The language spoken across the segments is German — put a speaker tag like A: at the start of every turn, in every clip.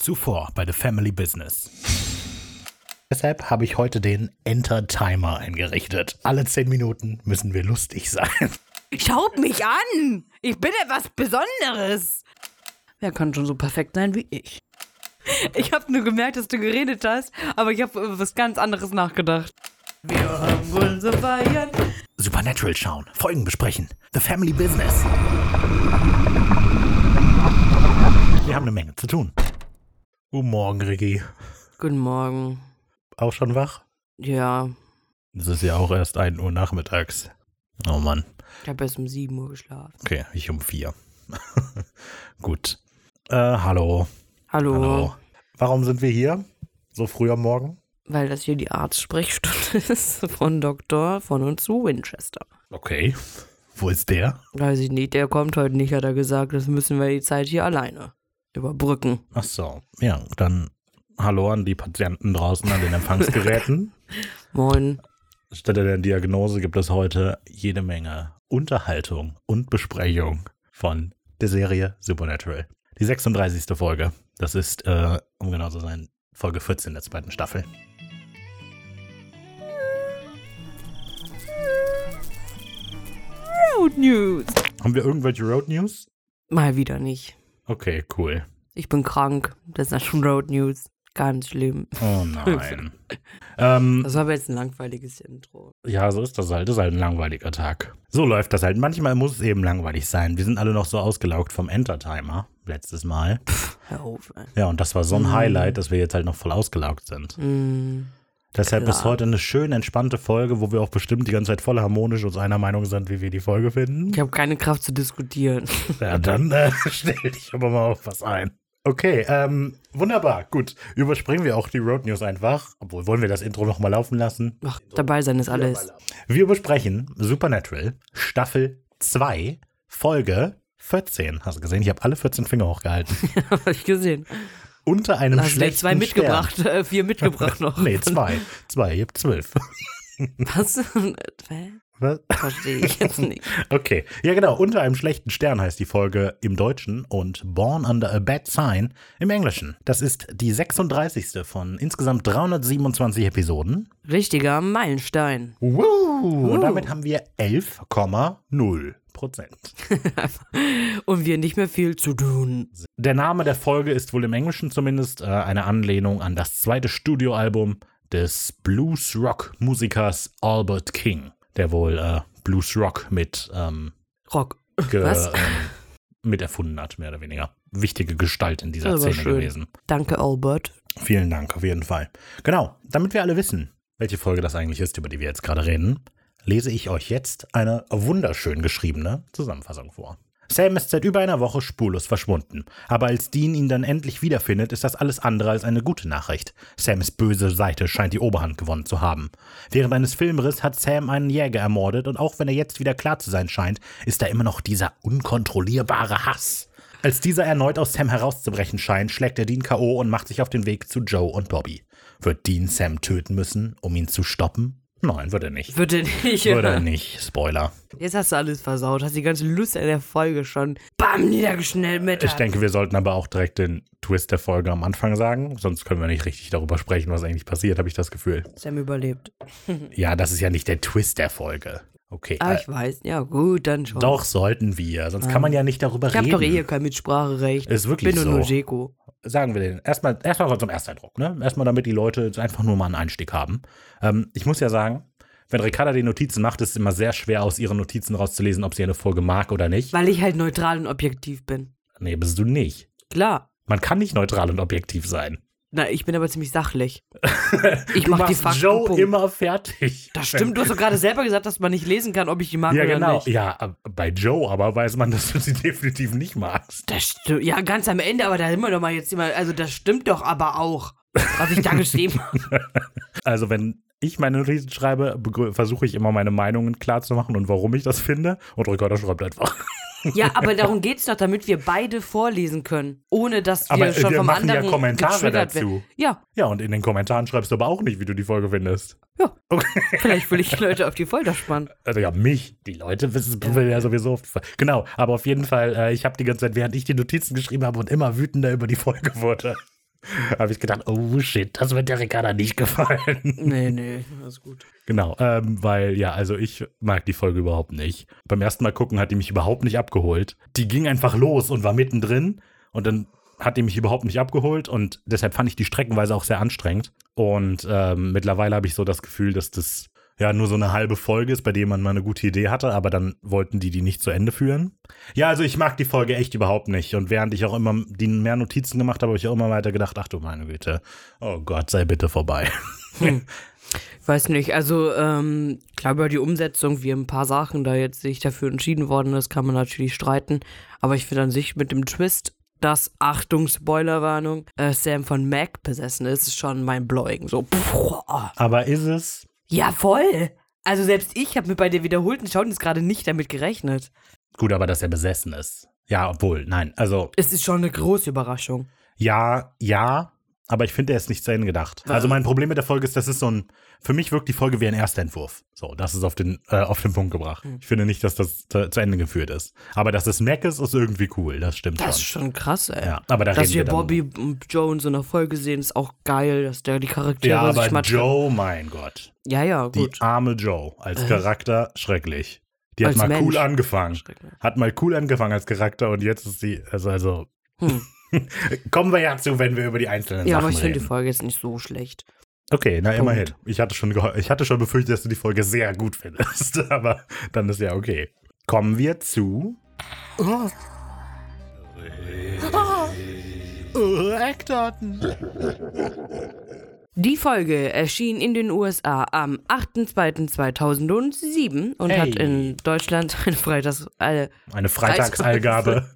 A: Zuvor bei The Family Business. Deshalb habe ich heute den Enter-Timer eingerichtet. Alle zehn Minuten müssen wir lustig sein.
B: Schaut mich an! Ich bin etwas Besonderes! Wer kann schon so perfekt sein wie ich? Ich habe nur gemerkt, dass du geredet hast, aber ich habe über was ganz anderes nachgedacht. Wir haben wohl so feiern.
A: Supernatural schauen, Folgen besprechen. The Family Business. Wir haben eine Menge zu tun. Guten Morgen, Ricky.
B: Guten Morgen.
A: Auch schon wach?
B: Ja,
A: Es ist ja auch erst 1 Uhr nachmittags. Oh Mann.
B: ich habe erst um 7 Uhr geschlafen.
A: Okay, ich um 4. Gut. Äh, hallo.
B: Hallo.
A: Hallo. Warum sind wir hier? So früh am Morgen?
B: Weil das hier die Arztsprechstunde ist von Doktor von und zu Winchester.
A: Okay. Wo ist der?
B: Weiß ich nicht, der kommt heute nicht, hat er gesagt. Das müssen wir die Zeit hier alleine überbrücken.
A: Ach so. Ja, dann hallo an die Patienten draußen an den Empfangsgeräten.
B: Moin.
A: Stelle der Diagnose gibt es heute jede Menge Unterhaltung und Besprechung von der Serie Supernatural. Die 36. Folge. Das ist, äh, um genau zu sein, Folge 14 der zweiten Staffel.
B: Road News.
A: Haben wir irgendwelche Road News?
B: Mal wieder nicht.
A: Okay, cool.
B: Ich bin krank. Das ist schon Road News. Ganz schlimm.
A: Oh nein. ähm,
B: Das war aber jetzt ein langweiliges Intro.
A: ja, so ist das halt. Das ist halt ein langweiliger Tag. So läuft das halt. Manchmal muss es eben langweilig sein. Wir sind alle noch so ausgelaugt vom Entertimer letztes Mal.
B: Hör auf, ey.
A: Ja, und das war so ein Highlight, dass wir jetzt halt noch voll ausgelaugt sind.
B: Mm,
A: Deshalb ist
B: Klar.
A: heute eine schön entspannte Folge, wo wir auch bestimmt die ganze Zeit voll harmonisch uns einer Meinung sind, wie wir die Folge finden.
B: ich habe keine Kraft zu diskutieren.
A: Ja, dann äh, stell dich aber mal auf was ein. Okay, ähm, wunderbar, gut. Überspringen wir auch die Road News einfach. Obwohl, wollen wir das Intro nochmal laufen lassen?
B: Ach, dabei sein ist alles.
A: Wir besprechen Supernatural, Staffel 2, Folge 14. Hast du gesehen? Ich habe alle 14 Finger hochgehalten.
B: Hab ich gesehen.
A: Unter einem
B: Hast
A: schlechten
B: zwei mitgebracht, äh, vier mitgebracht noch.
A: Stern. Nee, zwei. Zwei, ihr habt zwölf.
B: Was?
A: Was?
B: Verstehe ich jetzt nicht.
A: Okay, ja genau, unter einem schlechten Stern heißt die Folge im Deutschen und Born Under a Bad Sign im Englischen. Das ist die 36. von insgesamt 327 Episoden.
B: Richtiger Meilenstein.
A: Woo! Und damit haben wir 11,0 Prozent.
B: Und wir nicht mehr viel zu tun.
A: Der Name der Folge ist wohl im Englischen zumindest äh, eine Anlehnung an das zweite Studioalbum des Blues-Rock-Musikers Albert King, der wohl äh, Blues-Rock mit ähm,
B: Rock. Was?
A: ähm, mit erfunden hat, mehr oder weniger. Wichtige Gestalt in dieser Szene
B: schön.
A: gewesen.
B: Danke, Albert.
A: Vielen Dank, auf jeden Fall. Genau, damit wir alle wissen, welche Folge das eigentlich ist, über die wir jetzt gerade reden, lese ich euch jetzt eine wunderschön geschriebene Zusammenfassung vor. Sam ist seit über einer Woche spurlos verschwunden, aber als Dean ihn dann endlich wiederfindet, ist das alles andere als eine gute Nachricht. Sams böse Seite scheint die Oberhand gewonnen zu haben. Während eines Filmriss hat Sam einen Jäger ermordet und auch wenn er jetzt wieder klar zu sein scheint, ist da immer noch dieser unkontrollierbare Hass. Als dieser erneut aus Sam herauszubrechen scheint, schlägt er Dean K.O. und macht sich auf den Weg zu Joe und Bobby. Wird Dean Sam töten müssen, um ihn zu stoppen? Nein, wird er nicht.
B: Würde nicht.
A: Wird er nicht. Spoiler.
B: Jetzt hast du alles versaut. Hast die ganze Lust an der Folge schon. Bam, niedergeschnellt mit.
A: Ich denke, wir sollten aber auch direkt den Twist der Folge am Anfang sagen, sonst können wir nicht richtig darüber sprechen, was eigentlich passiert, habe ich das Gefühl.
B: Sam überlebt.
A: Ja, das ist ja nicht der Twist der Folge. Okay.
B: Ah,
A: äh,
B: ich weiß. Ja, gut, dann schon.
A: doch, sollten wir, sonst kann man ja nicht darüber
B: Ich habe
A: reden.
B: doch eh hier kein Mitspracherecht.
A: Ist wirklich
B: Bin
A: so.
B: nur nur Jeko.
A: Sagen wir den. Erstmal, erstmal zum Ersteindruck, ne? Erstmal, damit die Leute einfach nur mal einen Einstieg haben. Ähm, ich muss ja sagen, wenn Ricarda die Notizen macht, ist es immer sehr schwer, aus ihren Notizen rauszulesen, ob sie eine Folge mag oder nicht.
B: Weil ich halt neutral und objektiv bin.
A: Nee, bist du nicht.
B: Klar.
A: Man kann nicht neutral und objektiv sein.
B: Na, ich bin aber ziemlich sachlich. Ich mach die Fakten.
A: Joe
B: Punkt.
A: immer fertig.
B: Das stimmt, du hast doch gerade selber gesagt, dass man nicht lesen kann, ob ich die mag
A: Ja,
B: oder
A: genau.
B: nicht.
A: Ja, bei Joe aber weiß man, dass du sie definitiv nicht magst.
B: Das stimmt. Ja, ganz am Ende, aber da sind wir doch mal jetzt immer. Also, das stimmt doch aber auch, was ich da geschrieben habe.
A: Also, wenn ich meine Notizen schreibe, versuche ich immer meine Meinungen klar zu machen und warum ich das finde. Und Ricarda schreibt einfach.
B: Ja, aber darum geht's doch, damit wir beide vorlesen können. Ohne dass wir
A: Aber
B: schon
A: wir
B: vom
A: machen ja
B: anderen
A: Kommentare
B: getriggert
A: dazu.
B: werden. Ja,
A: Ja, und in den Kommentaren schreibst du aber auch nicht, wie du die Folge findest.
B: ja.
A: Okay.
B: Vielleicht will ich die Leute auf die Folter spannen.
A: Also ja, mich. Die Leute wissen will ja sowieso. Genau, aber auf jeden Fall, äh, ich habe die ganze Zeit, während ich die Notizen geschrieben habe und immer wütender über die Folge wurde. habe ich gedacht, oh shit, das wird der Ricarda nicht gefallen.
B: Nee, nee, alles gut.
A: Genau, ähm, weil ja, also ich mag die Folge überhaupt nicht. Beim ersten Mal gucken hat die mich überhaupt nicht abgeholt. Die ging einfach los und war mittendrin und dann hat die mich überhaupt nicht abgeholt und deshalb fand ich die streckenweise auch sehr anstrengend. Und ähm, mittlerweile habe ich so das Gefühl, dass das ja nur so eine halbe Folge ist, bei dem man mal eine gute Idee hatte, aber dann wollten die die nicht zu Ende führen. Ja, also ich mag die Folge echt überhaupt nicht. Und während ich auch immer die mehr Notizen gemacht habe, habe ich auch immer weiter gedacht, ach du meine Güte, oh Gott, sei bitte vorbei.
B: Hm. Ich weiß nicht, also ähm, klar über die Umsetzung, wie ein paar Sachen da jetzt sich dafür entschieden worden ist, kann man natürlich streiten. Aber ich finde an sich mit dem Twist, dass, Achtung, Spoilerwarnung, äh, Sam von Mac besessen ist, ist schon mein Blowing. So, pff,
A: Aber ist es?
B: Ja, voll. Also selbst ich habe mir bei der wiederholten Schauen jetzt gerade nicht damit gerechnet.
A: Gut, aber dass er besessen ist. Ja, obwohl, nein, also.
B: Es ist schon eine große Überraschung.
A: Ja, ja, aber ich finde, er ist nicht zu Ende gedacht. Also mein Problem mit der Folge ist, das ist so ein, für mich wirkt die Folge wie ein erster Entwurf. So, das ist auf den, äh, auf den Punkt gebracht.
B: Hm.
A: Ich finde nicht, dass das zu, zu Ende geführt ist. Aber dass es Mac ist, ist irgendwie cool. Das stimmt
B: Das ist
A: schon.
B: schon krass, ey.
A: Ja, aber da
B: Dass
A: reden
B: wir
A: wir dann.
B: Bobby und Joe in so einer Folge sehen, ist auch geil, dass der die Charaktere
A: ja,
B: sich
A: aber Joe, mein Gott.
B: Ja, ja,
A: Die
B: gut.
A: arme Joe als
B: Äh.
A: Charakter schrecklich. Die hat
B: Als
A: mal
B: Mensch.
A: cool angefangen.
B: Schrecklich.
A: Hat mal cool angefangen als Charakter und jetzt ist sie, also, also
B: Hm.
A: kommen wir ja zu, wenn wir über die einzelnen
B: Ja,
A: Sachen
B: aber ich finde
A: reden.
B: die Folge jetzt nicht so schlecht.
A: Okay, na
B: Punkt.
A: immerhin. Ich hatte, schon ich hatte schon befürchtet, dass du die Folge sehr gut findest, aber dann ist ja okay. Kommen wir zu. Oh, Eckdaten.
B: Die Folge erschien in den USA am 8.2.2007 und
A: Hey.
B: hat in Deutschland eine Freitags, äh,
A: Eine Freitagsallgabe.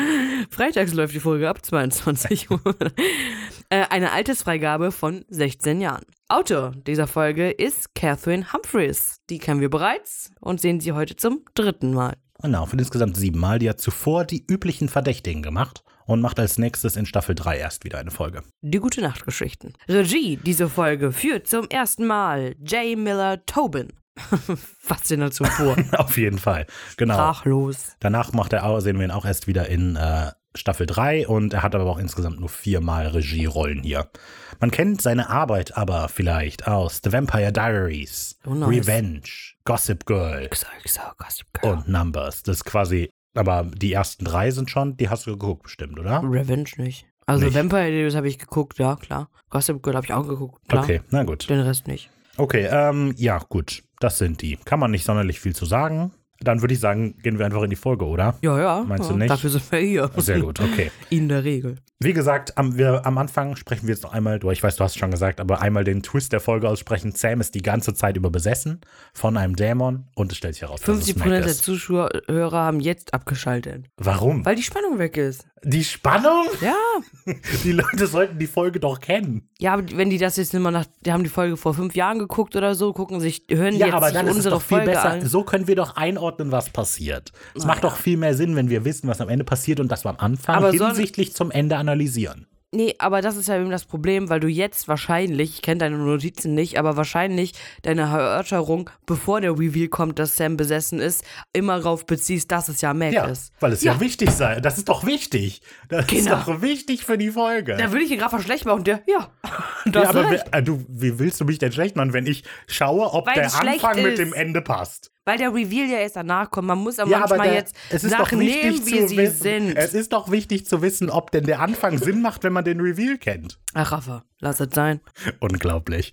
B: Freitags läuft die Folge ab 22 Uhr. äh, eine Altersfreigabe von 16 Jahren. Autor dieser Folge ist Catherine Humphreys. Die kennen wir bereits und sehen sie heute zum dritten Mal.
A: Genau, für insgesamt siebenmal. Die hat zuvor die üblichen Verdächtigen gemacht und macht als nächstes in Staffel 3 erst wieder eine Folge.
B: Die gute Nachtgeschichten. Regie dieser Folge führt zum ersten Mal J. Miller Tobin. Faszination pur.
A: Auf jeden Fall. Genau.
B: Sprachlos.
A: Danach macht er auch, sehen wir ihn auch erst wieder in äh, Staffel 3 und er hat aber auch insgesamt nur viermal Regierollen hier. Man kennt seine Arbeit aber vielleicht aus The Vampire Diaries,
B: Oh, nice.
A: Revenge, Gossip Girl
B: sag, Gossip Girl.
A: und Numbers. Das ist quasi, aber die ersten drei sind schon, die hast du geguckt bestimmt, oder?
B: Revenge nicht. Also
A: Nicht.
B: Vampire Diaries habe ich geguckt, ja, klar. Gossip Girl habe ich auch geguckt, klar.
A: Okay, na gut.
B: Den Rest nicht.
A: Okay, ähm, ja, gut. Das sind die. Kann man nicht sonderlich viel zu sagen. Dann würde ich sagen, gehen wir einfach in die Folge, oder?
B: Ja, ja.
A: Meinst
B: ja,
A: du nicht?
B: Dafür sind wir hier.
A: Sehr gut, okay.
B: In der Regel.
A: Wie gesagt, am, wir, am Anfang sprechen wir jetzt noch einmal, du, ich weiß, du hast es schon gesagt, aber einmal den Twist der Folge aussprechen. Sam ist die ganze Zeit über besessen von einem Dämon und es stellt sich heraus, dass es
B: 50%
A: Mac
B: der. Zuschauer haben jetzt abgeschaltet.
A: Warum?
B: Weil die Spannung weg ist.
A: Die Spannung?
B: Ja.
A: Die Leute sollten die Folge doch kennen.
B: Ja, aber wenn die das jetzt immer nach, die haben die Folge vor fünf Jahren geguckt oder so, gucken sich, hören die
A: Ja,
B: jetzt
A: aber
B: sich
A: dann ist es doch viel
B: Folge
A: besser.
B: an.
A: So können wir doch einordnen, was passiert. Es macht
B: ja.
A: doch viel mehr Sinn, wenn wir wissen, was am Ende passiert und das wir am Anfang
B: Aber
A: hinsichtlich zum Ende analysieren.
B: Nee, aber das ist ja eben das Problem, weil du jetzt wahrscheinlich, ich kenne deine Notizen nicht, aber wahrscheinlich deine Erörterung, bevor der Reveal kommt, dass Sam besessen ist, immer darauf beziehst, dass es ja Mac
A: Ja,
B: ist.
A: weil es ja. wichtig sei. Das ist doch wichtig. Das
B: Genau.
A: ist doch wichtig für die Folge.
B: Da würde ich ihn gerade schlecht machen und der, ja,
A: ja, aber wie, äh, du, wie willst du mich denn schlecht machen, wenn ich schaue, ob
B: Weil
A: der Anfang mit dem Ende passt?
B: Weil der Reveal ja erst danach kommt. Man muss ja
A: Ja, aber
B: manchmal
A: der,
B: jetzt Sachen
A: wichtig
B: nehmen, wie sie
A: wissen,
B: sind.
A: Es ist doch wichtig zu wissen, ob denn der Anfang Sinn macht, wenn man den Reveal kennt.
B: Ach, Rafa, lass es sein.
A: Unglaublich.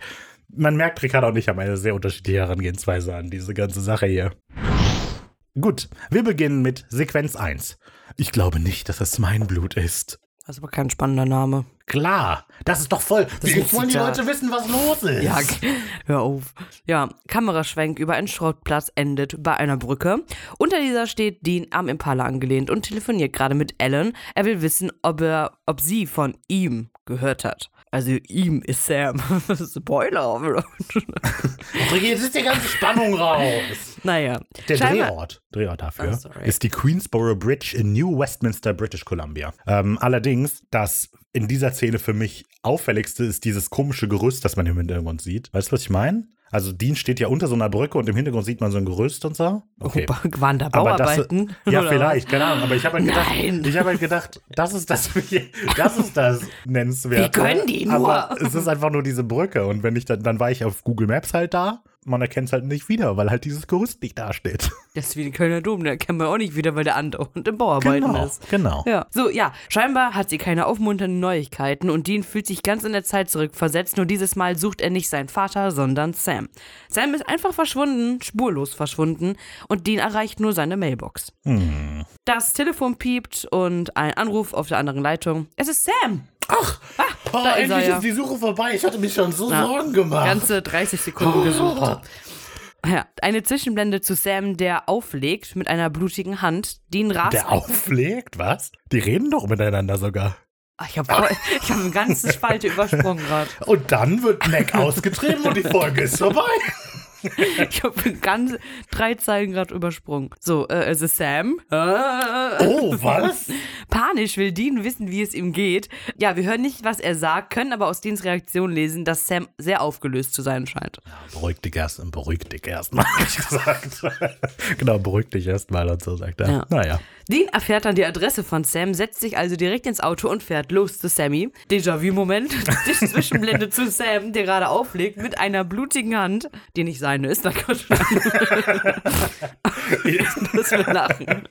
A: Man merkt, Ricardo und ich haben eine sehr unterschiedliche Herangehensweise an diese ganze Sache hier. Gut, wir beginnen mit Sequenz 1. Ich glaube nicht, dass es mein Blut ist.
B: Das ist aber kein spannender Name.
A: Klar, das ist doch voll.
B: ist ein
A: Jetzt wollen die. Leute wissen, was los ist.
B: Ja, hör auf. Ja, Kameraschwenk über einen Schrottplatz endet bei einer Brücke. Unter dieser steht Dean am Impala angelehnt und telefoniert gerade mit Ellen. Er will wissen, ob er, ob sie von ihm gehört hat. Also ihm ist Sam. Spoiler.
A: Jetzt ist die ganze Spannung raus.
B: naja.
A: Der
B: scheinbar-
A: Drehort, Drehort dafür
B: Oh,
A: ist die Queensboro Bridge in New Westminster, British Columbia. Ähm, allerdings, das in dieser Szene für mich auffälligste ist dieses komische Gerüst, das man im Hintergrund sieht. Weißt du, was ich meine? Also Dean steht ja unter so einer Brücke und im Hintergrund sieht man so ein Gerüst und so. Okay.
B: Oh, waren da
A: Aber das,
B: Bauarbeiten?
A: ja,
B: Oder
A: vielleicht, keine Ahnung. Aber ich habe halt gedacht,
B: Nein.
A: ich habe halt gedacht, das ist das, das ist das nennenswerte.
B: Wie können die nur?
A: Aber es ist einfach nur diese Brücke und wenn ich dann, dann war ich auf Google Maps halt da. Man erkennt es halt nicht wieder, weil halt dieses Gerüst nicht dasteht.
B: Das ist wie der Kölner Dom, der kennen wir auch nicht wieder, weil der andauernd im Bauarbeiten
A: Genau,
B: ist.
A: genau.
B: Ja. So, ja, scheinbar hat sie keine aufmunternden Neuigkeiten und Dean fühlt sich ganz in der Zeit zurückversetzt, nur dieses Mal sucht er nicht seinen Vater, sondern Sam. Sam ist einfach verschwunden, spurlos verschwunden und Dean erreicht nur seine Mailbox.
A: Hm.
B: Das Telefon piept und ein Anruf auf der anderen Leitung. Es ist Sam!
A: Ach, oh,
B: da ist
A: endlich
B: ja.
A: ist die Suche vorbei. Ich hatte mich schon so
B: Ja.
A: Sorgen gemacht.
B: Ganze 30 Sekunden gesucht. Ja, eine Zwischenblende zu Sam, der auflegt mit einer blutigen Hand. Dean rast.
A: Der auflegt, was? Die reden doch miteinander sogar.
B: Ach, ich habe ich hab eine ganze Spalte übersprungen gerade.
A: Und dann wird Mac ausgetrieben und die Folge ist vorbei.
B: Ich habe ganz drei Zeilen gerade übersprungen. So, äh, es ist Sam. Äh,
A: Oh, was?
B: Panisch will Dean wissen, wie es ihm geht. Ja, wir hören nicht, was er sagt, können aber aus Deans Reaktion lesen, dass Sam sehr aufgelöst zu sein scheint.
A: Beruhig dich erst, beruhig dich erstmal, hab ich gesagt. genau, beruhig dich erstmal und so sagt er.
B: Ja.
A: Naja.
B: Dean erfährt dann die Adresse von Sam, setzt sich also direkt ins Auto und fährt los zu Sammy. Déjà-vu-Moment. Die Zwischenblende zu Sam, der gerade auflegt mit einer blutigen Hand, die nicht seine ist. Na Gott. das wir lachen.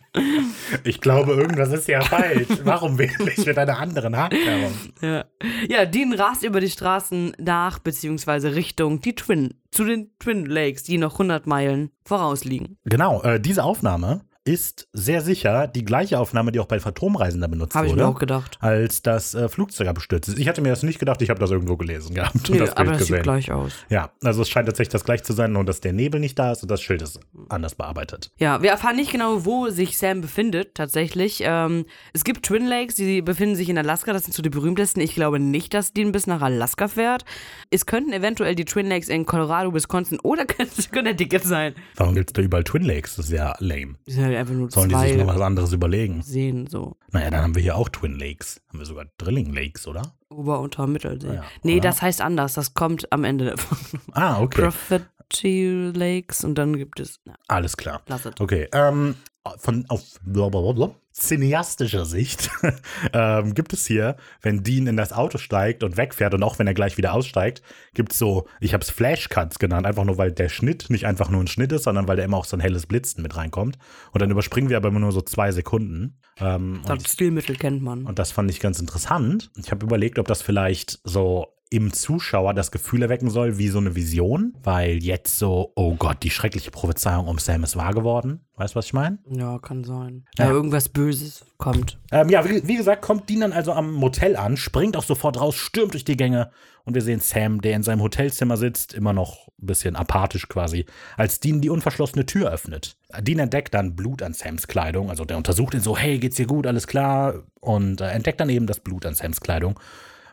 A: Ich glaube, irgendwas ist ja falsch. Warum wähle ich mit einer anderen Hand herum?
B: Ja. ja, Dean rast über die Straßen nach, beziehungsweise Richtung die Twin, zu den Twin Lakes, die noch 100 Meilen vorausliegen.
A: Genau, äh, diese Aufnahme ist sehr sicher die gleiche Aufnahme, die auch bei Phantomreisender benutzt
B: Habe ich
A: wurde.
B: mir auch gedacht.
A: Als das äh, Flugzeug abgestürzt ist. Ich hatte mir das nicht gedacht, ich habe das irgendwo gelesen gehabt und
B: Nö,
A: das Bild
B: aber das
A: gesehen.
B: sieht gleich aus.
A: Ja, also es scheint tatsächlich das gleiche zu sein, nur dass der Nebel nicht da ist und das Schild ist anders bearbeitet.
B: Ja, wir erfahren nicht genau, wo sich Sam befindet, tatsächlich. Ähm, es gibt Twin Lakes, die befinden sich in Alaska, das sind so die berühmtesten. Ich glaube nicht, dass Dean bis nach Alaska fährt. Es könnten eventuell die Twin Lakes in Colorado, Wisconsin oder Connecticut sein.
A: Warum gibt es da überall Twin Lakes? Das ist ja lame.
B: Die halt einfach nur
A: Sollen die sich
B: zwei
A: noch was anderes überlegen?
B: Seen, so.
A: Naja, dann haben wir hier auch Twin Lakes. Haben wir sogar Drilling Lakes, oder?
B: Ober- und Mittelsee.
A: Ja,
B: nee,
A: oder?
B: das heißt anders. Das kommt am Ende davon.
A: Ah, okay.
B: Prophecy Lakes und dann gibt es. Na,
A: Alles klar. Okay, ähm, von auf blablabla, cineastischer Sicht ähm, gibt es hier, wenn Dean in das Auto steigt und wegfährt und auch wenn er gleich wieder aussteigt, gibt es so, ich habe es Flashcuts genannt, einfach nur, weil der Schnitt nicht einfach nur ein Schnitt ist, sondern weil da immer auch so ein helles Blitzen mit reinkommt. Und dann überspringen wir aber immer nur so zwei Sekunden. Ähm,
B: Das Stilmittel kennt man.
A: und das fand ich ganz interessant. Ich habe überlegt, ob das vielleicht so im Zuschauer das Gefühl erwecken soll, wie so eine Vision, weil jetzt so, oh Gott, die schreckliche Prophezeiung um Sam ist wahr geworden. Weißt du, was ich meine?
B: Ja, kann sein.
A: Ja.
B: Ja, irgendwas Böses kommt.
A: Ähm, ja, wie, wie gesagt, kommt Dean dann also am Motel an, springt auch sofort raus, stürmt durch die Gänge und wir sehen Sam, der in seinem Hotelzimmer sitzt, immer noch ein bisschen apathisch quasi, als Dean die unverschlossene Tür öffnet. Dean entdeckt dann Blut an Sams Kleidung, also der untersucht ihn so, hey, geht's dir gut, alles klar? Und äh, entdeckt dann eben das Blut an Sams Kleidung.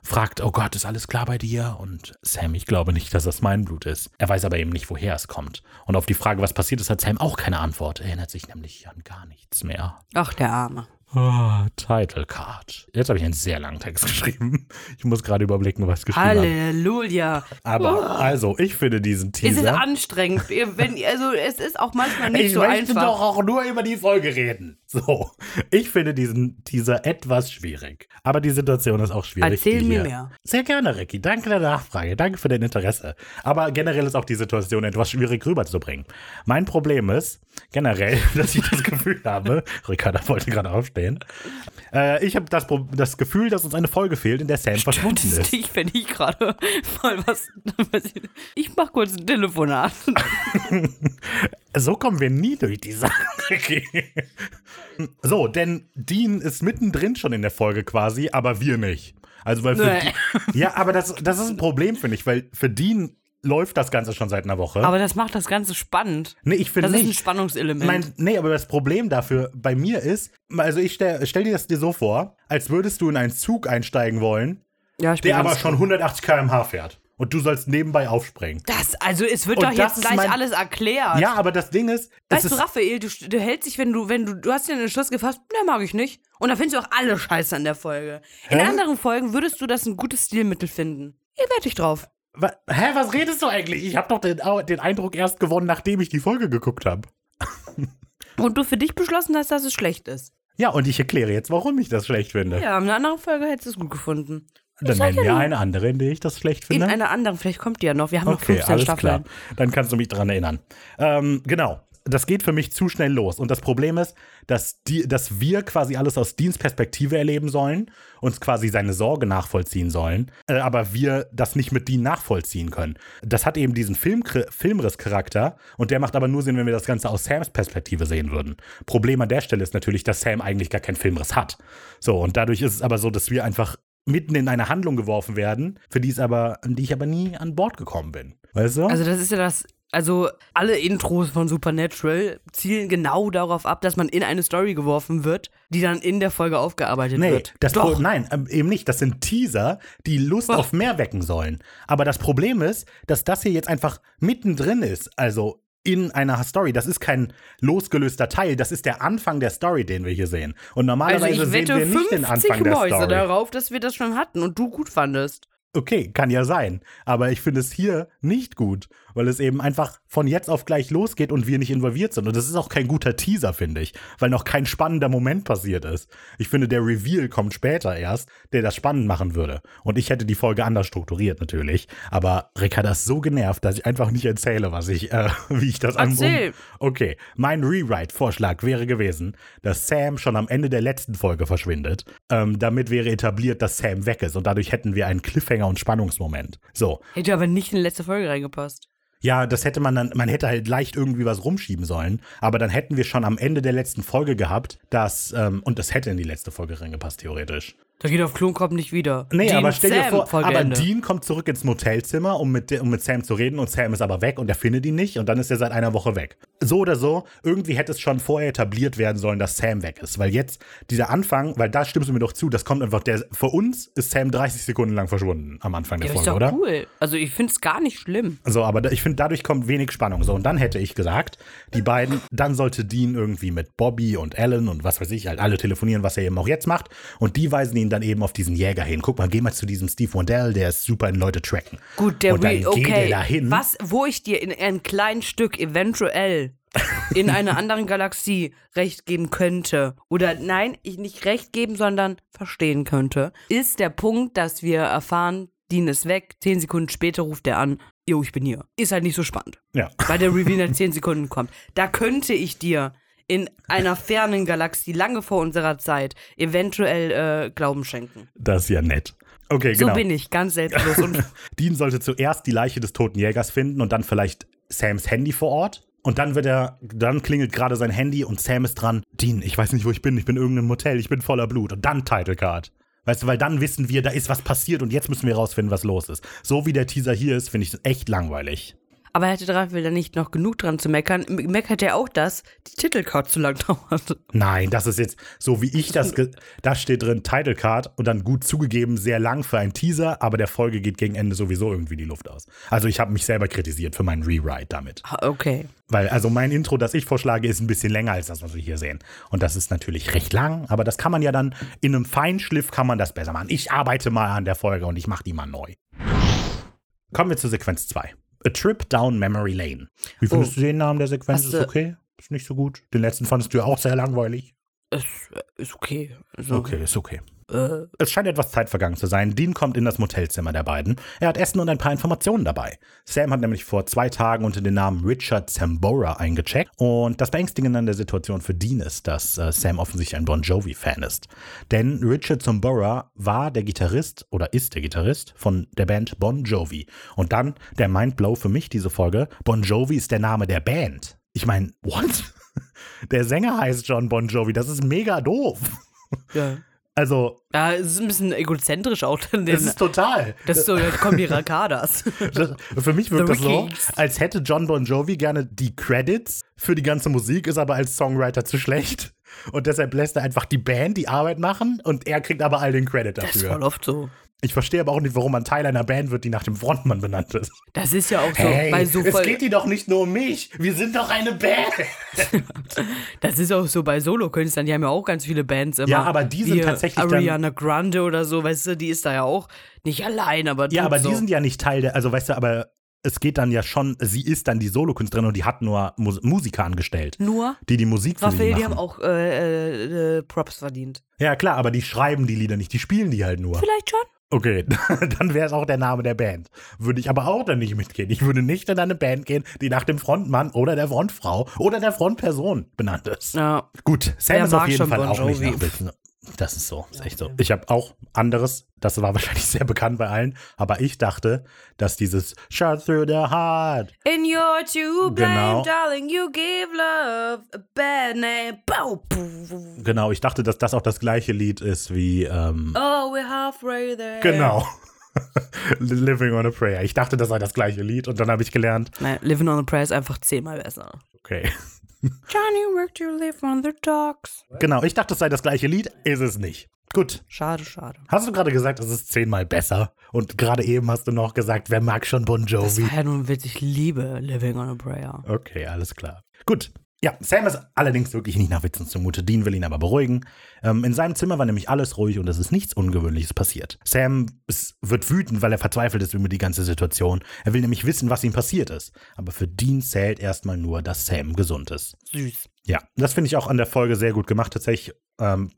A: Fragt, oh Gott, ist alles klar bei dir? Und Sam, ich glaube nicht, dass das mein Blut ist. Er weiß aber eben nicht, woher es kommt. Und auf die Frage, was passiert ist, hat Sam auch keine Antwort. Er erinnert sich nämlich an gar nichts mehr.
B: Ach, der Arme.
A: Ah, Title Card. Jetzt habe ich einen sehr langen Text geschrieben. Ich muss gerade überblicken, was ich geschrieben habe.
B: Halleluja.
A: Aber also, ich finde diesen
B: Es ist
A: Teaser.
B: anstrengend. Wenn, also, es ist auch manchmal nicht
A: Ich
B: so
A: möchte
B: einfach.
A: doch auch nur über die Folge reden. So, ich finde diesen Teaser etwas schwierig. Aber die Situation ist auch schwierig.
B: Erzähl mir mehr.
A: Sehr gerne, Ricky. Danke der Nachfrage. Danke für dein Interesse. Aber generell ist auch die Situation etwas schwierig rüberzubringen. Mein Problem ist generell, dass ich das Gefühl habe, Ricarda wollte gerade aufstehen. Äh, ich habe das, das Gefühl, dass uns eine Folge fehlt, in der Sam verschwunden
B: Das
A: ist.
B: dich, wenn ich gerade mal was. Ich mach kurz ein Telefonat.
A: So kommen wir nie durch die Sache. Ricky. so, denn Dean ist mittendrin schon in der Folge quasi, aber wir nicht. Also, weil für
B: Nee.
A: Ja, aber das, das ist ein Problem, finde ich, weil für Dean läuft das Ganze schon seit einer Woche.
B: Aber das macht das Ganze spannend.
A: nee, ich finde
B: Das ist ein
A: nicht.
B: Spannungselement.
A: Mein, nee, aber das Problem dafür bei mir ist, also ich stell, stell dir das dir so vor, als würdest du in einen Zug einsteigen wollen,
B: ja, ich
A: der aber schon 180 km/h fährt. Und du sollst nebenbei aufspringen.
B: Das, also es wird
A: Und
B: doch jetzt gleich
A: mein-
B: alles erklärt.
A: Ja, aber das Ding ist,
B: Weißt du,
A: ist
B: Raphael, du, du hältst dich, wenn du, wenn du, du hast dir einen Schluss gefasst, ne, mag ich nicht. Und dann findest du auch alle Scheiße an der Folge. In
A: Hä?
B: anderen Folgen würdest du das ein gutes Stilmittel finden. Ihr werd dich drauf.
A: Hä, was redest du eigentlich? Ich habe doch den, den Eindruck erst gewonnen, nachdem ich die Folge geguckt habe.
B: Und du für dich beschlossen hast, dass es schlecht ist.
A: Ja, und ich erkläre jetzt, warum ich das schlecht finde.
B: Ja, in einer anderen Folge hättest du es gut gefunden.
A: Dann nennen
B: ja
A: wir
B: nur-
A: eine andere, in der ich das schlecht
B: In
A: finde.
B: einer anderen, vielleicht kommt die ja noch. Wir haben noch
A: Okay,
B: 15
A: alles
B: Staffeln.
A: klar. Dann kannst du mich dran erinnern. Ähm, genau. Das geht für mich zu schnell los. Und das Problem ist, dass, die, dass wir quasi alles aus Deans Perspektive erleben sollen, uns quasi seine Sorge nachvollziehen sollen, äh, aber wir das nicht mit Dean nachvollziehen können. Das hat eben diesen Film, Filmriss-Charakter und der macht aber nur Sinn, wenn wir das Ganze aus Sams Perspektive sehen würden. Problem an der Stelle ist natürlich, dass Sam eigentlich gar keinen Filmriss hat. So, und dadurch ist es aber so, dass wir einfach mitten in eine Handlung geworfen werden, für die es aber, die ich aber nie an Bord gekommen bin. Weißt du?
B: Also das ist ja das, also alle Intros von Supernatural zielen genau darauf ab, dass man in eine Story geworfen wird, die dann in der Folge aufgearbeitet
A: Nee,
B: wird.
A: das
B: Doch.
A: Pro nein, ähm, eben nicht. Das sind Teaser, die Lust
B: Oh.
A: auf mehr wecken sollen. Aber das Problem ist, dass das hier jetzt einfach mittendrin ist. Also in einer Story. Das ist kein losgelöster Teil. Das ist der Anfang der Story, den wir hier sehen. Und
B: Also
A: normalerweise
B: ich
A: sehen
B: wette
A: wir nicht den
B: 50
A: Anfang der
B: Mäuse
A: Story.
B: darauf, dass wir das schon hatten und du gut fandest.
A: Okay, kann ja sein. Aber ich finde es hier nicht gut, weil es eben einfach von jetzt auf gleich losgeht und wir nicht involviert sind. Und das ist auch kein guter Teaser, finde ich, weil noch kein spannender Moment passiert ist. Ich finde, der Reveal kommt später erst, der das spannend machen würde. Und ich hätte die Folge anders strukturiert, natürlich. Aber Rick hat das so genervt, dass ich einfach nicht erzähle, was ich, äh, wie ich das an-
B: Erzähl.
A: Okay, mein Rewrite-Vorschlag wäre gewesen, dass Sam schon am Ende der letzten Folge verschwindet. Ähm, damit wäre etabliert, dass Sam weg ist und dadurch hätten wir einen Cliffhanger und Spannungsmoment. So.
B: Hätte aber nicht in die letzte Folge reingepasst.
A: Ja, das hätte man dann, man hätte halt leicht irgendwie was rumschieben sollen, aber dann hätten wir schon am Ende der letzten Folge gehabt, dass, ähm, und das hätte in die letzte Folge reingepasst, theoretisch.
B: Da geht auf Klonkopf nicht wieder.
A: Nee,
B: Dean
A: aber stell dir
B: Sam,
A: vor, aber. Dean kommt zurück ins Motelzimmer, um mit, um mit Sam zu reden und Sam ist aber weg und er findet ihn nicht und dann ist er seit einer Woche weg. So oder so, irgendwie hätte es schon vorher etabliert werden sollen, dass Sam weg ist, weil jetzt dieser Anfang, weil da stimmst du mir doch zu, das kommt einfach, der, für uns ist Sam 30 Sekunden lang verschwunden am Anfang der
B: ja, ist
A: Folge,
B: doch
A: oder?
B: cool. Also ich finde es gar nicht schlimm.
A: So, aber da, ich finde, dadurch kommt wenig Spannung. So, und dann hätte ich gesagt, die beiden, dann sollte Dean irgendwie mit Bobby und Alan und was weiß ich, halt alle telefonieren, was er eben auch jetzt macht. Und die weisen ihn dann eben auf diesen Jäger hin. Guck mal, geh mal zu diesem Steve Wondell, der ist super in Leute tracken.
B: Gut, der
A: und dann
B: okay.
A: er dahin.
B: Was, wo ich dir in einem kleinen Stück eventuell in einer anderen Galaxie recht geben könnte, oder nein, ich nicht recht geben, sondern verstehen könnte, ist der Punkt, dass wir erfahren, Dean ist weg, zehn Sekunden später ruft er an, jo, ich bin hier. Ist halt nicht so spannend,
A: Ja.
B: weil der Reveal nach zehn Sekunden kommt. Da könnte ich dir in einer fernen Galaxie, lange vor unserer Zeit, eventuell äh, Glauben schenken.
A: Das ist ja nett. Okay,
B: So
A: genau.
B: bin ich, ganz selbstlos.
A: Dean sollte zuerst die Leiche des toten Jägers finden und dann vielleicht Sams Handy vor Ort. Und dann wird er, dann klingelt gerade sein Handy und Sam ist dran. Dean, ich weiß nicht, wo ich bin. Ich bin in irgendeinem Motel. Ich bin voller Blut. Und dann Title Card. Weißt du, weil dann wissen wir, da ist was passiert und jetzt müssen wir rausfinden, was los ist. So wie der Teaser hier ist, finde ich das echt langweilig.
B: Aber hätte Raphael da nicht noch genug dran zu meckern? Meckert er auch, dass die Titelcard zu lang dauert.
A: Nein, das ist jetzt so wie ich das. Da steht drin Title Card und dann gut zugegeben sehr lang für einen Teaser, aber der Folge geht gegen Ende sowieso irgendwie die Luft aus. Also ich habe mich selber kritisiert für meinen Rewrite damit.
B: Ah, Okay.
A: Weil, also mein Intro, das ich vorschlage, ist ein bisschen länger als das, was wir hier sehen. Und das ist natürlich recht lang, aber das kann man ja dann in einem Feinschliff kann man das besser machen. Ich arbeite mal an der Folge und ich mache die mal neu. Kommen wir zu Sequenz 2. A Trip Down Memory Lane. Wie findest
B: Oh.
A: du den Namen der Sequenz?
B: Hast
A: Ist okay? Ist nicht so gut. Den letzten fandest du ja auch sehr langweilig.
B: Es äh, ist okay. Also,
A: Okay, ist okay.
B: Äh,
A: Es scheint etwas Zeit vergangen zu sein. Dean kommt in das Motelzimmer der beiden. Er hat Essen und ein paar Informationen dabei. Sam hat nämlich vor zwei Tagen unter dem Namen Richard Sambora eingecheckt. Und das Beängstigende an der Situation für Dean ist, dass äh, Sam offensichtlich ein Bon Jovi-Fan ist. Denn Richard Sambora war der Gitarrist oder ist der Gitarrist von der Band Bon Jovi. Und dann der Mindblow für mich diese Folge. Bon Jovi ist der Name der Band. Ich meine, what? Der Sänger heißt John Bon Jovi. Das ist mega doof.
B: ja.
A: Also,
B: Ja, es ist ein bisschen egozentrisch auch. Denn
A: das ist total.
B: das ist so, jetzt kommen die Rakadas.
A: Das, für mich wirkt das so, als hätte John Bon Jovi gerne die Credits für die ganze Musik, ist aber als Songwriter zu schlecht. Und deshalb lässt er einfach die Band die Arbeit machen und er kriegt aber all den Credit
B: Das ist voll
A: dafür.
B: oft so.
A: Ich verstehe aber auch nicht, warum man Teil einer Band wird, die nach dem Frontmann benannt ist.
B: Das ist ja auch so
A: Hey,
B: bei so
A: es geht dir doch nicht nur um mich. Wir sind doch eine Band.
B: Das ist auch so bei Solokünstlern, die haben ja auch ganz viele Bands immer.
A: Ja, aber die sind
B: Wie
A: tatsächlich dann-
B: Ariana Grande oder so, weißt du, die ist da ja auch nicht allein, aber
A: Ja, aber
B: so.
A: die sind ja nicht Teil der, also weißt du, aber es geht dann ja schon, sie ist dann die Solokünstlerin und die hat nur Mus Musiker angestellt,
B: nur
A: die die Musik für sie machen.
B: die haben auch äh, äh, äh, Props verdient.
A: ja, klar, aber die schreiben die Lieder nicht, die spielen die halt nur.
B: Vielleicht schon.
A: Okay, dann wäre es auch der Name der Band. Würde ich aber auch dann nicht mitgehen. Ich würde nicht in eine Band gehen, die nach dem Frontmann oder der Frontfrau oder der Frontperson benannt ist.
B: Ja.
A: Gut, Sam
B: Wer
A: ist auf jeden Fall
B: Bon
A: auch nicht
B: Jovi?
A: Das ist so, ist echt so. Ich habe auch anderes, das war wahrscheinlich sehr bekannt bei allen, aber ich dachte, dass dieses Shot through the heart.
B: In your to blame,
A: Genau.
B: darling, you give love a bad name. Bow.
A: Genau, ich dachte, dass das auch das gleiche Lied ist wie, ähm,
B: Oh, we're halfway there.
A: genau. Living on a Prayer. Ich dachte, das sei das gleiche Lied und dann habe ich gelernt,
B: Nein, Living on a Prayer ist einfach zehnmal besser.
A: okay.
B: Johnny worked to live on the docks.
A: Genau, ich dachte, es sei das gleiche Lied, ist es nicht. Gut.
B: Schade, schade.
A: Hast du gerade gesagt, es ist zehnmal besser? Und gerade eben hast du noch gesagt, wer mag schon Bon
B: Das
A: Jovi?
B: war ja nun wirklich, ich liebe Living on a Prayer.
A: Okay, alles klar. Gut. Ja, Sam ist allerdings wirklich nicht nach Witzen zumute. Dean will ihn aber beruhigen. Ähm, in seinem Zimmer war nämlich alles ruhig und es ist nichts Ungewöhnliches passiert. Sam ist, wird wütend, weil er verzweifelt ist über die ganze Situation. Er will nämlich wissen, was ihm passiert ist. Aber für Dean zählt erstmal nur, dass Sam gesund ist.
B: Süß.
A: Ja, das finde ich auch an der Folge sehr gut gemacht. Tatsächlich ähm,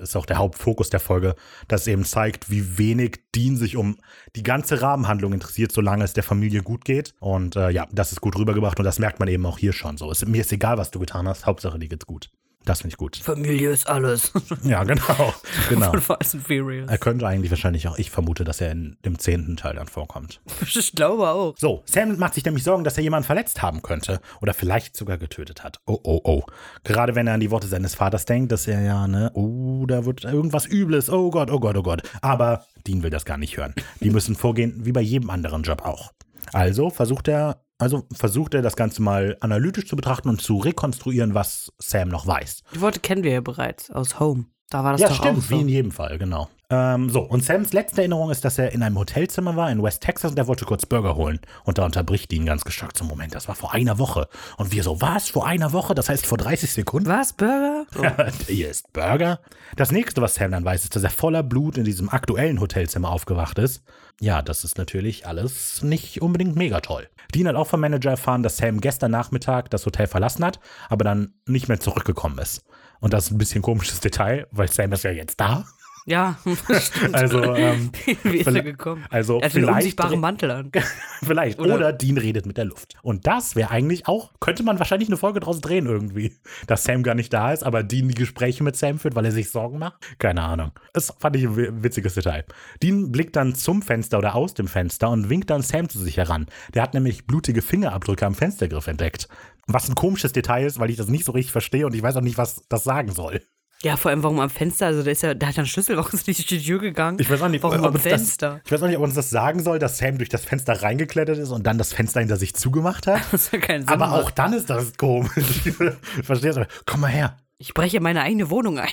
A: ist auch der Hauptfokus der Folge, dass eben zeigt, wie wenig Dean sich um die ganze Rahmenhandlung interessiert, solange es der Familie gut geht. Und äh, ja, das ist gut rübergebracht und das merkt man eben auch hier schon so. Es, mir ist egal, was du getan hast, Hauptsache dir geht's gut. Das finde ich gut.
B: Familie ist alles.
A: Ja, genau. genau.
B: Von Fast and Furious.
A: Er könnte eigentlich wahrscheinlich auch, ich vermute, dass er in dem zehnten Teil dann vorkommt.
B: Ich glaube auch.
A: So, Sam macht sich nämlich Sorgen, dass er jemanden verletzt haben könnte oder vielleicht sogar getötet hat. Oh, oh, oh. Gerade wenn er an die Worte seines Vaters denkt, dass er ja, ne, oh, da wird irgendwas Übles, oh Gott, oh Gott, oh Gott. Aber Dean will das gar nicht hören. Die müssen vorgehen, wie bei jedem anderen Job auch. Also versucht er, also versucht er das Ganze mal analytisch zu betrachten und zu rekonstruieren, was Sam noch weiß.
B: Die Worte kennen wir ja bereits aus Home. Da war das
A: Ja,
B: doch
A: stimmt,
B: auch so.
A: wie in jedem Fall, genau. Ähm, so, und Sams letzte Erinnerung ist, dass er in einem Hotelzimmer war in West Texas und er wollte kurz Burger holen. Und da unterbricht ihn ganz geschockt so, Moment, das war vor einer Woche. Und wir so, was, vor einer Woche? Das heißt vor 30 Sekunden?
B: Was, Burger? So.
A: Hier ist Burger. Das nächste, was Sam dann weiß, ist, dass er voller Blut in diesem aktuellen Hotelzimmer aufgewacht ist. Ja, das ist natürlich alles nicht unbedingt mega toll. Dean hat auch vom Manager erfahren, dass Sam gestern Nachmittag das Hotel verlassen hat, aber dann nicht mehr zurückgekommen ist. Und das ist ein bisschen komisches Detail, weil Sam ist ja jetzt da.
B: Ja, stimmt.
A: Also, ähm,
B: Wie ist er
A: vielleicht-
B: gekommen?
A: also
B: er hat einen
A: vielleicht-
B: unsichtbaren Mantel an.
A: Vielleicht.
B: Oder-
A: Oder, Dean redet mit der Luft. Und das wäre eigentlich auch, könnte man wahrscheinlich eine Folge draus drehen irgendwie. Dass Sam gar nicht da ist, aber Dean die Gespräche mit Sam führt, weil er sich Sorgen macht. Keine Ahnung. Das fand ich ein wi- witziges Detail. Dean blickt dann zum Fenster oder aus dem Fenster und winkt dann Sam zu sich heran. Der hat nämlich blutige Fingerabdrücke am Fenstergriff entdeckt. Was ein komisches Detail ist, weil ich das nicht so richtig verstehe und ich weiß auch nicht, was das sagen soll.
B: Ja, vor allem warum am Fenster? Also der ist ja, der hat ja einen Schlüssel, warum ist nicht durch die Tür gegangen?
A: Ich weiß auch nicht,
B: warum
A: ob
B: am Fenster.
A: Das, ich weiß auch nicht, ob uns das sagen soll, dass Sam durch das Fenster reingeklettert ist und dann das Fenster hinter sich zugemacht hat.
B: Das hat keinen Sinn.
A: Aber
B: macht.
A: auch dann ist das komisch. Verstehst du? Komm mal her.
B: Ich breche meine eigene Wohnung ein.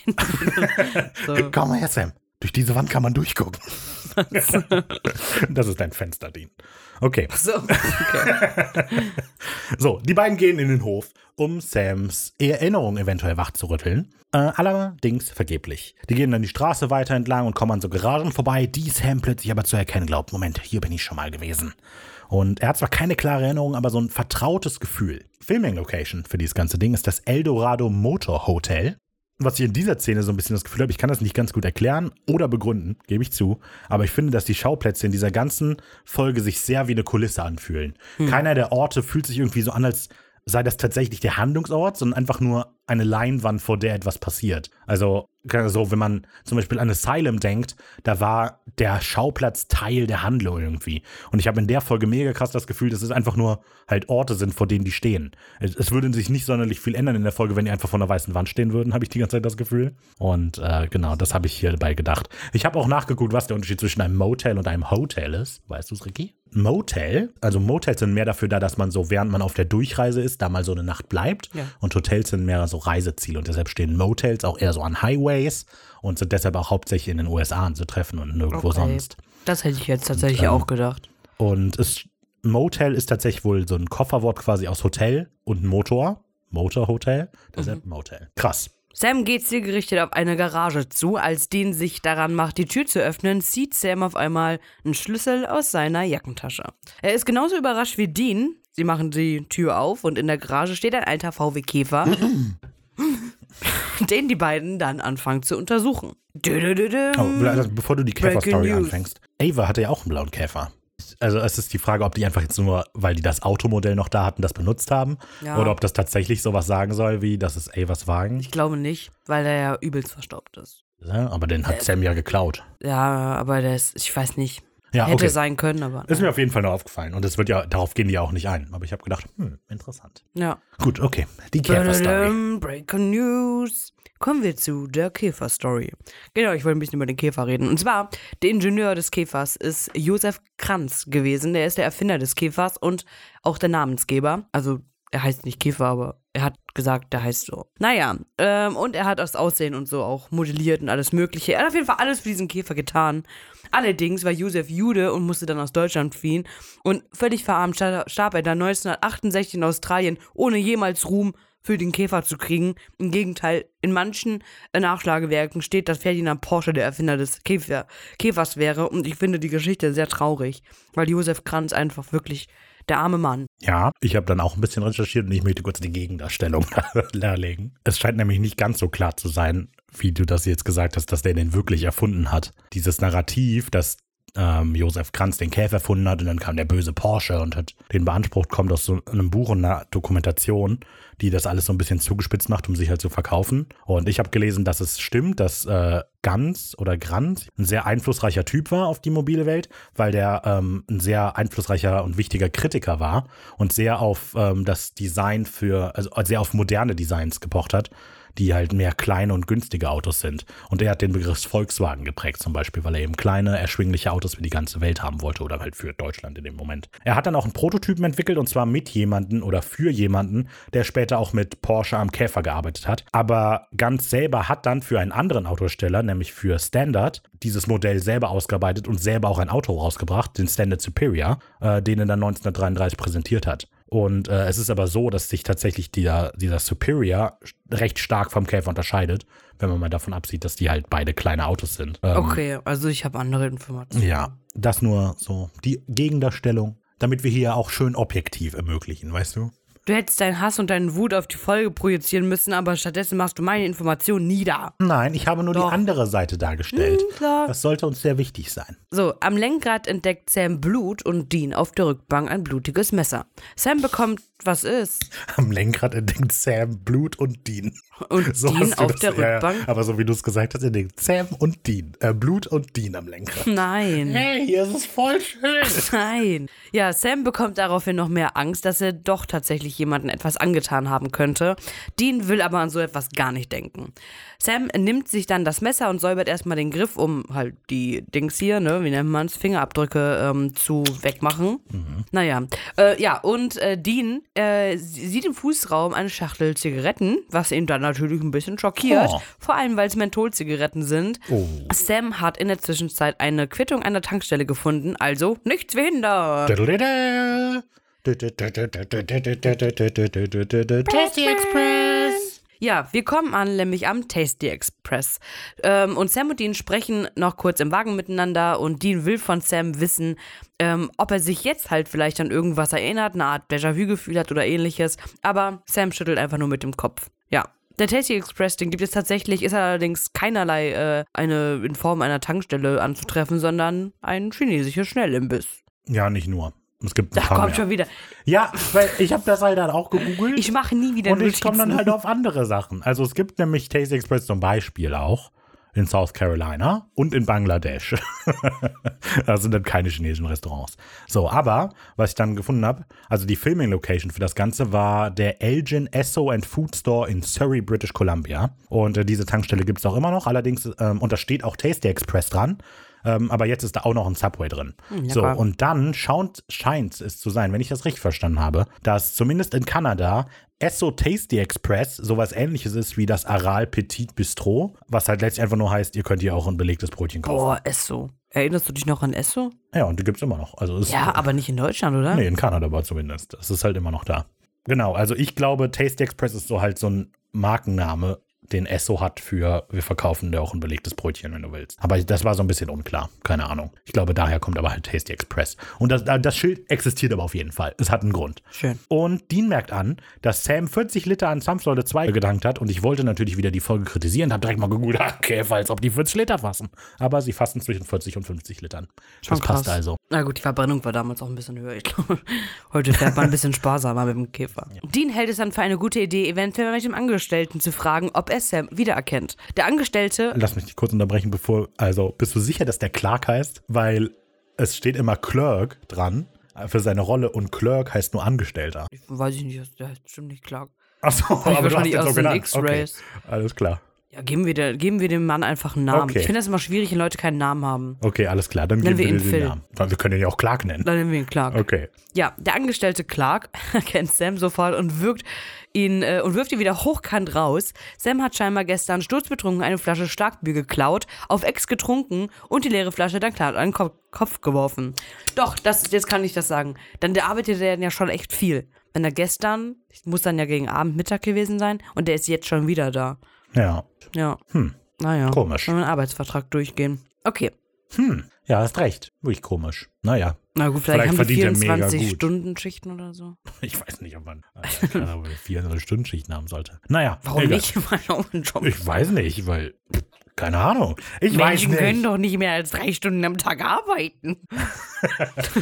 B: so.
A: Komm mal her, Sam. Durch diese Wand kann man durchgucken. das ist dein Fenster, Dean. Okay.
B: so. Okay.
A: So, die beiden gehen in den Hof, um Sams Erinnerung eventuell wachzurütteln. Äh, allerdings vergeblich. Die gehen dann die Straße weiter entlang und kommen an so Garagen vorbei, die Sam plötzlich aber zu erkennen glaubt. Moment, hier bin ich schon mal gewesen. Und er hat zwar keine klare Erinnerung, aber so ein vertrautes Gefühl. Filming-Location für dieses ganze Ding ist das Eldorado Motor Hotel. Was ich in dieser Szene so ein bisschen das Gefühl habe, ich kann das nicht ganz gut erklären oder begründen, gebe ich zu. Aber ich finde, dass die Schauplätze in dieser ganzen Folge sich sehr wie eine Kulisse anfühlen. Keiner der Orte fühlt sich irgendwie so an, als sei das tatsächlich der Handlungsort, sondern einfach nur eine Leinwand, vor der etwas passiert. Also, so, wenn man zum Beispiel an Asylum denkt, da war der Schauplatz Teil der Handlung irgendwie. Und ich habe in der Folge mega krass das Gefühl, dass es einfach nur halt Orte sind, vor denen die stehen. Es, es würde sich nicht sonderlich viel ändern in der Folge, wenn die einfach vor einer weißen Wand stehen würden, habe ich die ganze Zeit das Gefühl. Und äh, genau, das habe ich hierbei gedacht. Ich habe auch nachgeguckt, was der Unterschied zwischen einem Motel und einem Hotel ist. Weißt du es, Ricky? Motel, also Motels sind mehr dafür da, dass man so, während man auf der Durchreise ist, da mal so eine Nacht bleibt.
B: Ja.
A: Und Hotels sind mehr so Reiseziele. Und deshalb stehen Motels auch eher so an Highways und sind deshalb auch hauptsächlich in den USA anzutreffen und nirgendwo
B: Okay.
A: sonst.
B: Das hätte ich jetzt tatsächlich
A: Und, ähm,
B: auch gedacht.
A: Und es, Motel ist tatsächlich wohl so ein Kofferwort quasi aus Hotel und Motor. Motorhotel, deshalb Motel. Krass.
B: Sam geht zielgerichtet auf eine Garage zu. Als Dean sich daran macht, die Tür zu öffnen, zieht Sam auf einmal einen Schlüssel aus seiner Jackentasche. Er ist genauso überrascht wie Dean. Sie machen die Tür auf und in der Garage steht ein alter VW-Käfer, den die beiden dann anfangen zu untersuchen.
A: Oh, also bevor du die
B: Breaking
A: Käfer-Story
B: News.
A: anfängst. Ava hatte ja auch einen blauen Käfer. Also es ist die Frage, ob die einfach jetzt nur, weil die das Automodell noch da hatten, das benutzt haben.
B: Ja.
A: Oder ob das tatsächlich sowas sagen soll, wie das ist Avas Wagen.
B: Ich glaube nicht, weil er ja übelst verstaubt ist.
A: Ja, aber den hat Sam ja geklaut.
B: Ja, aber das, ich weiß nicht.
A: Ja,
B: Hätte
A: okay.
B: sein können, aber.
A: Ist mir auf jeden Fall nur aufgefallen. Und es wird ja, darauf gehen die ja auch nicht ein. Aber ich habe gedacht, hm, interessant.
B: Ja.
A: Gut, okay. Die Käfer-Story.
B: Breaking News. Kommen wir zu der Käfer-Story. Genau, ich wollte ein bisschen über den Käfer reden. Und zwar, der Ingenieur des Käfers ist Josef Kranz gewesen. Der ist der Erfinder des Käfers und auch der Namensgeber. Also, er heißt nicht Käfer, aber er hat gesagt, der heißt so. Naja, ähm, und er hat das Aussehen und so auch modelliert und alles Mögliche. Er hat auf jeden Fall alles für diesen Käfer getan. Allerdings war Josef Jude und musste dann aus Deutschland fliehen. Und völlig verarmt sta- starb er dann 1968 in Australien, ohne jemals Ruhm für den Käfer zu kriegen. Im Gegenteil, in manchen äh, Nachschlagewerken steht, dass Ferdinand Porsche der Erfinder des Käfer, Käfers wäre. Und ich finde die Geschichte sehr traurig, weil Josef Kranz einfach wirklich der arme Mann.
A: Ja, ich habe dann auch ein bisschen recherchiert und ich möchte kurz die Gegendarstellung darlegen. Es scheint nämlich nicht ganz so klar zu sein, wie du das jetzt gesagt hast, dass der den wirklich erfunden hat. Dieses Narrativ, dass ähm, Josef Kranz den Käfer erfunden hat und dann kam der böse Porsche und hat den beansprucht, kommt aus so einem Buch und einer Dokumentation, die das alles so ein bisschen zugespitzt macht, um sich halt zu verkaufen. Und ich habe gelesen, dass es stimmt, dass äh, Ganz oder Grant ein sehr einflussreicher Typ war auf die mobile Welt, weil der ähm, ein sehr einflussreicher und wichtiger Kritiker war und sehr auf ähm, das Design für, also sehr auf moderne Designs gepocht hat, die halt mehr kleine und günstige Autos sind. Und er hat den Begriff Volkswagen geprägt zum Beispiel, weil er eben kleine, erschwingliche Autos für die ganze Welt haben wollte oder halt für Deutschland in dem Moment. Er hat dann auch einen Prototypen entwickelt und zwar mit jemanden oder für jemanden, der später auch mit Porsche am Käfer gearbeitet hat. Aber Ganz selber hat dann für einen anderen Autosteller, nämlich für Standard, dieses Modell selber ausgearbeitet und selber auch ein Auto rausgebracht, den Standard Superior, äh, den er dann 1933 präsentiert hat. Und äh, es ist aber so, dass sich tatsächlich dieser, dieser Superior recht stark vom Käfer unterscheidet, wenn man mal davon absieht, dass die halt beide kleine Autos sind. Ähm,
B: Okay, also ich habe andere Informationen.
A: Ja, das nur so die Gegendarstellung, damit wir hier auch schön objektiv ermöglichen, weißt du?
B: Du hättest deinen Hass und deinen Wut auf die Folge projizieren müssen, aber stattdessen machst du meine Informationen nieder.
A: Nein, ich habe nur
B: Doch.
A: die andere Seite dargestellt.
B: Hm, klar.
A: Das sollte uns sehr wichtig sein.
B: So, am Lenkrad entdeckt Sam Blut und Dean auf der Rückbank ein blutiges Messer. Sam bekommt, was ist?
A: Am Lenkrad entdeckt Sam Blut und Dean.
B: Und
A: So
B: Dean auf
A: das,
B: der
A: ja.
B: Rückbank?
A: Aber so wie du es gesagt hast, entdeckt Sam und Dean. Äh, Blut und Dean am Lenkrad.
B: Nein.
A: Hey, hier ist es voll schön.
B: Nein. Ja, Sam bekommt daraufhin noch mehr Angst, dass er doch tatsächlich jemanden etwas angetan haben könnte. Dean will aber an so etwas gar nicht denken. Sam nimmt sich dann das Messer und säubert erstmal den Griff, um halt die Dings hier, ne, wie nennt man es, Fingerabdrücke ähm, zu wegmachen. Naja, äh, ja, und äh, Dean äh, sie- sieht im Fußraum eine Schachtel Zigaretten, was ihn dann natürlich ein bisschen schockiert.
A: Oh.
B: Vor allem, weil es Mentholzigaretten sind.
A: Oh.
B: Sam hat in der Zwischenzeit eine Quittung an der Tankstelle gefunden, also nichts wie Hinder.
A: Tasty Express.
B: Ja, wir kommen an, nämlich am Tasty Express. Ähm, und Sam und Dean sprechen noch kurz im Wagen miteinander und Dean will von Sam wissen, ähm, ob er sich jetzt halt vielleicht an irgendwas erinnert, eine Art Déjà-vu-Gefühl hat oder ähnliches. Aber Sam schüttelt einfach nur mit dem Kopf. Ja. Der Tasty Express, den gibt es tatsächlich, ist allerdings keinerlei äh, eine in Form einer Tankstelle anzutreffen, sondern ein chinesischer Schnellimbiss.
A: Ja, nicht nur. Es gibt ein
B: Da kommt
A: mehr.
B: schon wieder.
A: Ja, weil ich habe das halt dann auch gegoogelt.
B: Ich mache nie wieder
A: und ich komme dann halt auf andere Sachen. Also es gibt nämlich Tasty Express zum Beispiel auch in South Carolina und in Bangladesch. das sind dann keine chinesischen Restaurants. So, aber was ich dann gefunden habe, also die Filming-Location für das Ganze war der Elgin Esso and Food Store in Surrey, British Columbia. Und äh, diese Tankstelle gibt es auch immer noch. Allerdings, ähm, und da steht auch Tasty Express dran. Ähm, aber jetzt ist da auch noch ein Subway drin. so,
B: lecker.
A: und dann schaut, scheint es zu sein, wenn ich das richtig verstanden habe, dass zumindest in Kanada Esso Tasty Express sowas ähnliches ist wie das Aral Petit Bistro, was halt letztlich einfach nur heißt, ihr könnt hier auch ein belegtes Brötchen kaufen.
B: Boah, ist so. Erinnerst du dich noch an Esso?
A: Ja, und die gibt's immer noch. Also ist,
B: Ja, aber nicht in Deutschland, oder?
A: Nee, in Kanada aber zumindest. Das ist halt immer noch da. Genau, also ich glaube, Tasty Express ist so halt so ein Markenname, den Esso hat für, wir verkaufen dir auch ein belegtes Brötchen, wenn du willst. Aber das war so ein bisschen unklar. Keine Ahnung. Ich glaube, daher kommt aber halt Tasty Express. Und das, das Schild existiert aber auf jeden Fall. Es hat einen Grund.
B: Schön.
A: Und Dean merkt an, dass Sam 40 Liter an Samsleute 2 gedankt hat und ich wollte natürlich wieder die Folge kritisieren, habe direkt mal gegoogelt, Käfer, als ob die 40 Liter fassen. Aber sie fassen zwischen 40 und 50 Litern.
B: Schon
A: das passt
B: krass.
A: also.
B: Na gut, die Verbrennung war damals auch ein bisschen höher. Ich glaube, heute fährt man ein bisschen sparsamer mit dem Käfer. Dean hält es dann für eine gute Idee, eventuell mit dem Angestellten zu fragen, ob er Sam wiedererkennt. Der Angestellte,
A: Lass mich dich kurz unterbrechen, bevor, also bist du sicher, dass der Clark heißt? Weil es steht immer Clerk dran für seine Rolle und Clerk heißt nur Angestellter.
B: ich weiß ich nicht, der heißt bestimmt nicht Clark.
A: Achso,
B: Vielleicht wahrscheinlich aus den
A: genannt.
B: X-Rays.
A: Okay, alles klar.
B: Ja, geben wir, der, geben wir dem Mann einfach einen Namen.
A: Okay.
B: Ich finde das immer schwierig, wenn Leute keinen Namen haben.
A: Okay, alles klar. Dann
B: Nennen
A: geben
B: wir
A: wir den Namen. Weil Wir können ihn ja auch Clark nennen.
B: Dann nennen wir ihn Clark.
A: Okay.
B: Ja, der Angestellte Clark erkennt Sam sofort und wirkt ihn äh, und wirft ihn wieder hochkant raus. Sam hat scheinbar gestern sturzbetrunken eine Flasche Starkbier geklaut, auf Ex getrunken und die leere Flasche dann klar an den Kopf, Kopf geworfen. Doch, das, jetzt kann ich das sagen. Dann der arbeitet er ja schon echt viel. Wenn er gestern, muss dann ja gegen Abend, Mittag gewesen sein und der ist jetzt schon wieder da.
A: Ja.
B: Ja.
A: Hm.
B: Naja.
A: Komisch.
B: Wenn wir einen Arbeitsvertrag durchgehen. Okay.
A: Hm. Ja, hast recht. Wirklich komisch. Naja.
B: Na gut, vielleicht,
A: Vielleicht
B: haben die
A: verdient er mega
B: 24
A: gut.
B: Stunden Schichten oder so.
A: Ich weiß nicht, ob man äh, keine Ahnung, 400 Stunden Schichten haben sollte. Naja.
B: Warum
A: egal.
B: nicht? Weil auch ein Job.
A: Ich weiß nicht, weil. Keine Ahnung. Ich
B: Menschen
A: weiß
B: können
A: nicht.
B: doch nicht mehr als drei Stunden am Tag arbeiten.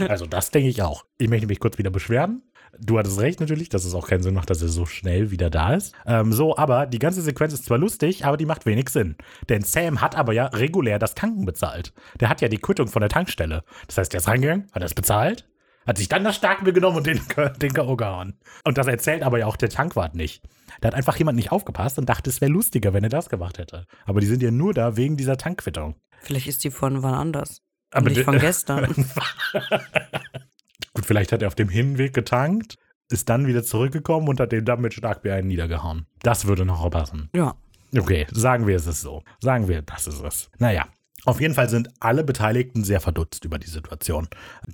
A: Also, das denke ich auch. Ich möchte mich kurz wieder beschweren. Du hattest recht natürlich, dass es auch keinen Sinn macht, dass er so schnell wieder da ist. Ähm, so, aber die ganze Sequenz ist zwar lustig, aber die macht wenig Sinn. Denn Sam hat aber ja regulär das Tanken bezahlt. Der hat ja die Quittung von der Tankstelle. Das heißt, der ist reingegangen, hat das bezahlt, hat sich dann das Starkbier genommen und den, den K.O. gehauen. Und das erzählt aber ja auch der Tankwart nicht. Da hat einfach jemand nicht aufgepasst und dachte, es wäre lustiger, wenn er das gemacht hätte. Aber die sind ja nur da wegen dieser Tankquittung.
B: Vielleicht ist die von wann anders.
A: Aber
B: nicht von gestern.
A: Gut, vielleicht hat er auf dem Hinweg getankt, ist dann wieder zurückgekommen und hat den dann mit Starkbier einen niedergehauen. Das würde noch passen.
B: ja.
A: Okay, sagen wir, es ist so. Sagen wir, das ist es. Naja. Auf jeden Fall sind alle Beteiligten sehr verdutzt über die Situation.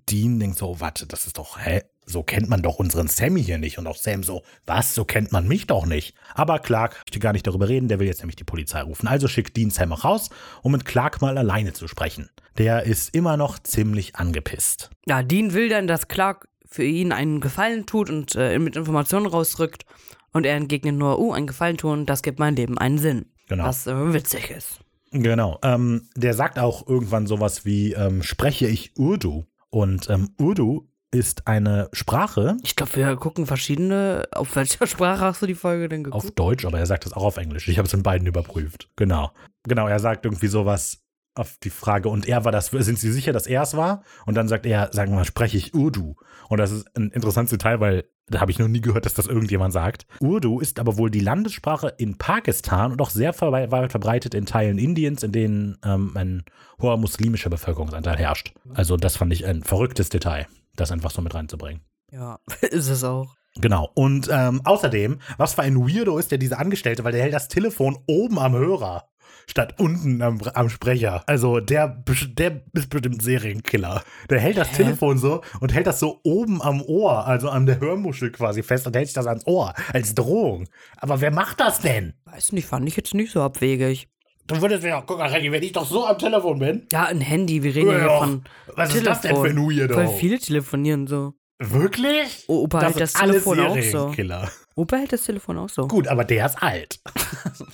A: Dean denkt so, warte, das ist doch, hä? So kennt man doch unseren Sammy hier nicht. Und auch Sam so, was, so kennt man mich doch nicht. Aber Clark möchte gar nicht darüber reden, der will jetzt nämlich die Polizei rufen. Also schickt Dean Sam auch raus, um mit Clark mal alleine zu sprechen. Der ist immer noch ziemlich angepisst.
B: Ja, Dean will dann, dass Clark für ihn einen Gefallen tut und äh, mit Informationen rausrückt. Und er entgegnet nur, uh, einen Gefallen tun, das gibt mein Leben einen Sinn.
A: Genau.
B: Was äh, witzig ist.
A: Genau. Ähm, der sagt auch irgendwann sowas wie, ähm, spreche ich Urdu? Und ähm, Urdu ist eine Sprache
B: Ich glaube, wir gucken verschiedene. Auf welcher Sprache hast du die Folge denn geguckt?
A: auf Deutsch, aber er sagt es auch auf Englisch. Ich habe es in beiden überprüft. Genau. Genau, er sagt irgendwie sowas auf die Frage, und er war das, sind Sie sicher, dass er es war? Und dann sagt er, sagen wir mal, spreche ich Urdu? Und das ist ein interessantes Detail, weil da habe ich noch nie gehört, dass das irgendjemand sagt. Urdu ist aber wohl die Landessprache in Pakistan und auch sehr ver weit verbreitet in Teilen Indiens, in denen ähm, ein hoher muslimischer Bevölkerungsanteil herrscht. Also das fand ich ein verrücktes Detail, das einfach so mit reinzubringen.
B: Ja, ist es auch.
A: Genau. Und ähm, außerdem, was für ein Weirdo ist der diese Angestellte, weil der hält das Telefon oben am Hörer. Statt unten am, am Sprecher. Also der, der ist bestimmt Serienkiller. Der hält das
B: Hä?
A: Telefon so und hält das so oben am Ohr, also an der Hörmuschel quasi fest und hält sich das ans Ohr. Als Drohung. Aber wer macht das denn?
B: Weiß nicht, fand ich jetzt nicht so abwegig.
A: Du würdest mir doch gucken, Renny, wenn ich doch so am Telefon bin.
B: Ja, ein Handy, wir reden ja hier von.
A: was ist das denn für ein Weirdo?
B: Weil viele telefonieren so.
A: Wirklich?
B: Oh, Opa hält
A: sind
B: das Telefon auch so.
A: Serienkiller.
B: Opa hält das Telefon auch so.
A: Gut, aber der ist alt.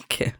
B: Okay.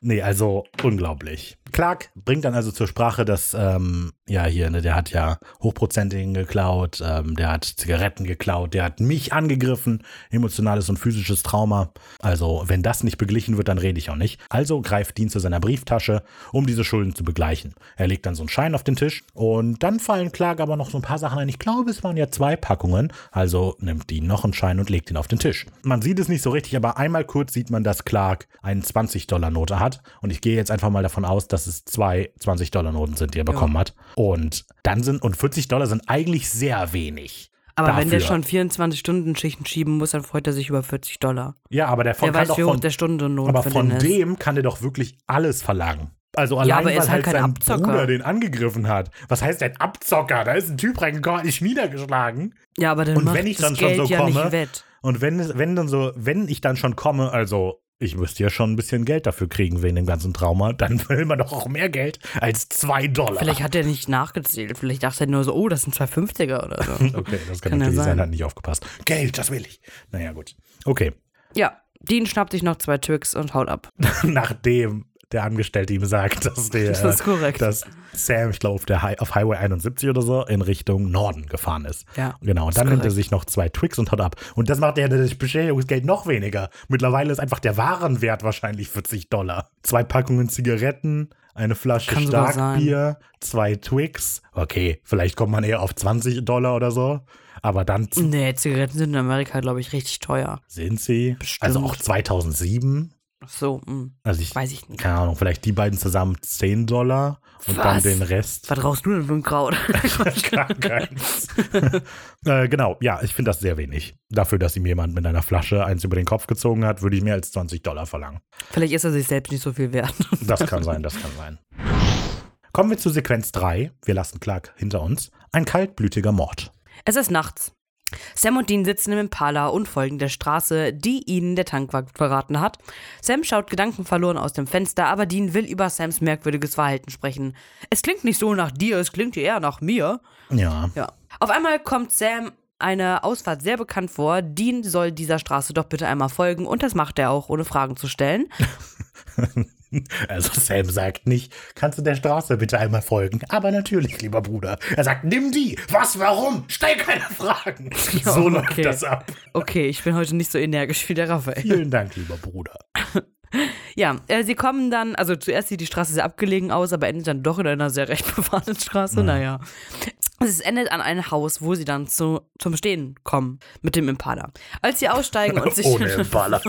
A: Nee, also unglaublich. Clark bringt dann also zur Sprache, dass, ähm, ja, hier, ne, der hat ja Hochprozentigen geklaut, ähm, der hat Zigaretten geklaut, der hat mich angegriffen, emotionales und physisches Trauma. Also, wenn das nicht beglichen wird, dann rede ich auch nicht. Also greift Dean zu seiner Brieftasche, um diese Schulden zu begleichen. Er legt dann so einen Schein auf den Tisch und dann fallen Clark aber noch so ein paar Sachen ein. Ich glaube, es waren ja zwei Packungen. Also nimmt Dean noch einen Schein und legt ihn auf den Tisch. Man sieht es nicht so richtig, aber einmal kurz sieht man, dass Clark eine 20-Dollar-Note hat. Und ich gehe jetzt einfach mal davon aus, dass es zwei 20-Dollar-Noten sind, die er bekommen hat. Und dann sind, und 40 Dollar sind eigentlich sehr wenig.
B: Aber wenn der
A: Dafür.
B: schon 24-Stunden-Schichten schieben muss, dann freut er sich über 40 Dollar.
A: Ja, aber der, von,
B: Der weiß,
A: doch
B: wie hoch der Stundenlohn
A: aber von
B: den ist.
A: dem kann der doch wirklich alles verlangen. Also allein,
B: aber er ist
A: weil
B: halt
A: halt
B: kein
A: sein
B: Abzocker.
A: Bruder den angegriffen hat. Was heißt denn Abzocker? Da ist ein Typ reingekommen, hat dich niedergeschlagen.
B: Ja, aber dann
A: Und
B: macht
A: wenn ich
B: das
A: dann schon
B: Geld
A: so
B: ja
A: komme-
B: nicht wett.
A: Und wenn, wenn dann so, wenn ich dann schon komme, also ich müsste ja schon ein bisschen Geld dafür kriegen wegen dem ganzen Trauma, dann will man doch auch mehr Geld als zwei Dollar.
B: Vielleicht hat er nicht nachgezählt. Vielleicht dachte er nur so, oh, das sind 250er oder so.
A: Okay, das kann,
B: Kann
A: natürlich sein,
B: sein.
A: hat nicht aufgepasst. Geld, das will ich. Naja, gut. Okay.
B: ja, Dean schnappt sich noch zwei Twix und haut ab.
A: Nachdem der Angestellte ihm sagt, dass der
B: Das ist korrekt.
A: dass Sam, ich glaube, auf, der Hi- auf Highway 71 oder so, in Richtung Norden gefahren ist.
B: Ja,
A: Genau. Und dann nimmt er sich noch zwei Twix und haut ab. Und das macht ja das Beschädigungsgeld noch weniger. Mittlerweile ist einfach der Warenwert wahrscheinlich 40 Dollar. Zwei Packungen Zigaretten, eine Flasche
B: Kann
A: Starkbier, zwei Twix. Okay, vielleicht kommt man eher auf 20 Dollar oder so. Aber dann
B: Nee, Zigaretten sind in Amerika, glaube ich, richtig teuer.
A: sind sie.
B: Bestimmt.
A: Also auch 2007.
B: So, hm.
A: Also ich,
B: weiß ich nicht.
A: keine Ahnung, vielleicht die beiden zusammen 10 Dollar und dann
B: Was?
A: den Rest.
B: Was rauchst du denn für ein Kraut?
A: Äh, genau, ja, ich finde das sehr wenig. Dafür, dass ihm jemand mit einer Flasche eins über den Kopf gezogen hat, würde ich mehr als 20 Dollar verlangen.
B: Vielleicht ist er sich selbst nicht so viel wert.
A: Das kann sein, das kann sein. Kommen wir zu Sequenz 3. Wir lassen Clark hinter uns. Ein kaltblütiger Mord.
B: Es ist nachts. Sam und Dean sitzen im Impala und folgen der Straße, die ihnen der Tankwart verraten hat. Sam schaut gedankenverloren aus dem Fenster, aber Dean will über Sams merkwürdiges Verhalten sprechen. Es klingt nicht so nach dir, es klingt eher nach mir.
A: Ja.
B: Ja. Auf einmal kommt Sam eine Ausfahrt sehr bekannt vor. Dean soll dieser Straße doch bitte einmal folgen und das macht er auch, ohne Fragen zu stellen.
A: Also Sam sagt nicht, kannst du der Straße bitte einmal folgen? Aber natürlich, lieber Bruder. Er sagt, nimm die. Was, warum? Stell keine Fragen. so läuft
B: okay.
A: das ab.
B: Okay, ich bin heute nicht so energisch wie der Raphael.
A: Vielen Dank, lieber Bruder.
B: Ja, äh, sie kommen dann, also zuerst sieht die Straße sehr abgelegen aus, aber endet dann doch in einer sehr recht befahrenen Straße. Naja. Es endet an ein Haus, wo sie dann zu, zum Stehen kommen mit dem Impala. Als sie aussteigen und sich
A: Ohne Impala.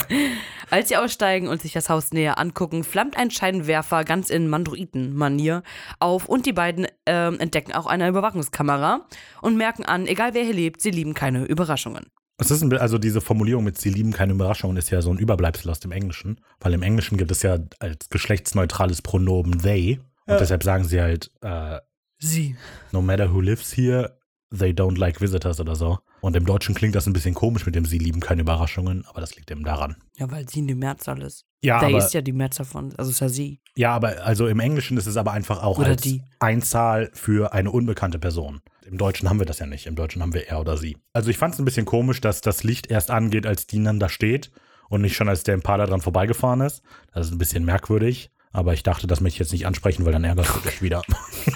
B: als sie aussteigen und sich das Haus näher angucken, flammt ein Scheinwerfer ganz in Mandroiden-Manier auf und die beiden ähm, entdecken auch eine Überwachungskamera und merken an, egal wer hier lebt, sie lieben keine Überraschungen.
A: Es ist ein, also diese Formulierung mit sie lieben keine Überraschungen ist ja so ein Überbleibsel aus dem Englischen, weil im Englischen gibt es ja als geschlechtsneutrales Pronomen they und deshalb sagen sie halt äh,
B: Sie.
A: no matter who lives here, they don't like visitors oder so. Und im Deutschen klingt das ein bisschen komisch mit dem sie lieben keine Überraschungen, aber das liegt eben daran.
B: Ja, weil sie in die Mehrzahl ist.
A: Ja, aber,
B: ist ja die Mehrzahl von, also ist ja sie.
A: ja, aber also im Englischen ist es aber einfach auch
B: Oder
A: als
B: die.
A: Einzahl für eine unbekannte Person. Im Deutschen haben wir das ja nicht. Im Deutschen haben wir er oder sie. Also ich fand es ein bisschen komisch, dass das Licht erst angeht, als die dann da steht und nicht schon, als der Impala dran vorbeigefahren ist. Das ist ein bisschen merkwürdig. Aber ich dachte, das möchte ich jetzt nicht ansprechen, weil dann ärgert du dich wieder.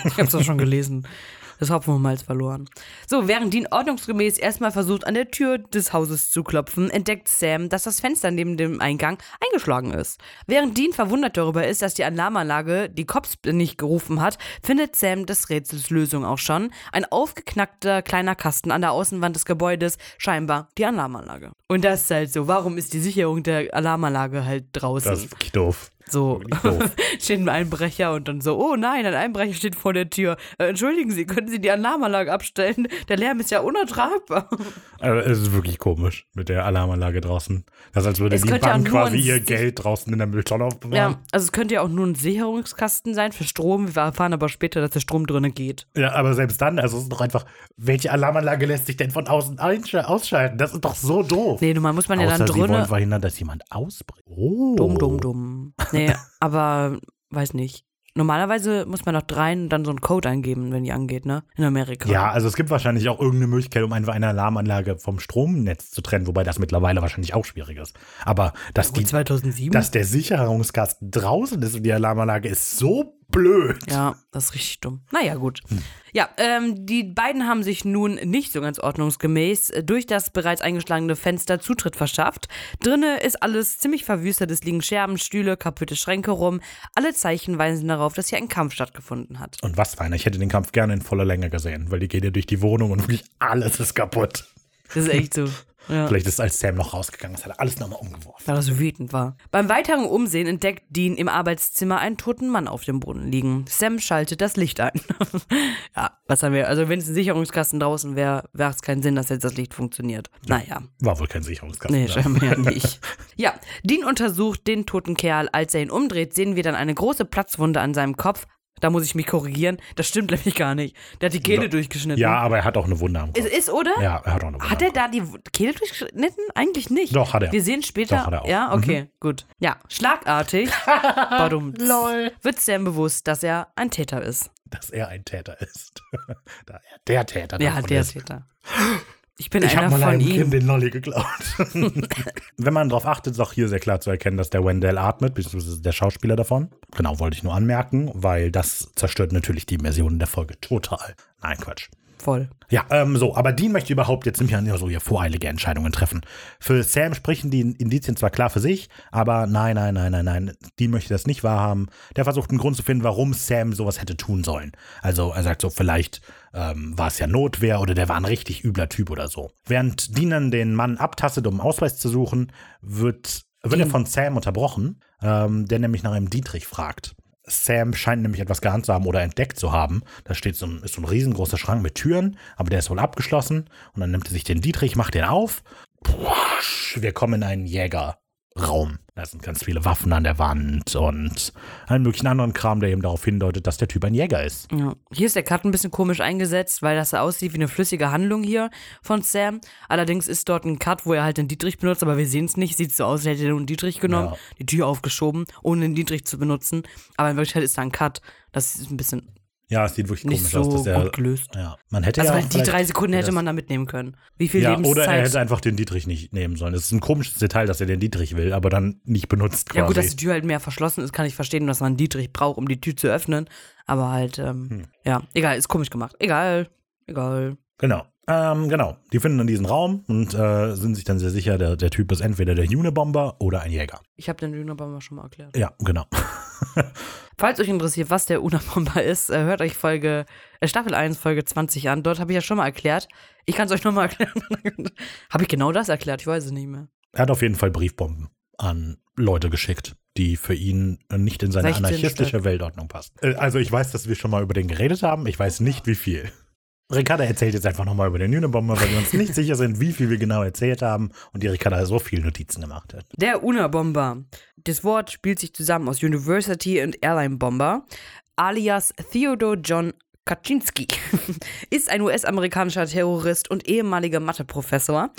B: Ich hab's doch schon gelesen. Das Hopfen und Malz verloren. So, während Dean ordnungsgemäß erstmal versucht, an der Tür des Hauses zu klopfen, entdeckt Sam, dass das Fenster neben dem Eingang eingeschlagen ist. Während Dean verwundert darüber ist, dass die Alarmanlage die Cops nicht gerufen hat, findet Sam des Rätsels Lösung auch schon. Ein aufgeknackter kleiner Kasten an der Außenwand des Gebäudes, scheinbar die Alarmanlage. Und das ist halt so. Warum ist die Sicherung der Alarmanlage halt draußen?
A: Das ist doof.
B: So,
A: doof.
B: steht ein Einbrecher und dann so, oh nein, ein Einbrecher steht vor der Tür. Äh, entschuldigen Sie, können Sie die Alarmanlage abstellen? Der Lärm ist ja unertragbar.
A: Also es ist wirklich komisch mit der Alarmanlage draußen. Das ist, als würde
B: Es
A: die Bank quasi ihr Geld draußen in der Mülltonne aufbewahren.
B: Ja, also es könnte ja auch nur ein Sicherungskasten sein für Strom. Wir erfahren aber später, dass der Strom drinnen geht.
A: Ja, aber selbst dann, also es ist doch einfach, welche Alarmanlage lässt sich denn von außen ausschalten? Das ist doch so doof.
B: Nee, normal muss man ja
A: Außer
B: dann
A: sie wollen
B: drinnen.
A: verhindern, dass jemand ausbricht. Oh.
B: Dumm, dumm, dumm. Nee, aber weiß nicht. Normalerweise muss man doch dreien dann so einen Code eingeben, wenn die angeht, ne? In Amerika.
A: Ja, also es gibt wahrscheinlich auch irgendeine Möglichkeit, um einfach eine Alarmanlage vom Stromnetz zu trennen, wobei das mittlerweile wahrscheinlich auch schwierig ist. Aber dass, die,
B: Gut, 2007?
A: dass der Sicherungskasten draußen ist und die Alarmanlage ist so blöd.
B: Ja, das ist richtig dumm. Naja, gut. Ja, ähm, die beiden haben sich nun nicht so ganz ordnungsgemäß durch das bereits eingeschlagene Fenster Zutritt verschafft. Drinne ist alles ziemlich verwüstet. Es liegen Scherben, Stühle, kaputte Schränke rum. Alle Zeichen weisen darauf, dass hier ein Kampf stattgefunden hat.
A: Und was für einer. Ich hätte den Kampf gerne in voller Länge gesehen, weil die geht ja durch die Wohnung und wirklich alles ist kaputt.
B: Das ist echt so. Ja.
A: Vielleicht ist als Sam noch rausgegangen ist, hat er alles nochmal umgeworfen.
B: weil er so wütend war. Beim weiteren Umsehen entdeckt Dean im Arbeitszimmer einen toten Mann auf dem Boden liegen. Sam schaltet das Licht ein. ja, was haben wir? Also wenn es ein Sicherungskasten draußen wäre, wäre es keinen Sinn, dass jetzt das Licht funktioniert. Naja.
A: War wohl kein Sicherungskasten.
B: Nee,
A: da.
B: scheinbar ja nicht. Ja, Dean untersucht den toten Kerl. Als er ihn umdreht, sehen wir dann eine große Platzwunde an seinem Kopf. Da muss ich mich korrigieren. Das stimmt nämlich gar nicht. Der hat die Kehle durchgeschnitten.
A: Ja, aber er hat auch eine Wunde am Kopf.
B: Ist, ist oder?
A: ja, er hat auch eine Wunde
B: Hat er da die Kehle durchgeschnitten? Eigentlich nicht.
A: Doch, hat er.
B: Wir sehen später.
A: Doch, hat er auch. Mhm.
B: Ja, okay, gut. Ja, schlagartig badum,
A: Lol.
B: wird Sam bewusst, dass er ein Täter ist.
A: dass er ein Täter ist. da er der Täter
B: Ja, der
A: ist.
B: Täter. Ich bin
A: Ich
B: einer
A: habe mal
B: von
A: einem. Kind den Lolli geklaut. Wenn man darauf achtet, ist auch hier sehr klar zu erkennen, dass der Wendell atmet, beziehungsweise der Schauspieler davon. Genau, wollte ich nur anmerken, weil das zerstört natürlich die Immersion der Folge total. Nein, Quatsch.
B: Voll.
A: Ja, ähm, so, aber Dean möchte überhaupt jetzt nicht mehr so hier voreilige Entscheidungen treffen. Für Sam sprechen die Indizien zwar klar für sich, aber nein, nein, nein, nein, nein, Dean möchte das nicht wahrhaben. Der versucht einen Grund zu finden, warum Sam sowas hätte tun sollen. Also er sagt so, vielleicht ähm, war es ja Notwehr oder der war ein richtig übler Typ oder so. Während Dean dann den Mann abtastet, um einen Ausweis zu suchen, wird, wird er von Sam unterbrochen, ähm, der nämlich nach einem Dietrich fragt. Sam scheint nämlich etwas geahnt zu haben oder entdeckt zu haben. Da steht so ein, ist so ein riesengroßer Schrank mit Türen, aber der ist wohl abgeschlossen. Und dann nimmt er sich den Dietrich, macht den auf. Pusch, wir kommen in einen Jägerraum. Da sind ganz viele Waffen an der Wand und allen möglichen anderen Kram, der eben darauf hindeutet, dass der Typ ein Jäger ist.
B: Ja. Hier ist der Cut ein bisschen komisch eingesetzt, weil das aussieht wie eine flüssige Handlung hier von Sam. Allerdings ist dort ein Cut, wo er halt den Dietrich benutzt, aber wir sehen es nicht. Sieht so aus, als hätte er nur einen Dietrich genommen,
A: Ja.
B: die Tür aufgeschoben, ohne den Dietrich zu benutzen. Aber in Wirklichkeit ist da ein Cut. Das ist ein bisschen
A: Ja, es sieht wirklich
B: nicht
A: komisch
B: so
A: aus, dass er.
B: gut gelöst.
A: Ja, man hätte
B: Also
A: ja
B: die drei Sekunden hätte man da mitnehmen können. Wie viel
A: Ja,
B: Lebenszeit?
A: oder er hätte einfach den Dietrich nicht nehmen sollen. Es ist ein komisches Detail, dass er den Dietrich will, aber dann nicht benutzt quasi.
B: ja gut, dass die Tür halt mehr verschlossen ist, kann ich verstehen, dass man einen Dietrich braucht, um die Tür zu öffnen. Aber halt, ähm,
A: Hm.
B: ja, egal, ist komisch gemacht. Egal, egal.
A: Genau. Ähm, genau. Die finden dann diesen Raum und äh, sind sich dann sehr sicher, der, der Typ ist entweder der Unibomber oder ein Jäger.
B: Ich habe den Unabomber schon mal erklärt.
A: Ja, genau.
B: Falls euch interessiert, was der Unabomber ist, äh, hört euch Folge, äh, Staffel 1, Folge 20 an. Dort habe ich ja schon mal erklärt. Ich kann es euch nochmal erklären. habe ich genau das erklärt? Ich weiß es nicht mehr.
A: Er hat auf jeden Fall Briefbomben an Leute geschickt, die für ihn nicht in seine
B: 16
A: anarchistische
B: Stück.
A: Weltordnung passen. Äh, also ich weiß, dass wir schon mal über den geredet haben. Ich weiß nicht, wie viel. Ricarda erzählt jetzt einfach nochmal über den Unibomber, weil wir uns nicht sicher sind, wie viel wir genau erzählt haben und die Ricarda so viele Notizen gemacht hat.
B: Der Unabomber. Das Wort spielt sich zusammen aus University und Airline Bomber, alias Theodore John Kaczynski, ist ein US-amerikanischer Terrorist und ehemaliger Matheprofessor,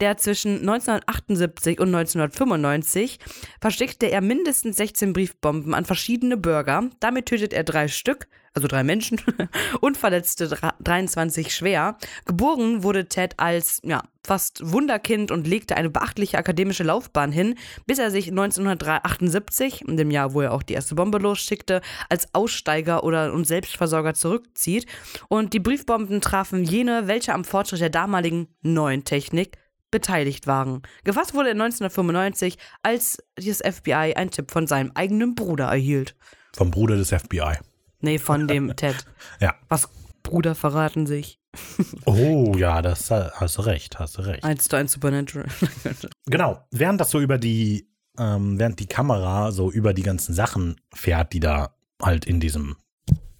B: der zwischen 1978 und 1995 versteckte er mindestens 16 Briefbomben an verschiedene Bürger. Damit tötet er drei Stück, also drei Menschen, und verletzte dra- 23 schwer. Geboren wurde Ted als ja, fast Wunderkind und legte eine beachtliche akademische Laufbahn hin, bis er sich 1978, in dem Jahr, wo er auch die erste Bombe losschickte, als Aussteiger oder und Selbstversorger zurückzieht. Und die Briefbomben trafen jene, welche am Fortschritt der damaligen neuen Technik beteiligt waren. Gefasst wurde er 1995, als das FBI einen Tipp von seinem eigenen Bruder erhielt.
A: Vom Bruder des FBI.
B: Nee, von dem Ted.
A: Ja.
B: Was Bruder verraten sich.
A: Oh ja, das hast du recht, hast du recht.
B: Eins zu eins Supernatural.
A: Genau, während das so über die, ähm, während die Kamera so über die ganzen Sachen fährt, die da halt in diesem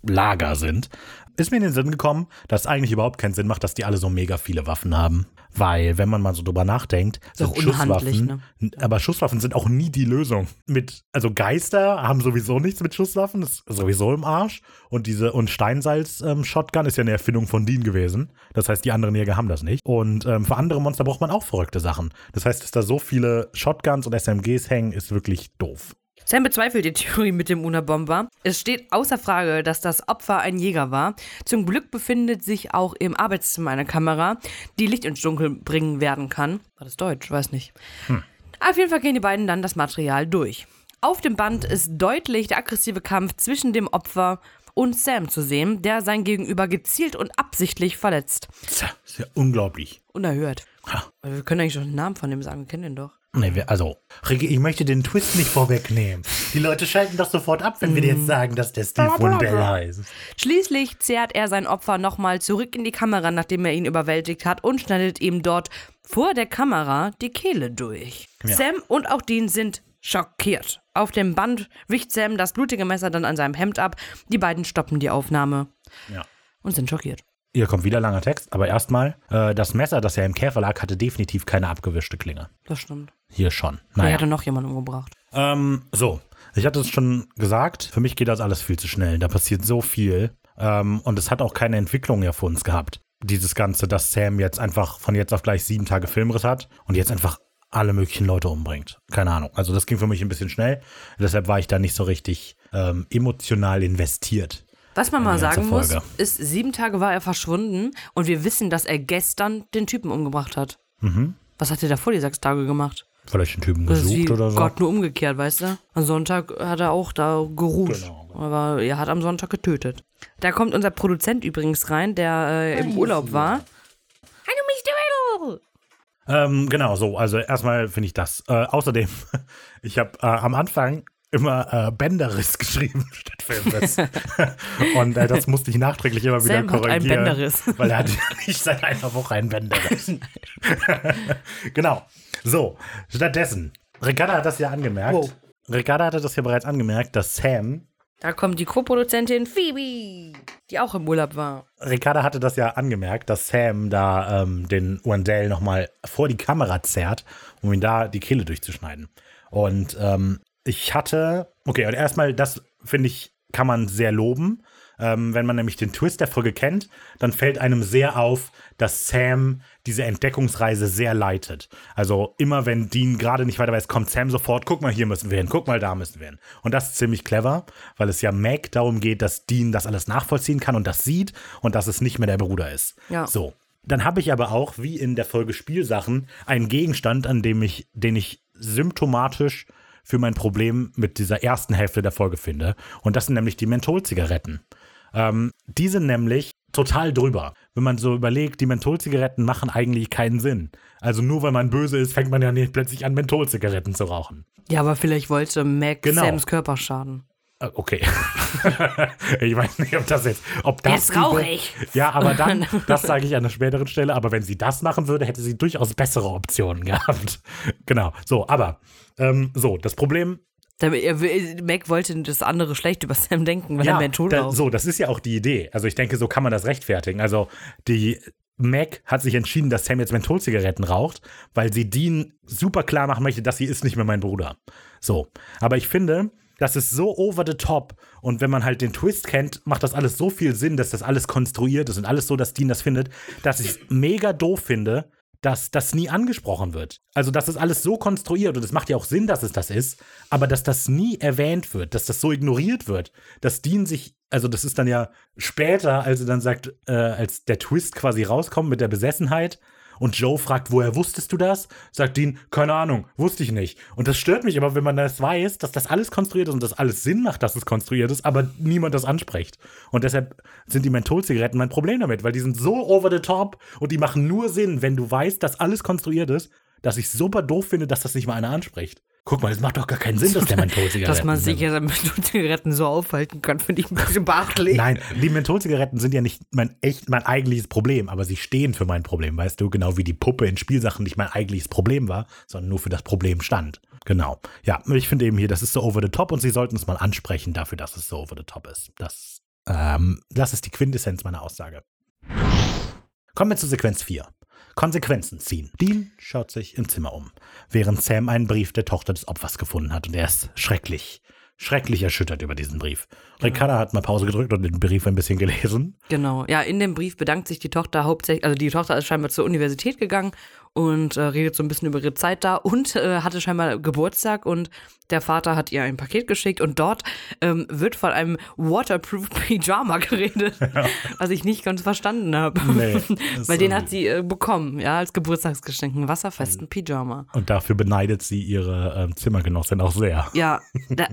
A: Lager sind, ist mir in den Sinn gekommen, dass es eigentlich überhaupt keinen Sinn macht, dass die alle so mega viele Waffen haben. Weil, wenn man mal so drüber nachdenkt, sind Schusswaffen,
B: ne?
A: aber Schusswaffen sind auch nie die Lösung. Mit, also Geister haben sowieso nichts mit Schusswaffen, das ist sowieso im Arsch. Und diese, und Steinsalz-Shotgun ist ja eine Erfindung von Dean gewesen. Das heißt, die anderen Jäger haben das nicht. Und ähm, für andere Monster braucht man auch verrückte Sachen. Das heißt, dass da so viele Shotguns und SMGs hängen, ist wirklich doof.
B: Sam bezweifelt die Theorie mit dem Unabomber. Es steht außer Frage, dass das Opfer ein Jäger war. Zum Glück befindet sich auch im Arbeitszimmer eine Kamera, die Licht ins Dunkel bringen werden kann. War das Deutsch? Weiß nicht. Auf jeden Fall gehen die beiden dann das Material durch. Auf dem Band ist deutlich der aggressive Kampf zwischen dem Opfer und Sam zu sehen, der sein Gegenüber gezielt und absichtlich verletzt.
A: Tja, ist ja unglaublich.
B: Unerhört.
A: Ha.
B: Wir können eigentlich schon den Namen von dem sagen, wir kennen den doch.
A: Nee, also, Ricky, ich möchte den Twist nicht vorwegnehmen. Die Leute schalten doch sofort ab, wenn wir dir jetzt sagen, dass der Steve Wendell heißt.
B: Schließlich zerrt er sein Opfer nochmal zurück in die Kamera, nachdem er ihn überwältigt hat, und schneidet ihm dort vor der Kamera die Kehle durch.
A: Ja.
B: Sam und auch Dean sind schockiert. Auf dem Band wicht Sam das blutige Messer dann an seinem Hemd ab. Die beiden stoppen die Aufnahme
A: Ja.
B: und sind schockiert.
A: Hier kommt wieder langer Text, aber erstmal, äh, das Messer, das ja im Käfer lag, hatte definitiv keine abgewischte Klinge.
B: Das stimmt.
A: Hier schon.
B: Er
A: Naja.
B: hatte noch jemanden umgebracht.
A: Ähm, so, ich hatte es schon gesagt, für mich geht das alles viel zu schnell. Da passiert so viel. Ähm, und es hat auch keine Entwicklung ja für uns gehabt. Dieses Ganze, dass Sam jetzt einfach von jetzt auf gleich sieben Tage Filmriss hat und jetzt einfach alle möglichen Leute umbringt. Keine Ahnung. Also das ging für mich ein bisschen schnell. Deshalb war ich da nicht so richtig ähm, emotional investiert.
B: Was man mal sagen muss, ist, sieben Tage war er verschwunden und wir wissen, dass er gestern den Typen umgebracht hat.
A: Mhm.
B: Was hat er davor die sechs Tage gemacht?
A: Vielleicht den Typen
B: Das ist
A: gesucht
B: wie
A: oder so.
B: Gott nur umgekehrt, weißt du? Am Sonntag hat er auch da geruht.
A: Genau.
B: Aber er hat am Sonntag getötet. Da kommt unser Produzent übrigens rein, der äh, im Urlaub war. Hallo, Mr. Riddle!
A: Ähm, genau, so. Also erstmal finde ich das. Äh, außerdem, ich habe äh, am Anfang immer äh, Bänderriss geschrieben statt Filmriss. Und äh, das musste ich nachträglich immer wieder
B: Sam hat einen
A: korrigieren.
B: Bänderriss.
A: Weil er hat ja nicht seit einer Woche einen Bänderriss. genau. So, stattdessen. Ricarda hat das ja angemerkt.
B: Wow.
A: Ricarda hatte das ja bereits angemerkt, dass Sam
B: Da kommt die Co-Produzentin Phoebe, die auch im Urlaub war.
A: Ricarda hatte das ja angemerkt, dass Sam da ähm, den Wendell nochmal vor die Kamera zerrt, um ihn da die Kehle durchzuschneiden. Und ähm, ich hatte, okay, und erstmal, das finde ich, kann man sehr loben. Ähm, wenn man nämlich den Twist der Folge kennt, dann fällt einem sehr auf, dass Sam diese Entdeckungsreise sehr leitet. Also immer wenn Dean gerade nicht weiter weiß, kommt Sam sofort, guck mal, hier müssen wir hin, guck mal, da müssen wir hin. Und das ist ziemlich clever, weil es ja Mac darum geht, dass Dean das alles nachvollziehen kann und das sieht und dass es nicht mehr der Bruder ist.
B: Ja.
A: So. Dann habe ich aber auch, wie in der Folge Spielsachen, einen Gegenstand, an dem ich, den ich symptomatisch für mein Problem mit dieser ersten Hälfte der Folge finde. Und das sind nämlich die Mentholzigaretten. Ähm, die sind nämlich total drüber. Wenn man so überlegt, die Mentholzigaretten machen eigentlich keinen Sinn. Also nur weil man böse ist, fängt man ja nicht plötzlich an, Mentholzigaretten zu rauchen.
B: Ja, aber vielleicht wollte Mac
A: Genau.
B: Sams Körper schaden.
A: Äh, Okay. ich weiß nicht, ob das jetzt, ob das.
B: Jetzt rauche ich.
A: Ja, aber dann, das sage ich an einer späteren Stelle, aber wenn sie das machen würde, hätte sie durchaus bessere Optionen gehabt. Genau. So, aber, ähm, so, das Problem,
B: Mac wollte das andere schlecht über Sam denken, weil er Menthol
A: da,
B: raucht.
A: so, das ist ja auch die Idee. Also ich denke, so kann man das rechtfertigen. Also die Mac hat sich entschieden, dass Sam jetzt Mentholzigaretten raucht, weil sie Dean super klar machen möchte, dass sie ist nicht mehr mein Bruder. So, aber ich finde, das ist so over the top und wenn man halt den Twist kennt, macht das alles so viel Sinn, dass das alles konstruiert ist und alles so, dass Dean das findet, dass ich es mega doof finde, dass das nie angesprochen wird. Also, das ist alles so konstruiert und es macht ja auch Sinn, dass es das ist, aber dass das nie erwähnt wird, dass das so ignoriert wird, dass Dean sich, also das ist dann ja später, als er dann sagt, äh, als der Twist quasi rauskommt mit der Besessenheit und Joe fragt, woher wusstest du das? Sagt Dean, keine Ahnung, wusste ich nicht. Und das stört mich aber, wenn man das weiß, dass das alles konstruiert ist und das alles Sinn macht, dass es konstruiert ist, aber niemand das anspricht. Und deshalb sind die Mentholzigaretten mein Problem damit, weil die sind so over the top und die machen nur Sinn, wenn du weißt, dass alles konstruiert ist, dass ich super doof finde, dass das nicht mal einer anspricht. Guck mal, das macht doch gar keinen Sinn, dass der Mentholzigaretten
B: Dass man sich ja mit Zigaretten so aufhalten kann, finde ich ein bisschen beachtlich.
A: Nein, die Mentholzigaretten sind ja nicht mein echt mein eigentliches Problem, aber sie stehen für mein Problem, weißt du, genau wie die Puppe in Spielsachen nicht mein eigentliches Problem war, sondern nur für das Problem stand. Genau. Ja, ich finde eben hier, das ist so over the top und sie sollten es mal ansprechen dafür, dass es so over the top ist. Das, ähm, das ist die Quintessenz meiner Aussage. Kommen wir zu Sequenz 4. Konsequenzen ziehen. Dean schaut sich im Zimmer um, während Sam einen Brief der Tochter des Opfers gefunden hat und er ist schrecklich, schrecklich erschüttert über diesen Brief. Ricarda hat mal Pause gedrückt und den Brief ein bisschen gelesen.
B: Genau. Ja, in dem Brief bedankt sich die Tochter hauptsächlich, also die Tochter ist scheinbar zur Universität gegangen und äh, redet so ein bisschen über ihre Zeit da und äh, hatte scheinbar Geburtstag und der Vater hat ihr ein Paket geschickt und dort ähm, wird von einem Waterproof Pyjama geredet, was ich nicht ganz verstanden habe.
A: Nee,
B: Weil den
A: ist-
B: hat sie äh, bekommen, ja, als Geburtstagsgeschenk, einen wasserfesten Pyjama.
A: Und dafür beneidet sie ihre ähm, Zimmergenossin auch sehr.
B: Ja, da,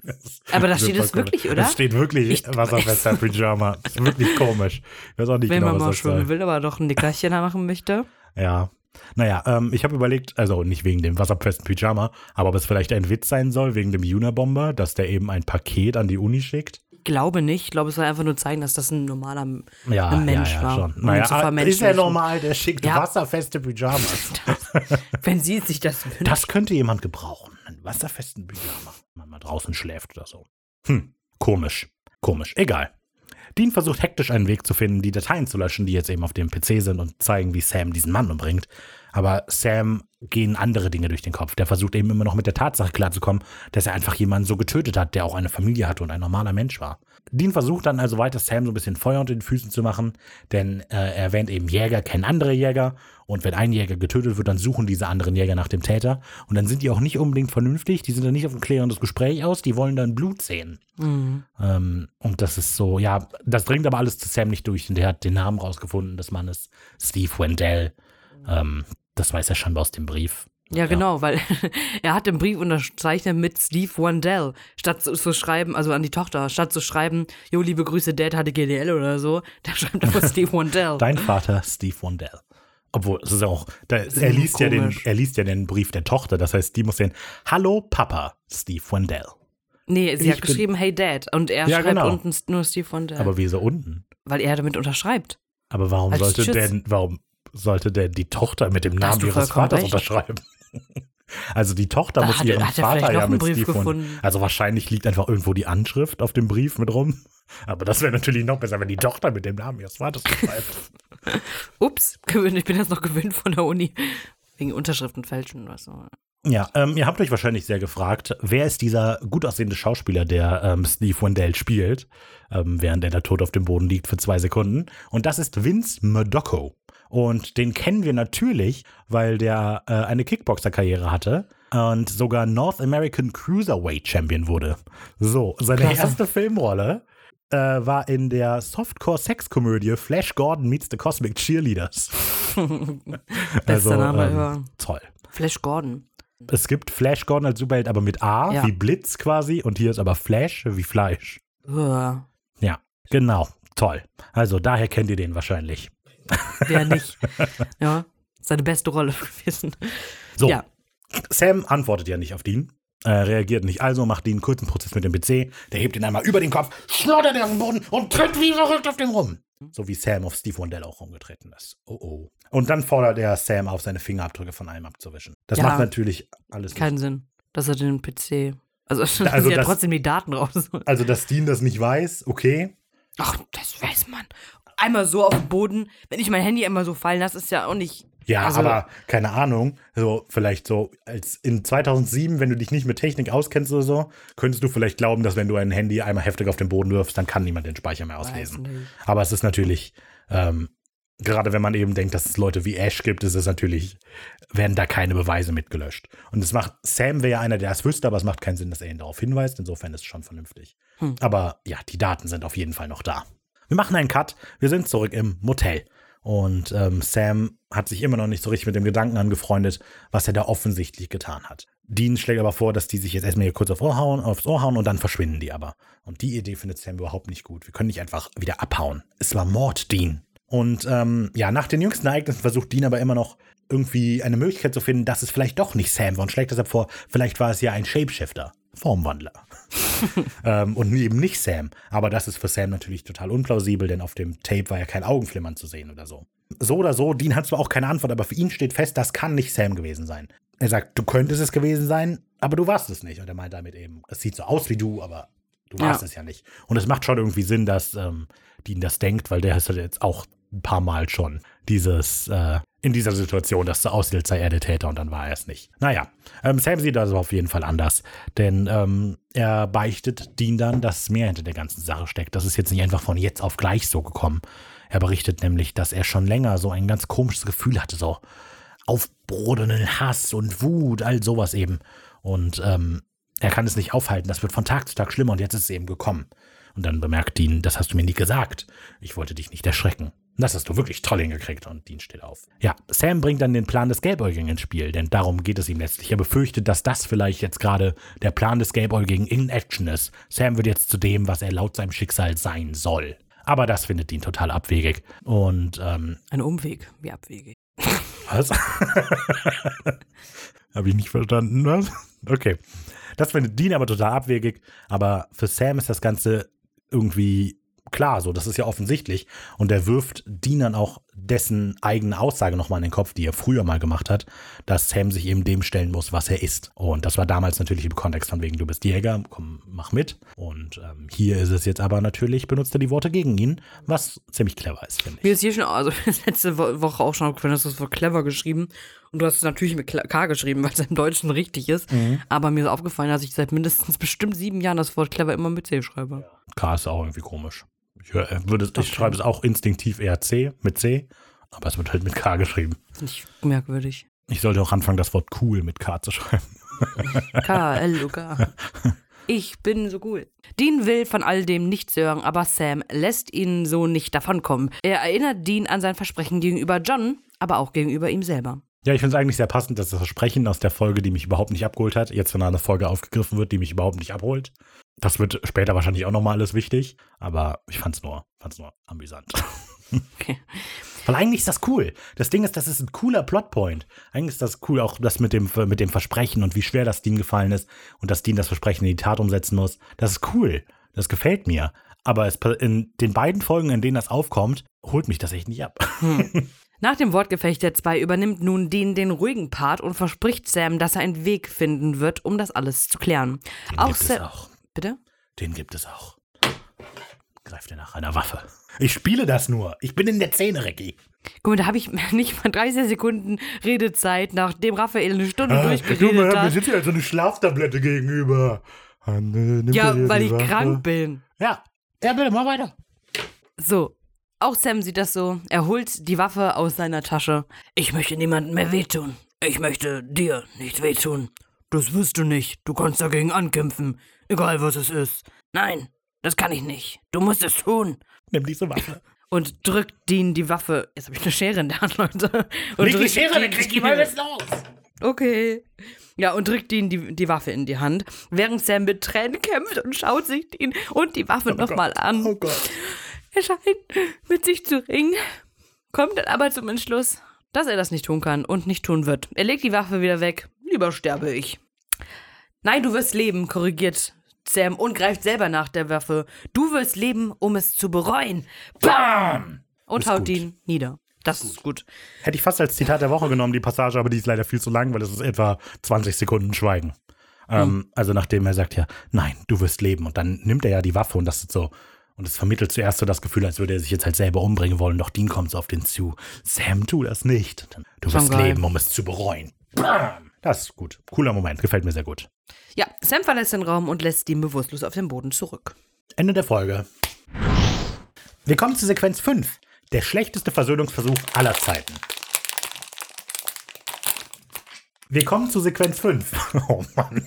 B: aber da steht es wirklich, oder?
A: Es steht wirklich
B: Ich-
A: wasserfester Pyjama. Das ist wirklich komisch. Ich weiß auch nicht
B: Wenn
A: genau,
B: man mal
A: das
B: schwimmen
A: soll.
B: will, aber doch ein Nickerchen machen möchte.
A: Ja. Naja, ähm, ich habe überlegt, also nicht wegen dem wasserfesten Pyjama, aber ob es vielleicht ein Witz sein soll, wegen dem Unabomber, dass der eben ein Paket an die Uni schickt.
B: glaube nicht. Ich glaube, es soll einfach nur zeigen, dass das ein normaler
A: Ja,
B: ein Mensch
A: ja, ja,
B: war.
A: schon.
B: um
A: Naja,
B: zu
A: ist ja normal, der schickt wasserfeste Pyjamas.
B: Wenn sie sich das wünscht.
A: Das könnte jemand gebrauchen. Einen wasserfesten Pyjama. Wenn man mal draußen schläft oder so. Hm, komisch. Komisch. Egal. Dean versucht hektisch einen Weg zu finden, die Dateien zu löschen, die jetzt eben auf dem PC sind und zeigen, wie Sam diesen Mann umbringt. Aber Sam gehen andere Dinge durch den Kopf. Der versucht eben immer noch mit der Tatsache klarzukommen, dass er einfach jemanden so getötet hat, der auch eine Familie hatte und ein normaler Mensch war. Dean versucht dann also weiter, Sam so ein bisschen Feuer unter den Füßen zu machen, denn äh, er erwähnt eben, Jäger kennen andere Jäger und wenn ein Jäger getötet wird, dann suchen diese anderen Jäger nach dem Täter und dann sind die auch nicht unbedingt vernünftig, die sind dann nicht auf ein klärendes Gespräch aus, die wollen dann Blut sehen.
B: Mhm.
A: Ähm, und das ist so, ja, das dringt aber alles zu Sam nicht durch. Und der hat den Namen rausgefunden des Mannes, Steve Wendell. Ähm, das weiß er scheinbar aus dem Brief.
B: Ja, genau, weil er hat den Brief unterzeichnet mit Steve Wandell, statt zu, zu schreiben, also an die Tochter, statt zu schreiben, jo, liebe Grüße, Dad hatte GDL oder so, da schreibt er einfach Steve Wandell.
A: Dein Vater, Steve Wendell. Obwohl, es ist auch, da,
B: ist
A: er, liest ja den, er liest ja den Brief der Tochter. Das heißt, die muss sehen, Hallo Papa, Steve Wendell.
B: Nee, sie
A: Ich
B: hat geschrieben, hey Dad, und er
A: Ja,
B: schreibt
A: genau.
B: unten nur Steve Wandell,
A: Aber wieso unten?
B: weil er damit unterschreibt.
A: Aber warum
B: Als
A: sollte
B: Tschüss.
A: denn, warum sollte denn die Tochter mit dem Namen ihres Vaters
B: recht.
A: unterschreiben? Also die Tochter
B: Da
A: muss
B: hat-
A: ihren
B: hat er
A: Vater ja mit
B: Brief gefunden.
A: Also wahrscheinlich liegt einfach irgendwo die Anschrift auf dem Brief mit rum. Aber das wäre natürlich noch besser, wenn die Tochter mit dem Namen ihres Vaters schreibt.
B: Ups, gewöhnt, ich bin das noch gewöhnt von der Uni. Wegen Unterschriften fälschen oder so.
A: Ja, ähm, ihr habt euch wahrscheinlich sehr gefragt, wer ist dieser gut aussehende Schauspieler, der ähm, Steve Wendell spielt, ähm, während er da tot auf dem Boden liegt für zwei Sekunden. Und das ist Vince Murdocco. Und den kennen wir natürlich, weil der äh, eine Kickboxer-Karriere hatte und sogar North American Cruiserweight Champion wurde. So, seine
B: Klasse.
A: erste Filmrolle äh, war in der Softcore-Sex-Komödie Flash Gordon Meets the Cosmic Cheerleaders.
B: Bester Name
A: ähm, Toll.
B: Flash Gordon.
A: Es gibt Flash Gordon als Superheld, aber mit A,
B: Ja.
A: wie Blitz quasi. Und hier ist aber Flash wie Fleisch.
B: Uah,
A: Ja, genau. Toll. Also daher kennt ihr den wahrscheinlich.
B: Wer nicht. ja, seine beste Rolle gewesen.
A: So,
B: Ja,
A: Sam antwortet ja nicht auf Dean. Äh, reagiert nicht, also macht Dean einen kurzen Prozess mit dem PC. Der hebt ihn einmal über den Kopf, schleudert ihn auf den Boden und tritt wie verrückt auf den rum. So wie Sam auf Steve Wendell auch rumgetreten ist. Oh oh. Und dann fordert er Sam auf, seine Fingerabdrücke von allem abzuwischen. Das
B: Ja.
A: macht natürlich alles nicht
B: keinen Sinn, dass er den PC. Also,
A: Also
B: also ja
A: das-
B: trotzdem die Daten raus.
A: Also, dass Dean das nicht weiß, okay.
B: Ach, das weiß man. Einmal so auf dem Boden, wenn ich mein Handy einmal so fallen lasse, ist ja auch nicht.
A: Ja,
B: Also-
A: aber keine Ahnung, so vielleicht so als in 2007, wenn du dich nicht mit Technik auskennst oder so, könntest du vielleicht glauben, dass wenn du ein Handy einmal heftig auf den Boden wirfst, dann kann niemand den Speicher mehr auslesen. Aber es ist natürlich, ähm, gerade wenn man eben denkt, dass es Leute wie Ash gibt, ist es natürlich, werden da keine Beweise mitgelöscht. Und es macht, Sam wäre ja einer, der es wüsste, aber es macht keinen Sinn, dass er ihn darauf hinweist. Insofern ist es schon vernünftig.
B: Hm.
A: Aber ja, die Daten sind auf jeden Fall noch da. Wir machen einen Cut. Wir sind zurück im Motel. Und ähm, Sam hat sich immer noch nicht so richtig mit dem Gedanken angefreundet, was er da offensichtlich getan hat. Dean schlägt aber vor, dass die sich jetzt erstmal hier kurz auf Ohr hauen, aufs Ohr hauen und dann verschwinden die aber. Und die Idee findet Sam überhaupt nicht gut. Wir können nicht einfach wieder abhauen. Es war Mord, Dean. Und ähm, ja, nach den jüngsten Ereignissen versucht Dean aber immer noch irgendwie eine Möglichkeit zu finden, dass es vielleicht doch nicht Sam war und schlägt deshalb vor, vielleicht war es ja ein Shapeshifter, Formwandler. ähm, und eben nicht Sam. Aber das ist für Sam natürlich total unplausibel, denn auf dem Tape war ja kein Augenflimmern zu sehen oder so. So oder so, Dean hat zwar auch keine Antwort, aber für ihn steht fest, das kann nicht Sam gewesen sein. Er sagt, du könntest es gewesen sein, aber du warst es nicht. Und er meint damit eben, es sieht so aus wie du, aber du warst
B: Ja.
A: es ja nicht. Und es macht schon irgendwie Sinn, dass ähm, Dean das denkt, weil der ist halt jetzt auch ein paar Mal schon dieses, äh, in dieser Situation, dass aussieht, als sei er der Täter und dann war er es nicht. Naja, ähm, Sam sieht das auf jeden Fall anders, denn ähm, er beichtet Dean dann, dass mehr hinter der ganzen Sache steckt. Das ist jetzt nicht einfach von jetzt auf gleich so gekommen. Er berichtet nämlich, dass er schon länger so ein ganz komisches Gefühl hatte, so aufbrodelnden Hass und Wut, all sowas eben. Und ähm, er kann es nicht aufhalten. Das wird von Tag zu Tag schlimmer und jetzt ist es eben gekommen. Und dann bemerkt Dean, das hast du mir nie gesagt. Ich wollte dich nicht erschrecken. Das hast du wirklich toll hingekriegt. Und Dean steht auf. Ja, Sam bringt dann den Plan des Gelbäugigen ins Spiel, denn darum geht es ihm letztlich. Er befürchtet, dass das vielleicht jetzt gerade der Plan des Gelbäugigen in Action ist. Sam wird jetzt zu dem, was er laut seinem Schicksal sein soll. Aber das findet Dean total abwegig. Und ähm,
B: Ein Umweg, wie abwegig.
A: was? Habe ich nicht verstanden, was? Okay. Das findet Dean aber total abwegig. Aber für Sam ist das Ganze irgendwie klar, so, das ist ja offensichtlich. Und er wirft Dean auch dessen eigene Aussage nochmal in den Kopf, die er früher mal gemacht hat, dass Sam sich eben dem stellen muss, was er ist. Und das war damals natürlich im Kontext von wegen, du bist Jäger, komm, mach mit. Und ähm, hier ist es jetzt aber natürlich, benutzt er die Worte gegen ihn, was ziemlich clever ist, finde ich.
B: Mir ist hier schon, also letzte Woche auch schon aufgefallen, dass du das Wort clever geschrieben und du hast es natürlich mit K geschrieben, weil es im Deutschen richtig ist. Mhm. Aber mir ist aufgefallen, dass ich seit mindestens bestimmt sieben Jahren das Wort clever immer mit C schreibe.
A: K ist auch irgendwie komisch. Ich, äh, würde, ich schreibe es auch instinktiv eher C mit C, aber es wird halt mit K geschrieben.
B: Nicht merkwürdig.
A: Ich sollte auch anfangen, das Wort cool mit K zu schreiben.
B: K, L, U, K. Ich bin so cool. Dean will von all dem nichts hören, aber Sam lässt ihn so nicht davonkommen. Er erinnert Dean an sein Versprechen gegenüber John, aber auch gegenüber ihm selber.
A: Ja, ich finde es eigentlich sehr passend, dass das Versprechen aus der Folge, die mich überhaupt nicht abgeholt hat, jetzt von einer Folge aufgegriffen wird, die mich überhaupt nicht abholt. Das wird später wahrscheinlich auch nochmal alles wichtig, aber ich fand's nur, fand's nur amüsant. Okay. Weil eigentlich ist das cool. Das Ding ist, das ist ein cooler Plotpoint. Eigentlich ist das cool, auch das mit dem, mit dem Versprechen und wie schwer das Dean gefallen ist und dass Dean das Versprechen in die Tat umsetzen muss. Das ist cool. Das gefällt mir. Aber es, in den beiden Folgen, in denen das aufkommt, holt mich das echt nicht ab. Hm.
B: Nach dem Wortgefecht der zwei übernimmt nun Dean den ruhigen Part und verspricht Sam, dass er einen Weg finden wird, um das alles zu klären.
A: Den auch gibt Sam es auch.
B: Bitte?
A: Den gibt es auch. Greift er nach einer Waffe. Ich spiele das nur. Ich bin in der Szene, Recki.
B: Guck mal, da habe ich nicht mal 30 Sekunden Redezeit, nachdem Raphael eine Stunde ah, durchgeredet du, hat.
A: Wir sitzen ja so eine Schlaftablette gegenüber.
B: ja, weil ich Waffe. krank bin.
A: Ja, ja, bitte, mal weiter.
B: So, auch Sam sieht das so. Er holt die Waffe aus seiner Tasche. Ich möchte niemandem mehr wehtun. Ich möchte dir nicht wehtun. Das wirst du nicht. Du kannst dagegen ankämpfen. Egal was es ist. Nein, das kann ich nicht. Du musst es tun.
A: Nimm diese Waffe.
B: Und drückt Dean die Waffe. Jetzt habe ich eine Schere in der Hand, Leute.
A: Und Leg die Schere, dann krieg ich mal was los.
B: Okay. Ja, und drückt Dean die, die Waffe in die Hand, während Sam mit Tränen kämpft und schaut sich Dean und die Waffe oh nochmal an. Oh Gott. Er scheint mit sich zu ringen, kommt dann aber zum Entschluss, dass er das nicht tun kann und nicht tun wird. Er legt die Waffe wieder weg. Lieber sterbe ich. Nein, du wirst leben, korrigiert Sam und greift selber nach der Waffe. Du wirst leben, um es zu bereuen. Bam! Und ist haut gut. ihn nieder. Das ist gut.
A: Hätte ich fast als Zitat der Woche genommen, die Passage, aber die ist leider viel zu lang, weil es ist etwa 20 Sekunden Schweigen. Ähm, hm. Also nachdem er sagt ja, nein, du wirst leben. Und dann nimmt er ja die Waffe und das ist so, und es vermittelt zuerst so das Gefühl, als würde er sich jetzt halt selber umbringen wollen. Doch Dean kommt so auf den zu. Sam, tu das nicht. Du wirst leben, um es zu bereuen. Bam! Das ist gut. Cooler Moment. Gefällt mir sehr gut.
B: Ja, Sam verlässt den Raum und lässt Dean bewusstlos auf den Boden zurück.
A: Ende der Folge. Wir kommen zu Sequenz 5. Der schlechteste Versöhnungsversuch aller Zeiten. Wir kommen zu Sequenz 5. Oh Mann.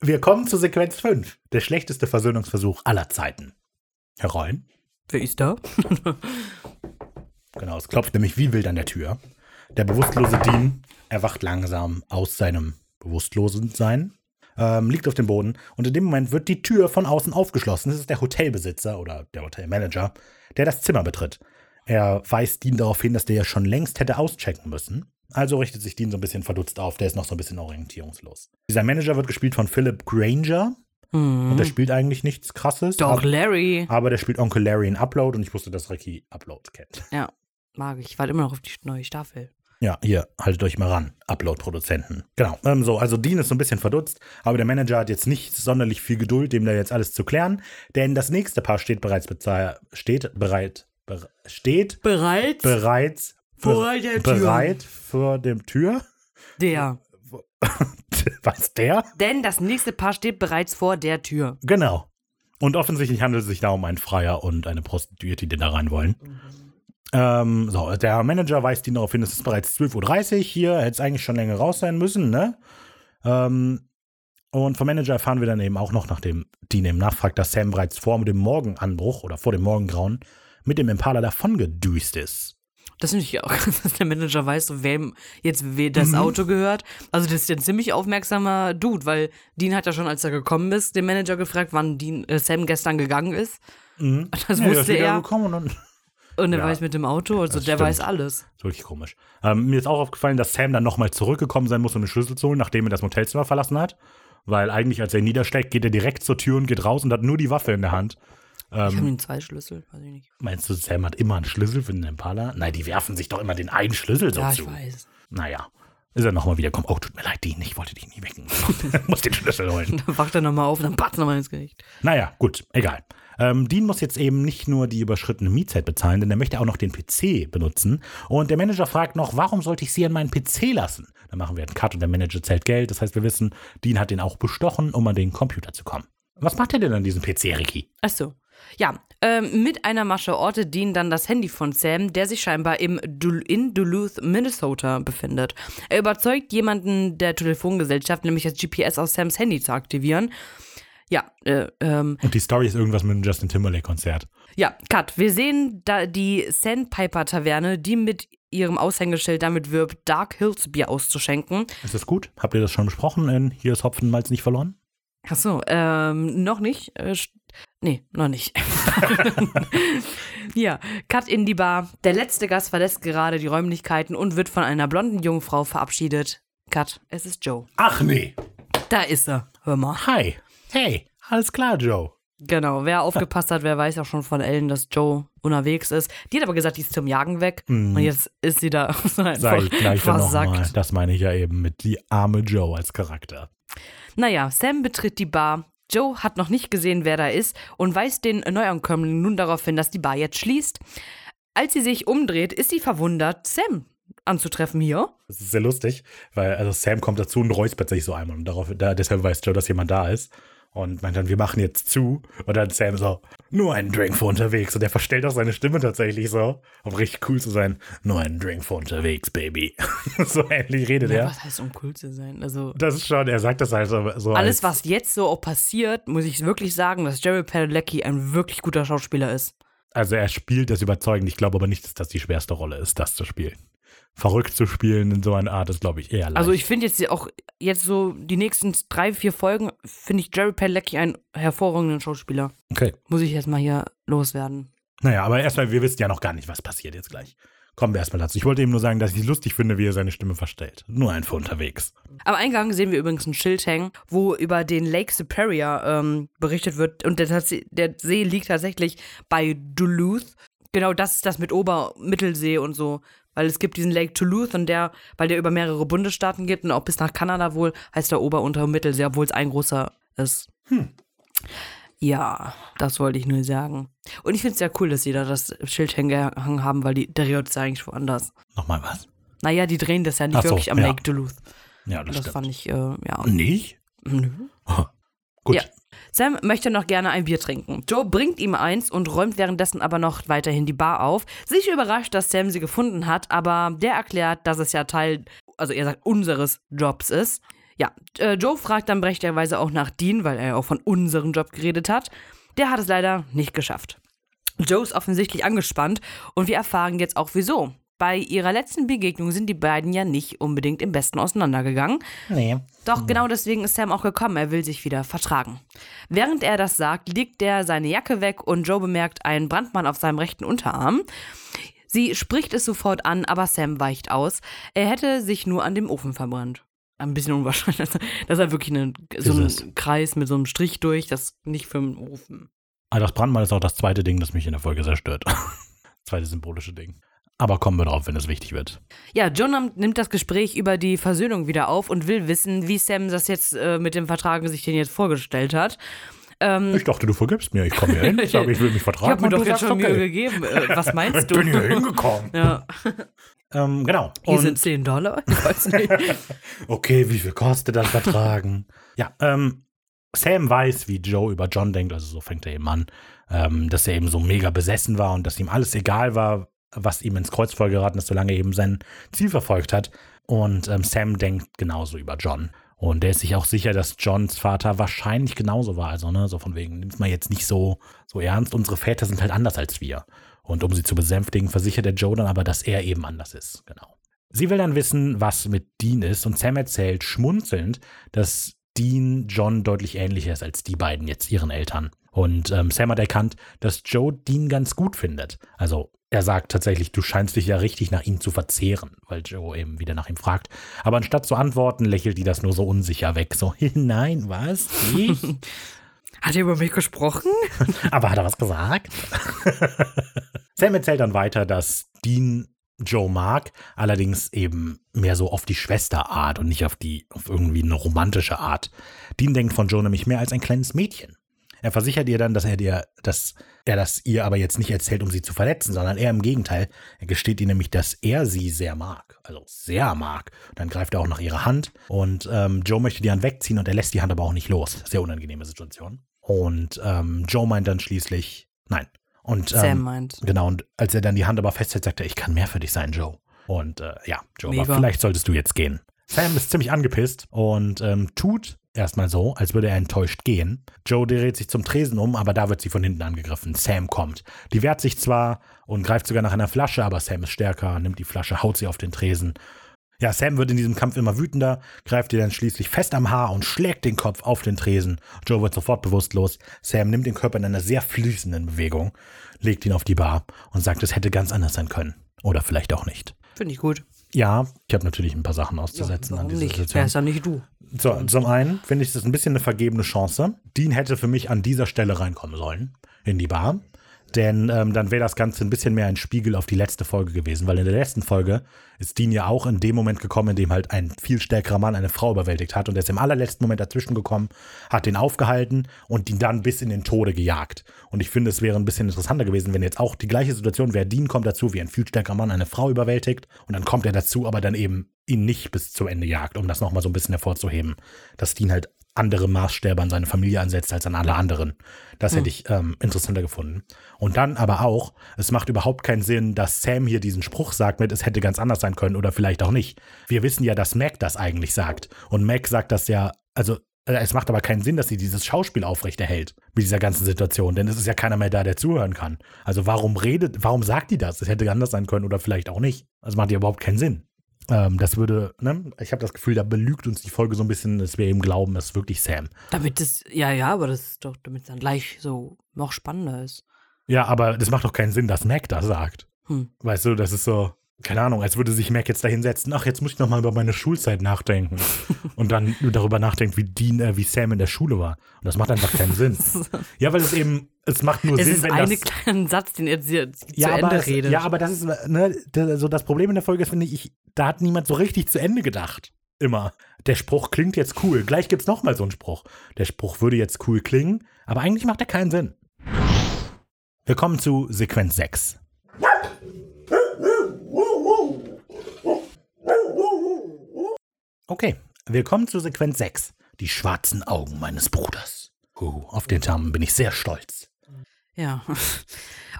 A: Wir kommen zu Sequenz 5. Der schlechteste Versöhnungsversuch aller Zeiten. Herr Rein?
B: Wer ist da?
A: genau, es klopft nämlich wie wild an der Tür. Der bewusstlose Dean erwacht langsam aus seinem Bewusstlosensein, ähm, liegt auf dem Boden und in dem Moment wird die Tür von außen aufgeschlossen. Das ist der Hotelbesitzer oder der Hotelmanager, der das Zimmer betritt. Er weist Dean darauf hin, dass der ja schon längst hätte auschecken müssen. Also richtet sich Dean so ein bisschen verdutzt auf, der ist noch so ein bisschen orientierungslos. Dieser Manager wird gespielt von Philip Granger. Mhm. Und der spielt eigentlich nichts krasses.
B: Doch, aber, Larry.
A: Aber der spielt Onkel Larry in Upload und ich wusste, dass Ricky Upload kennt.
B: Ja, mag ich. Ich warte immer noch auf die neue Staffel.
A: Ja, hier, haltet euch mal ran, Upload-Produzenten. Genau, ähm, so, also Dean ist so ein bisschen verdutzt, aber der Manager hat jetzt nicht sonderlich viel Geduld, dem da jetzt alles zu klären, denn das nächste Paar steht bereits steht bereit, be steht
B: bereits
A: bereits
B: vor der Tür.
A: bereit vor dem Tür.
B: Der.
A: Was, der?
B: Denn das nächste Paar steht bereits vor der Tür.
A: Genau. Und offensichtlich handelt es sich da um einen Freier und eine Prostituierte, die da rein wollen. Mhm. Ähm, so, der Manager weist ihn darauf hin, es ist bereits 12.30 Uhr hier, hätte es eigentlich schon länger raus sein müssen, ne? Ähm, und vom Manager erfahren wir dann eben auch noch, nachdem Dean eben nachfragt, dass Sam bereits vor dem Morgenanbruch oder vor dem Morgengrauen mit dem Impala davongedüst ist.
B: Das finde ich auch, dass der Manager weiß, so wem jetzt das mhm. Auto gehört. Also das ist ja ein ziemlich aufmerksamer Dude, weil Dean hat ja schon, als er gekommen ist, den Manager gefragt, wann Dean, äh, Sam gestern gegangen ist. Mhm. Das ja, wusste er. Gekommen und und er ja, weiß mit dem Auto, also der stimmt. weiß alles. Das
A: ist wirklich komisch. Ähm, mir ist auch aufgefallen, dass Sam dann nochmal zurückgekommen sein muss, um den Schlüssel zu holen, nachdem er das Motelzimmer verlassen hat. Weil eigentlich, als er niederschlägt, geht er direkt zur Tür und geht raus und hat nur die Waffe in der Hand.
B: Ich habe ihn zwei Schlüssel, weiß ich nicht.
A: Meinst du, Sam hat immer einen Schlüssel für den Impala? Nein, die werfen sich doch immer den einen Schlüssel
B: ja,
A: zu.
B: ich weiß.
A: Naja. Ist er nochmal wieder gekommen. Oh, tut mir leid, Dean, ich wollte dich nie wecken. muss den Schlüssel holen.
B: Dann wacht er nochmal auf und dann batzt nochmal ins Gesicht.
A: Naja, gut, egal. Ähm, Dean muss jetzt eben nicht nur die überschrittene Mietzeit bezahlen, denn er möchte auch noch den PC benutzen. Und der Manager fragt noch, warum sollte ich sie an meinen PC lassen? Dann machen wir einen Cut und der Manager zählt Geld. Das heißt, wir wissen, Dean hat den auch bestochen, um an den Computer zu kommen. Was macht er denn an diesem PC, Ricky?
B: Ach so. Ja, ähm, mit einer Masche ortet Dean dann das Handy von Sam, der sich scheinbar im Dul in Duluth, Minnesota befindet. Er überzeugt jemanden der Telefongesellschaft, nämlich das GPS aus Sams Handy zu aktivieren. Ja, äh, ähm,
A: Und die Story ist irgendwas mit einem Justin Timberlake-Konzert.
B: ja, Cut. Wir sehen da die Sandpiper Taverne, die mit ihrem Aushängeschild damit wirbt, Dark Hills Bier auszuschenken.
A: Ist das gut? Habt ihr das schon besprochen? In Hier ist Hopfen, Malz nicht verloren?
B: Ach so, ähm, noch nicht. Äh, nee, noch nicht. ja, Cut in die Bar. Der letzte Gast verlässt gerade die Räumlichkeiten und wird von einer blonden Jungfrau verabschiedet. Cut, es ist Joe.
A: Ach nee.
B: Da ist er. Hör mal.
A: Hi. Hey, alles klar, Joe.
B: Genau, wer aufgepasst hat, wer weiß auch schon von Ellen, dass Joe unterwegs ist. Die hat aber gesagt, die ist zum Jagen weg. Und jetzt ist sie da
A: Sag ich gleich dann nochmal. Das meine ich ja eben mit die arme Joe als Charakter.
B: Naja, Sam betritt die Bar. Joe hat noch nicht gesehen, wer da ist und weist den Neuankömmling nun darauf hin, dass die Bar jetzt schließt. Als sie sich umdreht, ist sie verwundert, Sam anzutreffen hier.
A: Das ist sehr lustig, weil also Sam kommt dazu und räuspert sich so einmal und darauf, da, deshalb weiß Joe, dass jemand da ist. Und meint dann, wir machen jetzt zu. Und dann Sam so, nur einen Drink für unterwegs. Und er verstellt auch seine Stimme tatsächlich so, um richtig cool zu sein. Nur einen Drink für unterwegs, Baby. so ähnlich redet
B: Ja,
A: er.
B: was heißt, um cool zu sein? Also,
A: Das ist schon, er sagt das halt so. so
B: alles,
A: als,
B: was jetzt so auch passiert, muss ich wirklich sagen, dass Jerry Padalecki ein wirklich guter Schauspieler ist.
A: Also er spielt das überzeugend. Ich glaube aber nicht, dass das die schwerste Rolle ist, das zu spielen. Verrückt zu spielen in so einer Art ist, glaube ich, eher leicht.
B: Also, ich finde jetzt auch, jetzt so die nächsten drei, vier Folgen, finde ich Jerry Padalecki einen hervorragenden Schauspieler.
A: Okay.
B: Muss ich jetzt mal hier loswerden.
A: Naja, aber erstmal, wir wissen ja noch gar nicht, was passiert jetzt gleich. Kommen wir erstmal dazu. Ich wollte eben nur sagen, dass ich es lustig finde, wie er seine Stimme verstellt. Nur einfach unterwegs.
B: Am Eingang sehen wir übrigens ein Schild hängen, wo über den Lake Superior ähm, berichtet wird. Und der, der See liegt tatsächlich bei Duluth. Genau, das ist das mit Ober-Mittelsee und so. Weil es gibt diesen Lake Duluth und der, weil der über mehrere Bundesstaaten geht und auch bis nach Kanada wohl, heißt der Ober-, Unter- und Mittelsee, obwohl es ein großer ist. Ja, das wollte ich nur sagen. Und ich finde es sehr cool, dass sie da das Schild hängen haben, weil die dreht es ja eigentlich woanders.
A: Nochmal was?
B: Naja, die drehen das ja nicht
A: so,
B: wirklich am
A: ja.
B: Lake Duluth.
A: Ja, das,
B: Das
A: stimmt.
B: fand ich, äh, ja.
A: Nicht?
B: Nö.
A: Gut.
B: Ja. Sam möchte noch gerne ein Bier trinken. Joe bringt ihm eins und räumt währenddessen aber noch weiterhin die Bar auf. Sich überrascht, dass Sam sie gefunden hat, aber der erklärt, dass es ja Teil, also er sagt, unseres Jobs ist. Ja, äh, Joe fragt dann berechtigterweise auch nach Dean, weil er ja auch von unserem Job geredet hat. Der hat es leider nicht geschafft. Joe ist offensichtlich angespannt und wir erfahren jetzt auch wieso. Bei ihrer letzten Begegnung sind die beiden ja nicht unbedingt im Besten auseinandergegangen.
A: Nee.
B: Doch genau deswegen ist Sam auch gekommen, er will sich wieder vertragen. Während er das sagt, legt er seine Jacke weg und Joe bemerkt einen Brandmann auf seinem rechten Unterarm. Sie spricht es sofort an, aber Sam weicht aus. Er hätte sich nur an dem Ofen verbrannt. Ein bisschen unwahrscheinlich. Das ist halt wirklich eine, so ein Kreis mit so einem Strich durch, das ist nicht für einen Ofen.
A: Aber das Brandmal ist auch das zweite Ding, das mich in der Folge sehr stört. zweite symbolische Ding. Aber kommen wir drauf, wenn es wichtig wird.
B: Ja, John nimmt das Gespräch über die Versöhnung wieder auf und will wissen, wie Sam das jetzt äh, mit dem Vertragen sich den jetzt vorgestellt hat. Ähm,
A: Ich dachte, du vergibst mir. Ich komme hier hin, ich sage, ich will mich
B: ich
A: vertragen.
B: habe mir doch
A: du
B: jetzt schon Mühe
A: okay.
B: gegeben. Äh, was meinst
A: Ich
B: du?
A: bin hier hingekommen.
B: ja.
A: Ähm, genau.
B: Hier
A: Und-
B: sind 10 Dollar. Ich weiß nicht.
A: Okay, wie viel kostet das Vertragen? ja, ähm, Sam weiß, wie Joe über John denkt, also so fängt er eben an, ähm, dass er eben so mega besessen war und dass ihm alles egal war, was ihm ins Kreuz voll geraten ist, solange er eben sein Ziel verfolgt hat. Und ähm, Sam denkt genauso über John. Und er ist sich auch sicher, dass Johns Vater wahrscheinlich genauso war. Also, ne, so von wegen, nimm's mal jetzt nicht so, so ernst. Unsere Väter sind halt anders als wir. Und um sie zu besänftigen, versichert der Joe dann aber, dass er eben anders ist. Genau. Sie will dann wissen, was mit Dean ist. Und Sam erzählt schmunzelnd, dass Dean John deutlich ähnlicher ist als die beiden jetzt ihren Eltern. Und ähm, Sam hat erkannt, dass Joe Dean ganz gut findet. Also er sagt tatsächlich, du scheinst dich ja richtig nach ihm zu verzehren, weil Joe eben wieder nach ihm fragt. Aber anstatt zu antworten, lächelt die das nur so unsicher weg. So, nein, was? Ich?
B: Hat er über mich gesprochen?
A: Aber hat er was gesagt? Sam erzählt dann weiter, dass Dean Joe mag, allerdings eben mehr so auf die Schwesterart und nicht auf die, auf irgendwie eine romantische Art. Dean denkt von Joe nämlich mehr als ein kleines Mädchen. Er versichert ihr dann, dass er dir, dass er das ihr aber jetzt nicht erzählt, um sie zu verletzen, sondern eher im Gegenteil. Er gesteht ihr nämlich, dass er sie sehr mag. Also sehr mag. dann greift er auch nach ihrer Hand und ähm, Joe möchte die Hand wegziehen und er lässt die Hand aber auch nicht los. Sehr unangenehme Situation. Und ähm, Joe meint dann schließlich, nein. Und, ähm,
B: Sam meint.
A: Genau, und als er dann die Hand aber festhält, sagt er, ich kann mehr für dich sein, Joe. Und äh, ja, Joe, aber vielleicht solltest du jetzt gehen. Sam ist ziemlich angepisst und ähm, tut erstmal so, als würde er enttäuscht gehen. Joe dreht sich zum Tresen um, aber da wird sie von hinten angegriffen. Sam kommt. Die wehrt sich zwar und greift sogar nach einer Flasche, aber Sam ist stärker, nimmt die Flasche, haut sie auf den Tresen. Ja, Sam wird in diesem Kampf immer wütender, greift ihr dann schließlich fest am Haar und schlägt den Kopf auf den Tresen. Joe wird sofort bewusstlos. Sam nimmt den Körper in einer sehr fließenden Bewegung, legt ihn auf die Bar und sagt, es hätte ganz anders sein können. Oder vielleicht auch nicht.
B: Finde ich gut.
A: Ja, ich habe natürlich ein paar Sachen auszusetzen an
B: Warum
A: dieser
B: nicht?
A: Situation.
B: Wer ist ja nicht du?
A: So, zum einen finde ich das ein bisschen eine vergebene Chance. Dean hätte für mich an dieser Stelle reinkommen sollen in die Bar. Denn ähm, dann wäre das Ganze ein bisschen mehr ein Spiegel auf die letzte Folge gewesen, weil in der letzten Folge ist Dean ja auch in dem Moment gekommen, in dem halt ein viel stärkerer Mann eine Frau überwältigt hat und er ist im allerletzten Moment dazwischen gekommen, hat den aufgehalten und ihn dann bis in den Tode gejagt. Und ich finde, es wäre ein bisschen interessanter gewesen, wenn jetzt auch die gleiche Situation wäre, Dean kommt dazu, wie ein viel stärkerer Mann eine Frau überwältigt und dann kommt er dazu, aber dann eben ihn nicht bis zum Ende jagt, um das nochmal so ein bisschen hervorzuheben, dass Dean halt andere Maßstäbe an seine Familie ansetzt als an alle anderen. Das hätte ich ähm, interessanter gefunden. Und dann aber auch, es macht überhaupt keinen Sinn, dass Sam hier diesen Spruch sagt mit, es hätte ganz anders sein können oder vielleicht auch nicht. Wir wissen ja, dass Mac das eigentlich sagt. Und Mac sagt das ja, also äh, es macht aber keinen Sinn, dass sie dieses Schauspiel aufrechterhält mit dieser ganzen Situation, denn es ist ja keiner mehr da, der zuhören kann. Also warum redet, warum sagt die das? Es hätte anders sein können oder vielleicht auch nicht. Also macht ja überhaupt keinen Sinn. Ähm, das würde, ne? Ich habe das Gefühl, da belügt uns die Folge so ein bisschen, dass wir eben glauben, es ist wirklich Sam.
B: Damit es, ja, ja, aber das ist doch, damit es dann gleich so noch spannender ist.
A: Ja, aber das macht doch keinen Sinn, dass Mac das sagt.
B: Hm.
A: Weißt du, das ist so, keine Ahnung, als würde sich Mac jetzt da hinsetzen, ach, jetzt muss ich noch mal über meine Schulzeit nachdenken. und dann darüber nachdenkt, wie Dean, äh, wie Sam in der Schule war. Und das macht einfach keinen Sinn. Ja, weil es eben, es macht nur
B: Es
A: Sinn,
B: ist
A: wenn
B: ein
A: das.
B: kleiner Satz, den er zu
A: Ja
B: Ende
A: aber, es,
B: redet.
A: ja, aber das ist, ne, das, so das Problem in der Folge ist, finde ich, da hat niemand so richtig zu Ende gedacht. Immer. Der Spruch klingt jetzt cool. Gleich gibt's noch mal so einen Spruch. Der Spruch würde jetzt cool klingen, aber eigentlich macht er keinen Sinn. Wir kommen zu Sequenz 6. Okay, wir kommen zu Sequenz 6. Die schwarzen Augen meines Bruders. Uh, auf den Term bin ich sehr stolz.
B: Ja.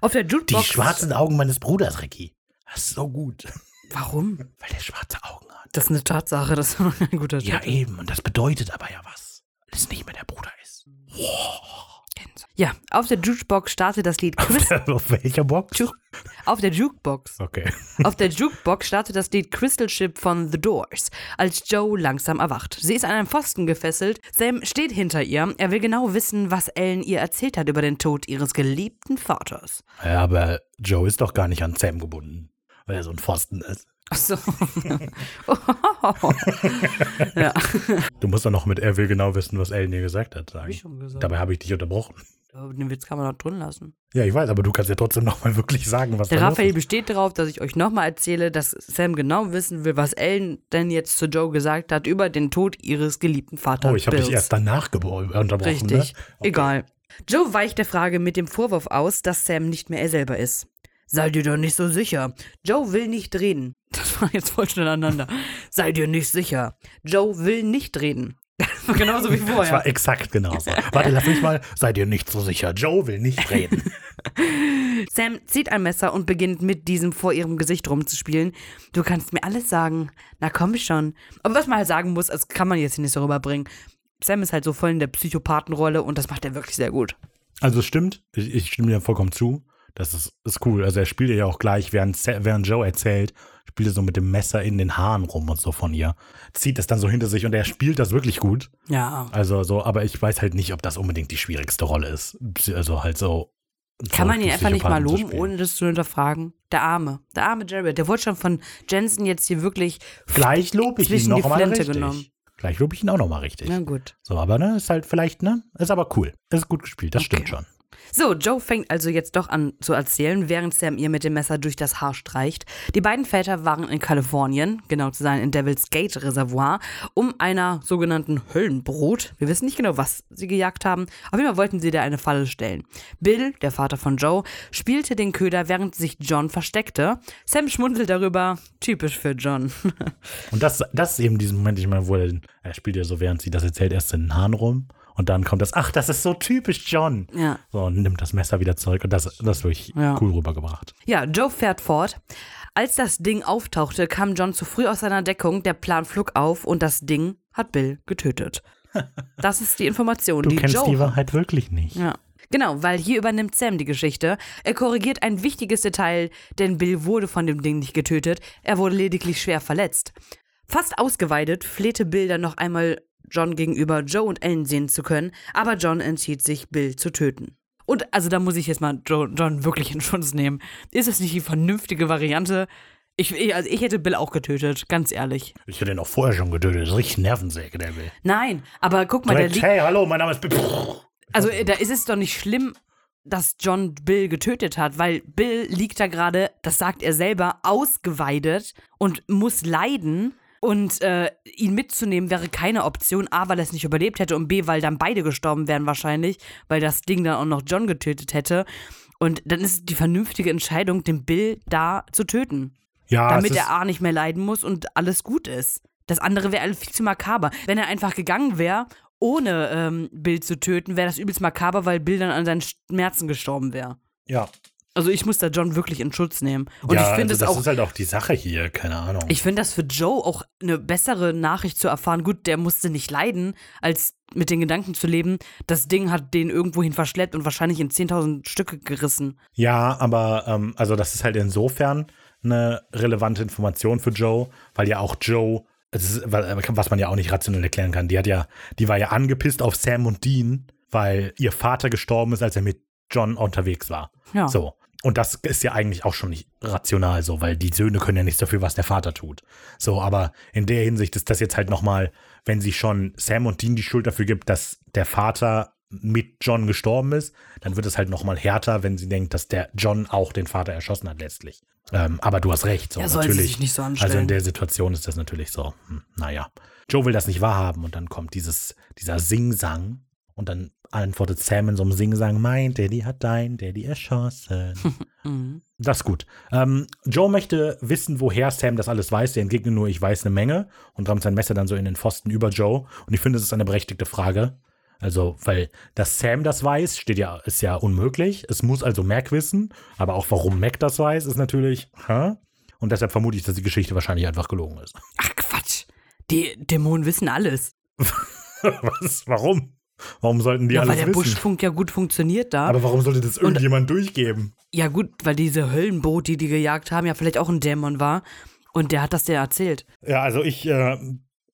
B: Auf der
A: Die
B: Jukebox.
A: schwarzen Augen meines Bruders, Ricky. Das ist so gut.
B: Warum?
A: Weil der schwarze Augen hat.
B: Das ist eine Tatsache, das ist ein guter
A: Ja,
B: Titel.
A: eben. Und das bedeutet aber ja was. Weil es nicht mehr der Bruder ist.
B: Ja, auf der Jukebox startet das Lied Chris.
A: Auf welcher Box?
B: Ju- auf der Jukebox.
A: Okay.
B: Auf der Jukebox startet das Lied Crystal Ship von The Doors, als Joe langsam erwacht. Sie ist an einen Pfosten gefesselt. Sam steht hinter ihr. Er will genau wissen, was Ellen ihr erzählt hat über den Tod ihres geliebten Vaters.
A: Ja, aber Joe ist doch gar nicht an Sam gebunden. Weil er so ein Pfosten ist.
B: Ach so. ja.
A: Du musst doch noch mit er will genau wissen, was Ellen dir gesagt hat. Sagen.
B: ich schon gesagt.
A: Dabei habe ich dich unterbrochen.
B: Aber Den Witz kann man doch drin lassen.
A: Ja, ich weiß, aber du kannst ja trotzdem noch mal wirklich sagen, was
B: Der Raphael besteht darauf, dass ich euch nochmal erzähle, dass Sam genau wissen will, was Ellen denn jetzt zu Joe gesagt hat über den Tod ihres geliebten Vaters.
A: Oh, ich habe dich erst danach unterbrochen.
B: Richtig.
A: Ne? Okay.
B: Egal. Joe weicht der Frage mit dem Vorwurf aus, dass Sam nicht mehr er selber ist. Sei dir doch nicht so sicher. Joe will nicht reden. Das war jetzt voll schnell aneinander. Sei dir nicht sicher. Joe will nicht reden. Genauso wie
A: Das war
B: vorher.
A: exakt genauso. Warte, lass mich mal. Seid ihr nicht so sicher? Joe will nicht reden.
B: Sam zieht ein Messer und beginnt mit diesem vor ihrem Gesicht rumzuspielen. Du kannst mir alles sagen. Na komm schon. Aber was man halt sagen muss, das kann man jetzt hier nicht so rüberbringen. Sam ist halt so voll in der Psychopathenrolle und das macht er wirklich sehr gut.
A: Also es stimmt, ich, ich stimme dir vollkommen zu. Das ist, ist cool. Also er spielt ja auch gleich, während, während Joe erzählt, spielt er so mit dem Messer in den Haaren rum und so von ihr. Zieht es dann so hinter sich und er spielt das wirklich gut.
B: Ja.
A: Also so, aber ich weiß halt nicht, ob das unbedingt die schwierigste Rolle ist. Also halt so.
B: Kann man
A: so
B: ihn einfach nicht mal loben, ohne das zu hinterfragen? Der Arme. Der arme Jared. Der wurde schon von Jensen jetzt hier wirklich
A: Gleich lobe ich ihn
B: die
A: noch
B: Flinte
A: richtig.
B: genommen.
A: Vielleicht lobe ich ihn auch nochmal richtig.
B: Na gut.
A: So, aber ne, ist halt vielleicht, ne, ist aber cool. Ist gut gespielt, das
B: Okay.
A: stimmt schon.
B: So, Joe fängt also jetzt doch an zu erzählen, während Sam ihr mit dem Messer durch das Haar streicht. Die beiden Väter waren in Kalifornien, genau zu sein in Devil's Gate Reservoir, um einer sogenannten Höllenbrut, wir wissen nicht genau, was sie gejagt haben, auf jeden Fall wollten sie da eine Falle stellen. Bill, der Vater von Joe, spielte den Köder, während sich John versteckte. Sam schmunzelt darüber, typisch für John.
A: Und das, das ist eben diesen Moment, ich meine, wo er, er spielt ja so, während sie das erzählt, erst in den Haaren rum. Und dann kommt das, ach, das ist so typisch John.
B: ja.
A: So, und nimmt das Messer wieder zurück. Und das, das ist wirklich
B: Ja.
A: cool rübergebracht.
B: Ja, Joe fährt fort. Als das Ding auftauchte, kam John zu früh aus seiner Deckung, der Plan flog auf und das Ding hat Bill getötet. Das ist die Information,
A: Du
B: die
A: kennst
B: Joe
A: die
B: hat.
A: Wahrheit wirklich nicht.
B: Ja. Genau, weil hier übernimmt Sam die Geschichte. Er korrigiert ein wichtiges Detail, denn Bill wurde von dem Ding nicht getötet, er wurde lediglich schwer verletzt. Fast ausgeweidet flehte Bill dann noch einmal John gegenüber, Joe und Ellen sehen zu können, aber John entschied sich, Bill zu töten. Und also da muss ich jetzt mal Jo- John wirklich in Schutz nehmen. Ist es nicht die vernünftige Variante? Ich, ich, also ich hätte Bill auch getötet, ganz ehrlich.
A: Ich hätte ihn auch vorher schon getötet. Das ist richtig Nervensäge, der will.
B: Nein, aber guck mal, der
A: Direkt,
B: liegt.
A: hey, hallo, mein Name ist Bill.
B: Also da ist es doch nicht schlimm, dass John Bill getötet hat, weil Bill liegt da gerade, das sagt er selber, ausgeweidet und muss leiden. Und äh, ihn mitzunehmen wäre keine Option. A, weil er es nicht überlebt hätte und B, weil dann beide gestorben wären wahrscheinlich, weil das Ding dann auch noch John getötet hätte. Und dann ist die vernünftige Entscheidung, den Bill da zu töten.
A: Ja,
B: damit er A nicht mehr leiden muss und alles gut ist. Das andere wäre viel zu makaber. Wenn er einfach gegangen wäre, ohne ähm, Bill zu töten, wäre das übelst makaber, weil Bill dann an seinen Schmerzen gestorben wäre.
A: ja.
B: Also ich muss da John wirklich in Schutz nehmen. Und
A: ja,
B: ich finde
A: also das
B: auch,
A: ist halt auch die Sache hier, keine Ahnung.
B: ich finde das für Joe auch eine bessere Nachricht zu erfahren. Gut, der musste nicht leiden, als mit den Gedanken zu leben, das Ding hat den irgendwohin verschleppt und wahrscheinlich in 10.000 Stücke gerissen.
A: Ja, aber ähm, also das ist halt insofern eine relevante Information für Joe, weil ja auch Joe, ist, weil- was man ja auch nicht rationell erklären kann, die hat ja, die war ja angepisst auf Sam und Dean, weil ihr Vater gestorben ist, als er mit John unterwegs war.
B: Ja.
A: So. Und das ist ja eigentlich auch schon nicht rational so, weil die Söhne können ja nichts dafür, was der Vater tut. So, aber in der Hinsicht ist das jetzt halt nochmal, wenn sie schon Sam und Dean die Schuld dafür gibt, dass der Vater mit John gestorben ist, dann wird es halt nochmal härter, wenn sie denkt, dass der John auch den Vater erschossen hat letztlich. Ähm, aber du hast recht, so
B: Ja,
A: natürlich.
B: sich nicht so
A: also
B: anstellen.
A: in der Situation ist das natürlich so, hm, naja. Joe will das nicht wahrhaben und dann kommt dieses, dieser Sing-Sang und dann antwortet Sam in so einem Sing-Sang, mein Daddy hat dein Daddy erschossen.
B: Mhm.
A: Das ist gut. Ähm, Joe möchte wissen, woher Sam das alles weiß. Der entgegnet nur, ich weiß eine Menge und rammt sein Messer dann so in den Pfosten über Joe. Und ich finde, das ist eine berechtigte Frage. Also, weil, dass Sam das weiß, steht ja, ist ja unmöglich. Es muss also Mac wissen. Aber auch warum Mac das weiß, ist natürlich, hä? Und deshalb vermute ich, dass die Geschichte wahrscheinlich einfach gelogen ist.
B: Ach Quatsch. Die Dämonen wissen alles.
A: Was? Warum? Warum sollten die
B: ja, weil
A: alles
B: der
A: wissen?
B: Buschfunk ja gut funktioniert da.
A: Aber warum sollte das irgendjemand durchgeben?
B: Ja, gut, weil diese Höllenboot, die die gejagt haben, ja vielleicht auch ein Dämon war. Und der hat das dir erzählt.
A: Ja, also ich äh,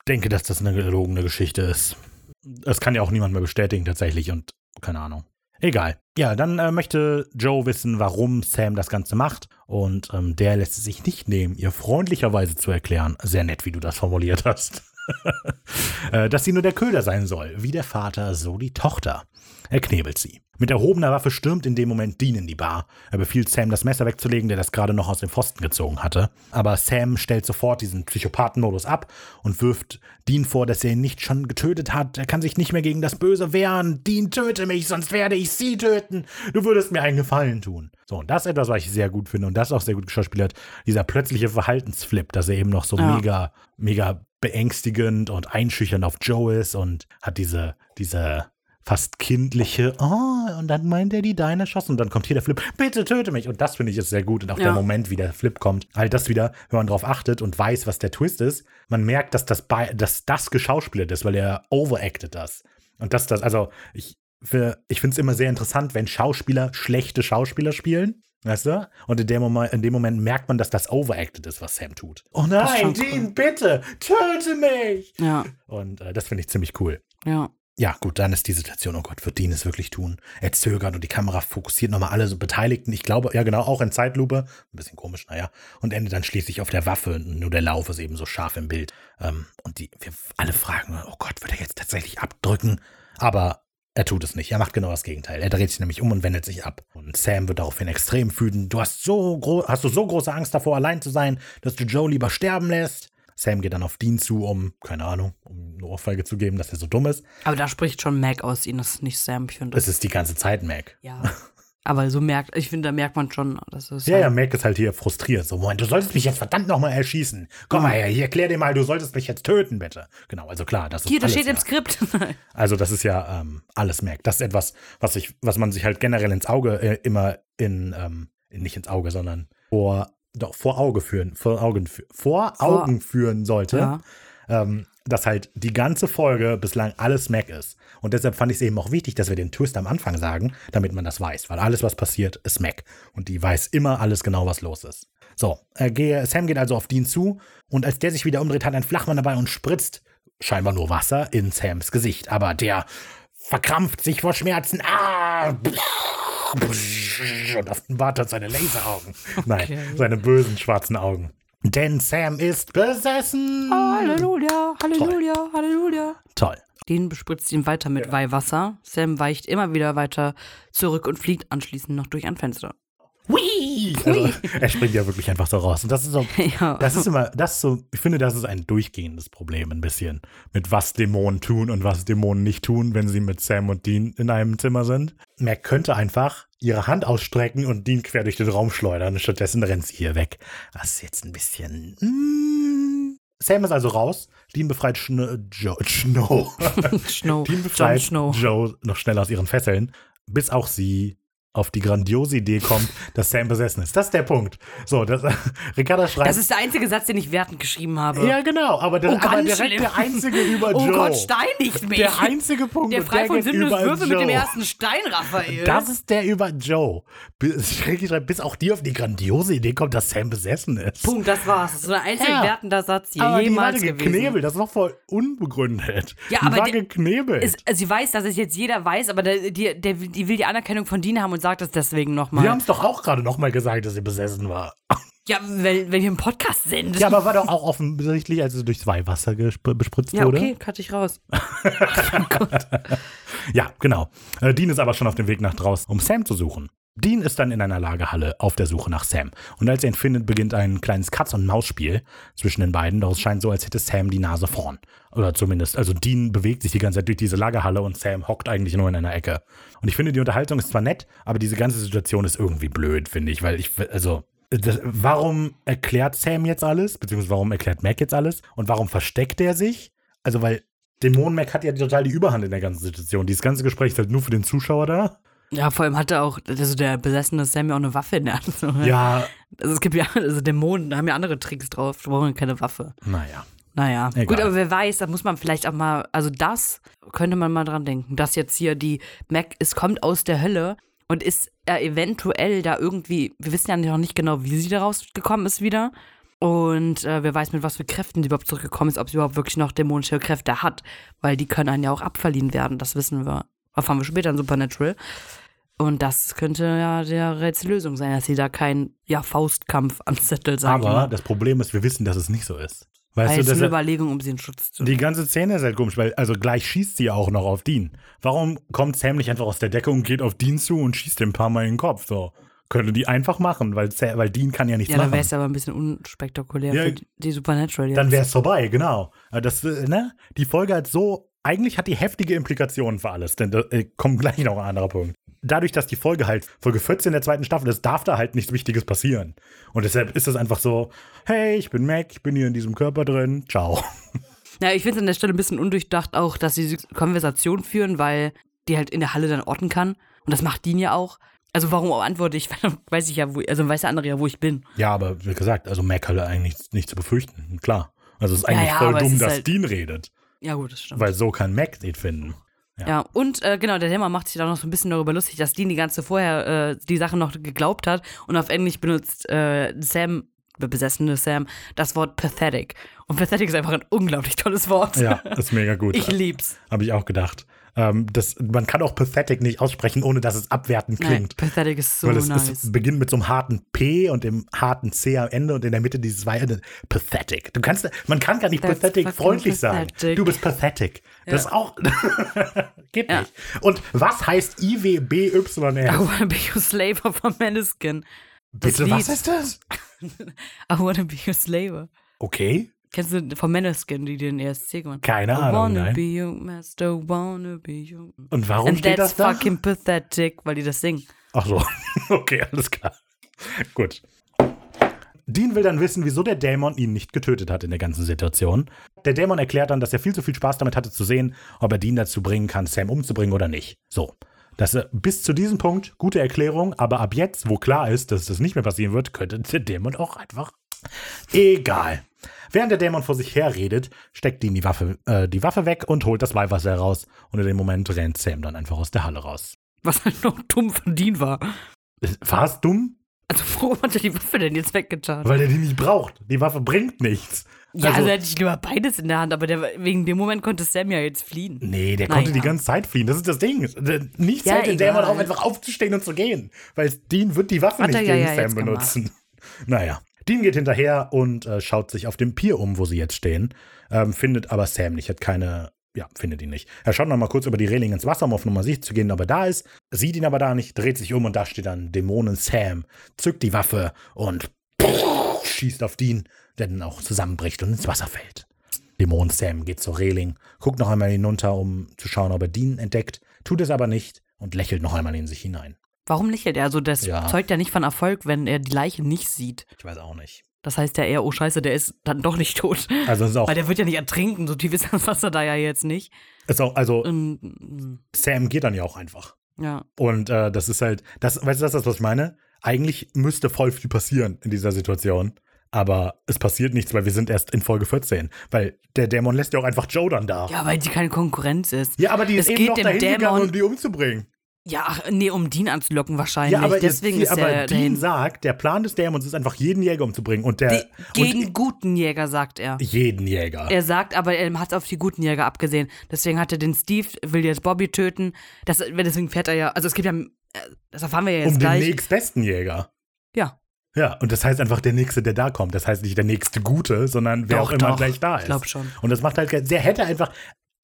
A: denke, dass das eine gelogene Geschichte ist. Das kann ja auch niemand mehr bestätigen tatsächlich und keine Ahnung. Egal. Ja, dann äh, möchte Joe wissen, warum Sam das Ganze macht. Und ähm, der lässt es sich nicht nehmen, ihr freundlicherweise zu erklären. Sehr nett, wie du das formuliert hast. äh, dass sie nur der Köder sein soll. Wie der Vater, so die Tochter. Er knebelt sie. Mit erhobener Waffe stürmt in dem Moment Dean in die Bar. Er befiehlt Sam, das Messer wegzulegen, der das gerade noch aus dem Pfosten gezogen hatte. Aber Sam stellt sofort diesen Psychopathenmodus ab und wirft Dean vor, dass er ihn nicht schon getötet hat. Er kann sich nicht mehr gegen das Böse wehren. Dean, töte mich, sonst werde ich sie töten. Du würdest mir einen Gefallen tun. So, und das ist etwas, was ich sehr gut finde und das auch sehr gut geschauspielert. Dieser plötzliche Verhaltensflip, dass er eben noch so
B: Ja.
A: mega, mega beängstigend und einschüchternd auf Joe ist und hat diese, diese fast kindliche, oh, und dann meint er die deine erschossen und dann kommt hier der Flip, bitte töte mich. Und das finde ich ist sehr gut. Und auch der
B: Ja.
A: Moment, wie der Flip kommt, halt das wieder, wenn man drauf achtet und weiß, was der Twist ist, man merkt, dass das, bei, dass das geschauspielert ist, weil er overacted das. Und dass das, also ich, für, ich finde es immer sehr interessant, wenn Schauspieler schlechte Schauspieler spielen. Weißt du? Und in dem, Moment, in dem Moment merkt man, dass das overacted ist, was Sam tut. Oh nein,
B: cool.
A: Dean, bitte, töte mich!
B: Ja,
A: Und äh, das finde ich ziemlich cool.
B: ja.
A: ja, gut, dann ist die Situation, oh Gott, wird Dean es wirklich tun? Er zögert und die Kamera fokussiert nochmal alle so Beteiligten. Ich glaube, ja genau, auch in Zeitlupe. Ein bisschen komisch, naja. Und endet dann schließlich auf der Waffe. Nur der Lauf ist eben so scharf im Bild. Ähm, und die, wir alle fragen, oh Gott, wird er jetzt tatsächlich abdrücken? Aber er tut es nicht. Er macht genau das Gegenteil. Er dreht sich nämlich um und wendet sich ab. Und Sam wird daraufhin extrem wütend. Du hast so, hast du so große Angst davor, allein zu sein, dass du Joe lieber sterben lässt? Sam geht dann auf Dean zu, um, keine Ahnung, um eine Ohrfeige zu geben, dass er so dumm ist.
B: Aber da spricht schon Mac aus ihm, das ist nicht Sam, ich finde.
A: Es ist die ganze Zeit Mac.
B: Ja. Aber so merkt, ich finde, da merkt man schon, dass es.
A: Ja,
B: halt
A: ja, Mac ist halt hier frustriert. So, Moment, du solltest mich jetzt verdammt nochmal erschießen. Komm mal her, hier, erklär dir mal, du solltest mich jetzt töten, bitte. Genau, also klar, das ist
B: Hier, das steht im
A: ja.
B: Skript.
A: Also das ist ja ähm, alles Mac. Das ist etwas, was ich, was man sich halt generell ins Auge äh, immer in, ähm, nicht ins Auge, sondern vor, doch, vor Auge führen, vor Augen, Vor- Augen führen sollte.
B: ja.
A: ähm, dass halt die ganze Folge bislang alles Mac ist. Und deshalb fand ich es eben auch wichtig, dass wir den Twist am Anfang sagen, damit man das weiß. Weil alles, was passiert, ist Mac. Und die weiß immer alles genau, was los ist. So, äh, gehe, Sam geht also auf Dean zu und als der sich wieder umdreht, hat ein Flachmann dabei und spritzt scheinbar nur Wasser in Sams Gesicht. Aber der verkrampft sich vor Schmerzen. Ah! Und offenbart hat seine Laseraugen. Nein,
B: Okay.
A: seine bösen schwarzen Augen. Denn Sam ist besessen.
B: Halleluja, Halleluja, Halleluja.
A: Toll.
B: Den bespritzt ihn weiter mit Weihwasser. Sam weicht immer wieder weiter zurück und fliegt anschließend noch durch ein Fenster.
A: Hui! Also, er springt ja wirklich einfach so raus. Und das ist so,
B: Ja.
A: das ist immer, das ist so, ich finde, das ist ein durchgehendes Problem ein bisschen. Mit was Dämonen tun und was Dämonen nicht tun, wenn sie mit Sam und Dean in einem Zimmer sind. Mac könnte einfach ihre Hand ausstrecken und Dean quer durch den Raum schleudern. Stattdessen rennt sie hier weg. Das ist jetzt ein bisschen. Mm. Sam ist also raus. Dean befreit Schn Joe, Snow.
B: Snow.
A: Dean befreit
B: Snow.
A: Joe noch schnell aus ihren Fesseln, bis auch sie auf die grandiose Idee kommt, dass Sam besessen ist. Das ist der Punkt. So, das, Ricarda schreibt.
B: Das ist der einzige Satz, den ich wertend geschrieben habe.
A: ja, genau, aber, der,
B: Oh,
A: aber
B: ganz
A: direkt
B: schlimm.
A: der einzige über
B: oh
A: Joe.
B: Gott, steinigt mich.
A: der einzige Punkt,
B: der frei von
A: geht
B: Sinn und
A: über
B: Würfe mit dem
A: Joe.
B: ersten Stein, Raphael.
A: Das ist der über Joe. Bis, schreibt, bis auch die auf die grandiose Idee kommt, dass Sam besessen ist.
B: Punkt, das war's. Das ist so der einzige
A: Ja.
B: wertender Satz hier
A: aber die war
B: jemals gewesen.
A: geknebelt, das ist doch voll unbegründet.
B: Ja,
A: die
B: aber
A: war
B: der-
A: geknebelt.
B: Also sie weiß, dass es jetzt jeder weiß, aber der, die, der, die will die Anerkennung von Dean haben und sagt das deswegen
A: wir
B: nochmal.
A: haben es doch auch gerade nochmal gesagt, dass sie besessen war.
B: Ja, weil, weil wir im Podcast sind.
A: Ja, aber war doch auch offensichtlich, als sie durchs Weihwasser gesp- bespritzt
B: Ja,
A: wurde.
B: okay, cut ich raus.
A: Ja, genau. Äh, Dean ist aber schon auf dem Weg nach draußen, um Sam zu suchen. Dean ist dann in einer Lagerhalle auf der Suche nach Sam. Und als er ihn findet, beginnt ein kleines Katz-und-Maus-Spiel zwischen den beiden. Doch es scheint so, als hätte Sam die Nase vorn. Oder zumindest, also Dean bewegt sich die ganze Zeit durch diese Lagerhalle und Sam hockt eigentlich nur in einer Ecke. Und ich finde, die Unterhaltung ist zwar nett, aber diese ganze Situation ist irgendwie blöd, finde ich, weil ich, also, das, warum erklärt Sam jetzt alles? Beziehungsweise warum erklärt Mac jetzt alles? Und warum versteckt er sich? Also, weil Dämon Mac hat ja total die Überhand in der ganzen Situation. Dieses ganze Gespräch ist halt nur für den Zuschauer da.
B: Ja, vor allem hatte auch, also der besessene Sam ja auch eine Waffe in der Hand. So.
A: Ja,
B: Also es gibt ja, also Dämonen haben ja andere Tricks drauf, die brauchen keine Waffe.
A: naja.
B: Naja,
A: Egal.
B: gut, aber wer weiß, da muss man vielleicht auch mal, also das könnte man mal dran denken, dass jetzt hier die Mac, es kommt aus der Hölle und ist äh, eventuell da irgendwie, wir wissen ja noch nicht genau, wie sie da rausgekommen ist wieder. Und äh, wer weiß, mit was für Kräften sie überhaupt zurückgekommen ist, ob sie überhaupt wirklich noch dämonische Kräfte hat, weil die können einen ja auch abverliehen werden, das wissen wir. Erfahren wir später in Supernatural. Und das könnte ja der Rätsellösung sein, dass sie da keinen ja, Faustkampf anzettelt, sag ich
A: Aber das Problem ist, wir wissen, dass es nicht so ist. Weißt
B: Weil
A: du,
B: es ist eine
A: er,
B: Überlegung, um sie in Schutz zu
A: die ganze Szene ist halt komisch, weil also gleich schießt sie ja auch noch auf Dean. Warum kommt Sam nicht einfach aus der Decke und geht auf Dean zu und schießt ihm ein paar Mal in den Kopf? So. Könnte die einfach machen, weil, weil Dean kann ja nichts
B: Ja, dann
A: machen.
B: wäre es aber ein bisschen unspektakulär
A: Ja,
B: für die, die Supernatural.
A: Dann
B: jetzt.
A: wäre es vorbei, genau. Aber Das, äh, ne? Die Folge hat so, eigentlich hat die heftige Implikationen für alles, denn da äh, kommt gleich noch ein anderer Punkt. Dadurch, dass die Folge halt Folge 14 der zweiten Staffel ist, darf da halt nichts Wichtiges passieren. Und deshalb ist es einfach so, hey, ich bin Mac, ich bin hier in diesem Körper drin, ciao.
B: Ja, ich finde es an der Stelle ein bisschen undurchdacht auch, dass sie diese Konversation führen, weil die halt in der Halle dann orten kann. Und das macht Dean ja auch. Also warum antworte ich? Weil dann weiß ich ja, wo, also weiß der andere ja, wo ich bin.
A: Ja, aber wie gesagt, also Mac hat eigentlich nichts, nichts zu befürchten, klar. Also es ist eigentlich
B: ja,
A: voll
B: aber es
A: dumm, dass
B: halt-
A: Dean redet,
B: Ja gut, das stimmt.
A: weil so kann Mac ihn finden.
B: Ja, und äh, genau, der Dämmer macht sich da noch so ein bisschen darüber lustig, dass Dean die ganze vorher äh, die Sache noch geglaubt hat und auf Englisch benutzt äh, Sam, besessene Sam, das Wort pathetic. Und pathetic ist einfach ein unglaublich tolles Wort.
A: Ja, ist mega gut.
B: Ich lieb's.
A: Habe ich auch gedacht. Ähm, das, man kann auch pathetic nicht aussprechen, ohne dass es abwertend klingt.
B: Nein, pathetic ist so
A: Weil es,
B: nice.
A: es beginnt mit so einem harten P und dem harten C am Ende und in der Mitte dieses Weite. Pathetic. Du kannst, man kann gar nicht
B: That's
A: pathetic freundlich
B: pathetic.
A: Du bist pathetic. Das ist auch. geht
B: Ja.
A: nicht. Und was heißt
B: I
A: IWBYR?
B: wanna be your slave von Maneskin. Das
A: Bitte, was
B: Lied.
A: ist das?
B: I wanna be your slave.
A: Okay.
B: Kennst du von Maneskin, die den ESC gemacht
A: Keine
B: I
A: Ahnung,
B: wanna
A: nein.
B: be your master, wanna be your...
A: Und warum
B: And
A: steht
B: that's
A: das da?
B: fucking pathetic, weil die das singen.
A: Ach so, okay, alles klar. Gut. Dean will dann wissen, wieso der Dämon ihn nicht getötet hat in der ganzen Situation. Der Dämon erklärt dann, dass er viel zu viel Spaß damit hatte zu sehen, ob er Dean dazu bringen kann, Sam umzubringen oder nicht. So. Das, äh, bis zu diesem Punkt, gute Erklärung, aber ab jetzt, wo klar ist, dass das nicht mehr passieren wird, könnte der Dämon auch einfach. Egal. Während der Dämon vor sich her redet, steckt Dean die Waffe, äh, die Waffe weg und holt das Weihwasser heraus. Und in dem Moment rennt Sam dann einfach aus der Halle raus.
B: Was halt noch dumm von Dean war.
A: War es dumm?
B: Also warum hat er die Waffe denn jetzt weggetan?
A: Weil er die nicht braucht. Die Waffe bringt nichts.
B: Ja,
A: Also-
B: also hätte ich lieber beides in der Hand, aber der, wegen dem Moment konnte Sam ja jetzt fliehen.
A: Nee, der
B: Naja.
A: konnte die ganze Zeit fliehen. Das ist das Ding. Nichts
B: Ja,
A: hält den Dämon auf, einfach aufzustehen und zu gehen. Weil Dean wird die Waffe
B: Hat
A: nicht
B: ja
A: gegen
B: ja
A: Sam benutzen. Naja. Dean geht hinterher und äh, schaut sich auf dem Pier um, wo sie jetzt stehen. Ähm, findet aber Sam nicht. Hat keine. Ja, findet ihn nicht. Er schaut noch mal kurz über die Reling ins Wasser, um auf Nummer sicher zu gehen, ob er da ist. Sieht ihn aber da nicht, dreht sich um und da steht dann Dämonen Sam. Zückt die Waffe und schießt auf Dean, der dann auch zusammenbricht und ins Wasser fällt. Dämon Sam geht zur Reling, guckt noch einmal hinunter, um zu schauen, ob er Dean entdeckt, tut es aber nicht und lächelt noch einmal in sich hinein.
B: Warum lächelt er? Also das
A: Ja.
B: zeugt ja nicht von Erfolg, wenn er die Leiche nicht sieht.
A: Ich weiß auch nicht.
B: Das heißt ja eher, oh scheiße, der ist dann doch nicht tot.
A: Also ist auch,
B: Weil der wird ja nicht ertrinken, so tief ist das Wasser da ja jetzt nicht.
A: ist auch also
B: Und,
A: Sam geht dann ja auch einfach.
B: ja.
A: Und äh, das ist halt, das, weißt du, das ist das, was ich meine? Eigentlich müsste voll viel passieren in dieser Situation. Aber es passiert nichts, weil wir sind erst in Folge 14. Weil der Dämon lässt ja auch einfach Joe dann da.
B: Ja, weil die keine Konkurrenz ist.
A: Ja, aber die ist
B: Es
A: eben
B: geht
A: noch dahin gegangen,
B: Dämon-
A: um die umzubringen.
B: Ja, nee, um Dean anzulocken wahrscheinlich.
A: Ja, aber,
B: Deswegen
A: jetzt,
B: ist
A: aber
B: er
A: Dean sagt, der Plan des Dämons ist einfach, jeden Jäger umzubringen. Und der.
B: Die, gegen
A: und
B: guten Jäger, sagt er.
A: jeden Jäger.
B: Er sagt, aber er hat auf die guten Jäger abgesehen. Deswegen hat er den Steve, will jetzt Bobby töten. Das, deswegen fährt er ja, also es gibt ja, äh, das erfahren wir ja jetzt
A: um den
B: gleich.
A: nächstbesten Jäger.
B: Ja.
A: Ja, und das heißt einfach der Nächste, der da kommt. Das heißt nicht der nächste Gute, sondern wer
B: Doch,
A: auch immer
B: doch.
A: gleich da ist.
B: Ich glaub schon.
A: Und das macht halt, der hätte einfach,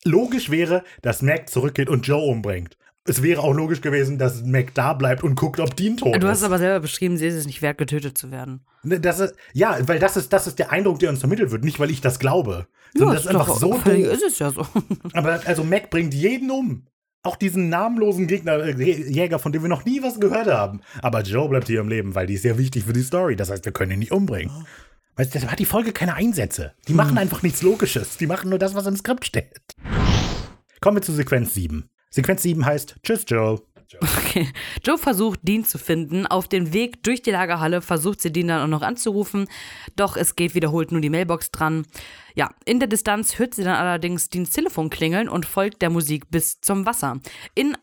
A: logisch wäre, dass Mac zurückgeht und Joe umbringt. Es wäre auch logisch gewesen, dass Mac da bleibt und guckt, ob Dean tot
B: Du
A: ist.
B: hast aber selber beschrieben, sie ist es nicht wert, getötet zu werden.
A: Ne, Das ist, ja, weil das ist, das ist der Eindruck, der uns vermittelt wird. Nicht, weil ich das glaube. Sondern das ist einfach so doof.
B: ist es ja so.
A: Aber also Mac bringt jeden um. Auch diesen namenlosen Gegner, äh, Jäger, von dem wir noch nie was gehört haben. Aber Joe bleibt hier im Leben, weil die ist sehr wichtig für die Story. Das heißt, wir können ihn nicht umbringen. Weißt du, deshalb hat die Folge keine Einsätze. Die machen einfach nichts Logisches. Die machen nur das, was im Skript steht. Kommen wir zu Sequenz 7. Sequenz 7 heißt Tschüss, Joe.
B: Okay. Joe versucht, Dean zu finden. Auf dem Weg durch die Lagerhalle versucht sie, Dean dann auch noch anzurufen. Doch es geht wiederholt nur die Mailbox dran. Ja, in der Distanz hört sie dann allerdings Deans Telefon klingeln und folgt der Musik bis zum Wasser. In,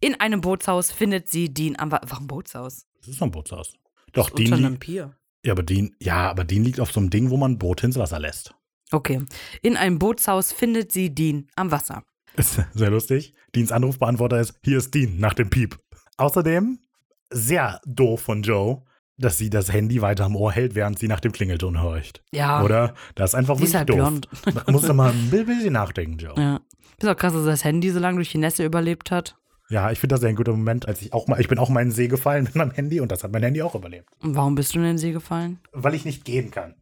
B: in einem Bootshaus findet sie Dean am Wa Warum Bootshaus?
A: Das ist doch ein Bootshaus. Doch, Dean
B: Unter
A: liegt,
B: einem Pier.
A: ja, aber Dean, ja, aber Dean liegt auf so einem Ding, wo man ein Boot ins Wasser lässt.
B: Okay. In einem Bootshaus findet sie Dean am Wasser.
A: Ist sehr lustig. Deans Anrufbeantworter ist, hier ist Dean, nach dem Piep. Außerdem, sehr doof von Joe, dass sie das Handy weiter am Ohr hält, während sie nach dem Klingelton horcht.
B: Ja.
A: Oder? Das ist einfach
B: Die ist
A: wirklich
B: halt
A: doof.
B: blond.
A: Da muss du mal ein bisschen nachdenken, Joe. Ja,
B: Ja. Ist auch krass, dass das Handy so lange durch die Nässe überlebt hat.
A: ich finde das ein guter Moment, als ich auch mal, ich bin auch mal in den See gefallen mit meinem Handy und das hat mein Handy auch überlebt.
B: Und warum bist du in den See gefallen?
A: Weil ich nicht gehen kann.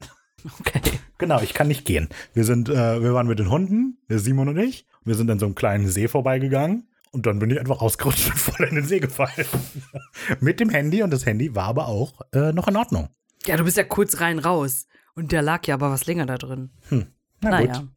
B: Okay.
A: Genau, ich kann nicht gehen. Wir sind, äh, wir waren mit den Hunden, der Simon und ich. Wir sind an so einem kleinen See vorbeigegangen und dann bin ich einfach ausgerutscht und voll in den See gefallen. mit dem Handy und das Handy war aber auch äh, noch in Ordnung.
B: Ja, du bist ja kurz rein raus. Und der lag ja aber was länger da drin.
A: Na
B: naja.
A: gut.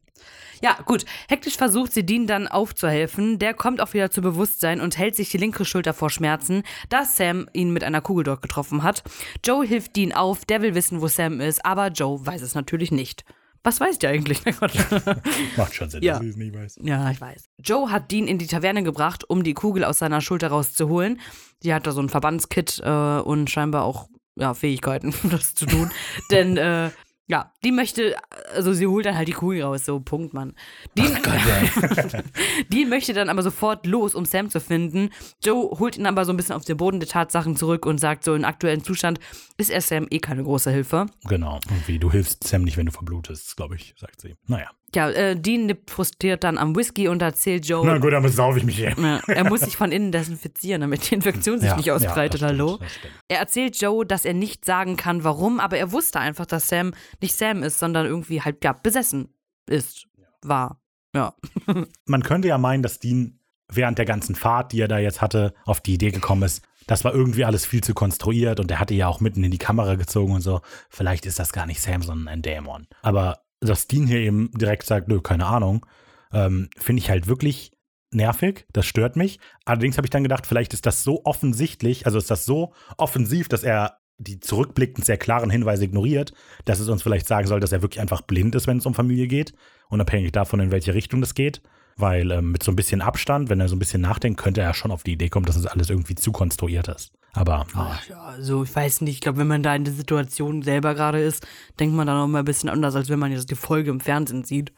B: Ja, gut. Hektisch versucht sie Dean dann aufzuhelfen. Der kommt auch wieder zu Bewusstsein und hält sich die linke Schulter vor Schmerzen, da Sam ihn mit einer Kugel dort getroffen hat. Joe hilft Dean auf, der will wissen, wo Sam ist, aber Joe weiß es natürlich nicht. Was weiß der eigentlich?
A: Macht schon Sinn,
B: Ja.
A: dass ich es nicht weiß.
B: Ja, ich weiß. Joe hat Dean in die Taverne gebracht, um die Kugel aus seiner Schulter rauszuholen. Die hat da so ein Verbandskit äh, und scheinbar auch ja, Fähigkeiten, das zu tun. Denn äh, Ja, die möchte, also sie holt dann halt die Kugel raus, so Punkt, Mann. Dean, Dean möchte dann aber sofort los, um Sam zu finden. Joe holt ihn aber so ein bisschen auf den Boden der Tatsachen zurück und sagt so, im aktuellen Zustand ist er Sam eh keine große Hilfe.
A: Genau, irgendwie, du hilfst Sam nicht, wenn du verblutest, glaube ich, sagt sie. Naja.
B: Ja, äh, Dean nippt frustriert dann am Whisky und erzählt Joe,
A: Na gut, damit saufe ich mich hier.
B: Ja, er muss sich von innen desinfizieren, damit die Infektion sich
A: Ja,
B: nicht
A: ja,
B: ausbreitet.
A: stimmt,
B: Hallo?
A: stimmt.
B: Er erzählt Joe, dass er nicht sagen kann, warum, aber er wusste einfach, dass Sam nicht Sam ist, sondern irgendwie halt, ja, besessen ist, war. Ja.
A: Man könnte ja meinen, dass Dean während der ganzen Fahrt, die er da jetzt hatte, auf die Idee gekommen ist, das war irgendwie alles viel zu konstruiert und er hatte ja auch mitten in die Kamera gezogen und so. Vielleicht ist das gar nicht Sam, sondern ein Dämon. Aber dass Dean hier eben direkt sagt, nö, keine Ahnung, ähm, finde ich halt wirklich nervig. Das stört mich. Allerdings habe ich dann gedacht, vielleicht ist das so offensichtlich, also ist das so offensiv, dass er die zurückblickend sehr klaren Hinweise ignoriert, dass es uns vielleicht sagen soll, dass er wirklich einfach blind ist, wenn es um Familie geht, unabhängig davon, in welche Richtung das geht. Weil ähm, mit so ein bisschen Abstand, wenn er so ein bisschen nachdenkt, könnte er schon auf die Idee kommen, dass es alles irgendwie zu konstruiert ist. Aber.
B: Ach ja, also ich weiß nicht, ich glaube, wenn man da in der Situation selber gerade ist, denkt man dann auch mal ein bisschen anders, als wenn man jetzt die Folge im Fernsehen sieht.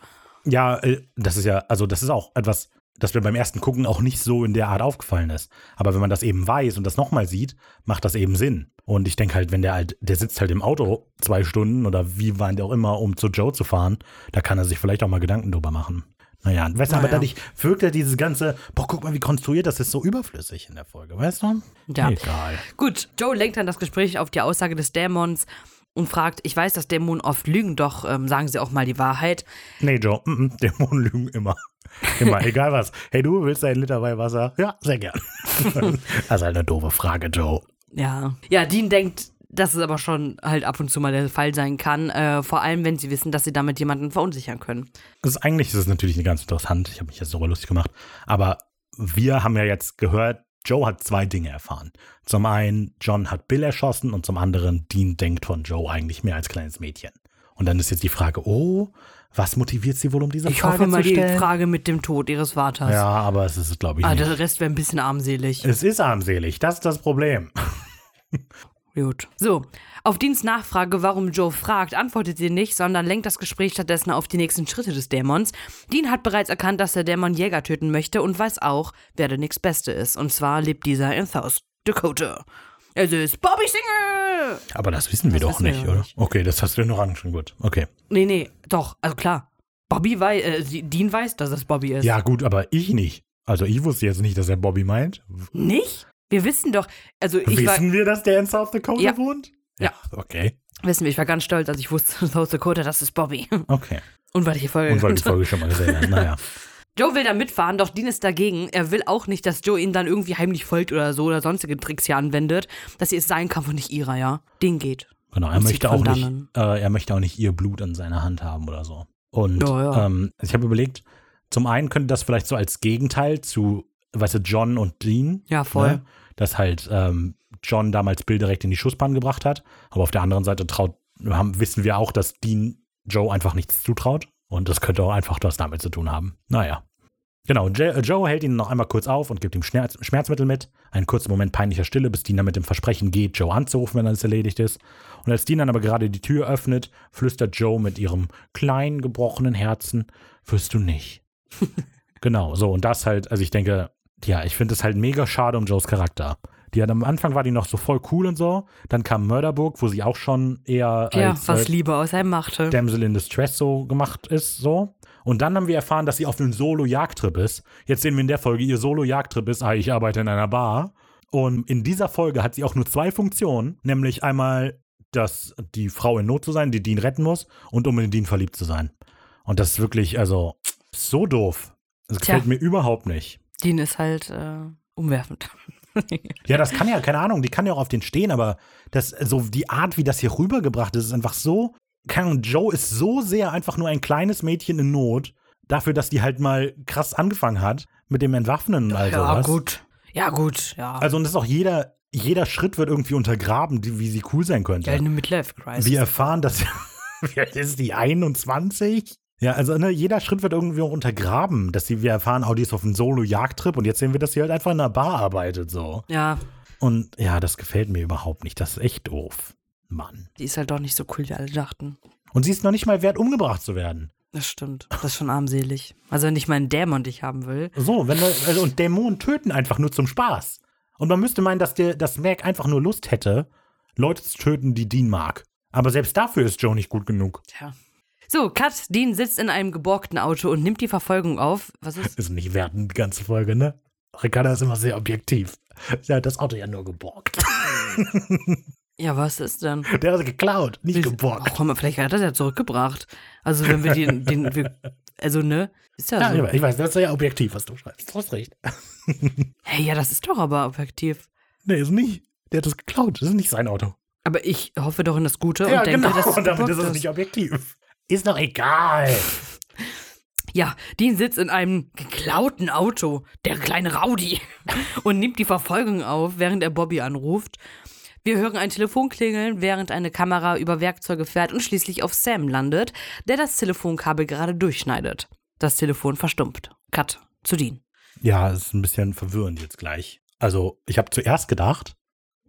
A: Ja, äh, das ist ja, also das ist auch etwas, das mir beim ersten Gucken auch nicht so in der Art aufgefallen ist. Aber wenn man das eben weiß und das nochmal sieht, macht das eben Sinn. Und ich denke halt, wenn der halt, der sitzt halt im Auto zwei Stunden oder wie der auch immer, um zu Joe zu fahren, da kann er sich vielleicht auch mal Gedanken drüber machen. Naja, weißt du, aber
B: Naja.
A: dadurch wirkt er dieses ganze, boah, guck mal, wie konstruiert das ist, so überflüssig in der Folge, weißt du?
B: Ja.
A: Egal.
B: Gut, Joe lenkt dann das Gespräch auf die Aussage des Dämons und fragt, ich weiß, dass Dämonen oft lügen, doch ähm, sagen sie auch mal die Wahrheit.
A: Nee, Joe, mm, mm, Dämonen lügen immer. Immer, egal was. Hey, du willst einen Liter Weihwasser? Ja, sehr gern. das ist halt eine doofe Frage, Joe.
B: Ja. Ja, Dean denkt, dass es aber schon halt ab und zu mal der Fall sein kann, äh, vor allem wenn sie wissen, dass sie damit jemanden verunsichern können.
A: Das ist, eigentlich ist es natürlich ganz interessant. Ich habe mich jetzt darüber lustig gemacht. Aber wir haben ja jetzt gehört, Joe hat zwei Dinge erfahren. Zum einen, John hat Bill erschossen und zum anderen, Dean denkt von Joe eigentlich mehr als kleines Mädchen. Und dann ist jetzt die Frage, oh, was motiviert sie wohl, um diese
B: Ich
A: Frage
B: hoffe mal
A: zu
B: die
A: stellen?
B: Frage mit dem Tod ihres Vaters.
A: ja, aber es ist, glaube ich,
B: Ah,
A: nicht.
B: der Rest wäre ein bisschen armselig.
A: Es ist armselig, das ist das Problem.
B: Gut. So, auf Deans Nachfrage, warum Joe fragt, antwortet sie nicht, sondern lenkt das Gespräch stattdessen auf die nächsten Schritte des Dämons. Dean hat bereits erkannt, dass der Dämon Jäger töten möchte und weiß auch, wer der nächstbeste ist. Und zwar lebt dieser in South Dakota. Es ist Bobby Single!
A: Aber das wissen wir
B: Das
A: doch
B: wissen wir
A: nicht,
B: doch
A: oder?
B: nicht.
A: Okay, das hast du noch an, schon gut. Okay.
B: Nee, nee, doch, also klar. Bobby weiß, äh, Dean weiß, dass es Bobby ist.
A: Ja, gut, aber ich nicht. Also ich wusste jetzt nicht, dass er Bobby meint.
B: Nicht? Wir wissen doch, also ich war,
A: Wissen wir, dass der in South Dakota
B: Ja.
A: wohnt?
B: Ja.
A: Okay.
B: wissen wir, ich war ganz stolz, als ich wusste, South Dakota, das ist Bobby.
A: Okay.
B: Und weil ich die Folge
A: Und weil die Folge schon mal gesehen hat. Naja.
B: Joe will da mitfahren, doch Dean ist dagegen. Er will auch nicht, dass Joe ihn dann irgendwie heimlich folgt oder so oder sonstige Tricks hier anwendet, dass sie es sein kann und nicht ihrer, ja. Den geht.
A: Genau, er möchte auch nicht, äh, er möchte auch nicht ihr Blut an seiner Hand haben oder so. Und
B: Ja, ja.
A: Ähm, ich habe überlegt, zum einen könnte das vielleicht so als Gegenteil zu, weißt du, John und Dean.
B: Ja, voll.
A: Ne? Dass halt ähm, John damals Bill direkt in die Schussbahn gebracht hat. Aber auf der anderen Seite traut, haben, wissen wir auch, dass Dean Joe einfach nichts zutraut. Und das könnte auch einfach was damit zu tun haben. Naja. Genau, äh, Joe hält ihn noch einmal kurz auf und gibt ihm Schmerz Schmerzmittel mit. Einen kurzen Moment peinlicher Stille, bis Dean dann mit dem Versprechen geht, Joe anzurufen, wenn alles erledigt ist. Und als Dean dann aber gerade die Tür öffnet, flüstert Joe mit ihrem kleinen, gebrochenen Herzen, wirst du nicht. genau, so, und das halt, also ich denke, ja, ich finde es halt mega schade um Joes Charakter. Die hat am Anfang war die noch so voll cool und so. Dann kam Murderbook, wo sie auch schon eher
B: Ja,
A: als
B: was
A: äh,
B: Liebe aus einem machte.
A: Damsel in Distress so gemacht ist, so. Und dann haben wir erfahren, dass sie auf einem Solo-Jagdtrip ist. Jetzt sehen wir in der Folge, ihr Solo-Jagdtrip ist, ah, ich arbeite in einer Bar. Und in dieser Folge hat sie auch nur zwei Funktionen, nämlich einmal, dass die Frau in Not zu sein, die Dean retten muss, und um in Dean verliebt zu sein. Und das ist wirklich, also, so doof. Das
B: Tja.
A: gefällt mir überhaupt nicht.
B: Dean ist halt äh, umwerfend.
A: Ja, das kann ja, keine Ahnung, die kann ja auch auf den stehen, aber das, so die Art, wie das hier rübergebracht ist, ist einfach so. Keine Joe ist so sehr einfach nur ein kleines Mädchen in Not, dafür, dass die halt mal krass angefangen hat mit dem Entwaffnen und all
B: ja,
A: sowas.
B: gut. Ja, gut, ja.
A: Also, und das ist auch jeder, jeder Schritt wird irgendwie untergraben, die, wie sie cool sein könnte.
B: ja, eine Midlife-Crisis.
A: Wir erfahren, dass. Wie alt ist die 21? Ja, also ne, jeder Schritt wird irgendwie auch untergraben, dass sie, wir erfahren, oh, die ist auf einem Solo-Jagdtrip und jetzt sehen wir, dass sie halt einfach in einer Bar arbeitet, so.
B: Ja,
A: Und ja, das gefällt mir überhaupt nicht. Das ist echt doof. Mann.
B: die ist halt doch nicht so cool, wie alle dachten.
A: Und sie ist noch nicht mal wert, umgebracht zu werden.
B: Das stimmt. Das ist schon armselig. Also wenn ich meinen Dämon dich haben will.
A: So, wenn wir, also, und Dämonen töten einfach nur zum Spaß. Und man müsste meinen, dass der, dass Mac einfach nur Lust hätte, Leute zu töten, die Dean mag. Aber selbst dafür ist Joe nicht gut genug.
B: Tja. So, Kat, Dean sitzt in einem geborgten Auto und nimmt die Verfolgung auf. Was ist?
A: Ist nicht wertend, die ganze Folge, ne? Ricarda ist immer sehr objektiv. Sie hat das Auto ja nur geborgt.
B: Ja, was ist denn?
A: Der hat es geklaut, nicht
B: Wir-
A: geborgt.
B: Ach, komm, vielleicht hat er das ja zurückgebracht. Also wenn wir den, den wir, also ne, ist ja
A: Ja,
B: so.
A: ich weiß, das ist sehr objektiv, was du schreibst. Du hast recht.
B: Hey, ja, das ist doch aber objektiv.
A: Nee, ist nicht. Der hat es geklaut. Das ist nicht sein Auto.
B: Aber ich hoffe doch in das Gute
A: ja,
B: und denke,
A: genau.
B: dass es
A: und damit ist es nicht objektiv. Ist doch egal.
B: Ja, Dean sitzt in einem geklauten Auto, der kleine Rowdy, und nimmt die Verfolgung auf, während er Bobby anruft. Wir hören ein Telefon klingeln, während eine Kamera über Werkzeuge fährt und schließlich auf Sam landet, der das Telefonkabel gerade durchschneidet. Das Telefon verstumpft. Cut. Zu Dean.
A: Ja, es ist ein bisschen verwirrend jetzt gleich. Also, ich habe zuerst gedacht,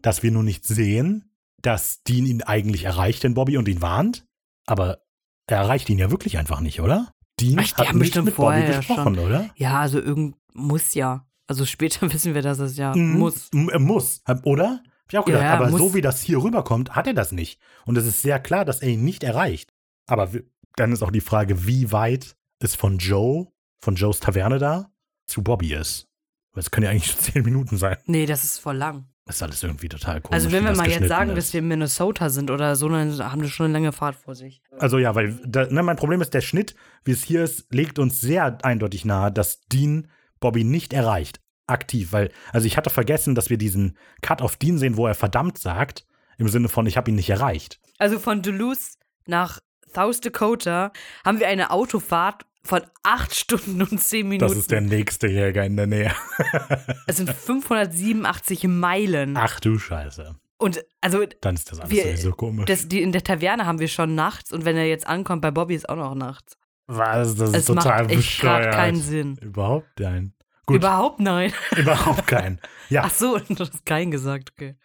A: dass wir nur nicht sehen, dass Dean ihn eigentlich erreicht, den Bobby, und ihn warnt. Aber er erreicht ihn ja wirklich einfach nicht, oder? Dean
B: Ach, die
A: hat
B: haben
A: nicht mit Bobby gesprochen, oder?
B: Ja, also irgend muss ja. Also später wissen wir, dass es ja
A: Mhm.
B: muss.
A: Er muss, oder? Hab ich auch gedacht.
B: Ja,
A: aber
B: muss.
A: so wie das hier rüberkommt, hat er das nicht. Und es ist sehr klar, dass er ihn nicht erreicht. Aber dann ist auch die Frage, wie weit es von Joe, von Joes Taverne da, zu Bobby ist. Weil es können ja eigentlich schon zehn Minuten sein.
B: Nee, das ist voll lang.
A: Das ist alles irgendwie total komisch.
B: Also wenn wir mal jetzt sagen,
A: ist.
B: dass wir in Minnesota sind oder so, dann haben wir schon eine lange Fahrt vor sich.
A: Also ja, weil da, ne, mein Problem ist, der Schnitt, wie es hier ist, legt uns sehr eindeutig nahe, dass Dean Bobby nicht erreicht. Aktiv, weil, also ich hatte vergessen, dass wir diesen Cut auf Dean sehen, wo er verdammt sagt, im Sinne von, ich habe ihn nicht erreicht.
B: Also von Duluth nach South Dakota haben wir eine Autofahrt von acht Stunden und zehn Minuten.
A: Das ist der nächste Jäger in der Nähe.
B: Es sind 587 Meilen.
A: Ach du Scheiße.
B: Und also
A: Dann ist das alles
B: Wir-
A: sowieso komisch.
B: das, die, in der Taverne haben wir schon nachts und wenn er jetzt ankommt, bei Bobby ist auch noch nachts.
A: Was? Das ist
B: Es
A: total
B: macht echt gerade keinen Sinn.
A: Überhaupt kein. Gut,
B: Überhaupt nein.
A: überhaupt kein. Ja,
B: Ach so, du hast keinen gesagt, okay.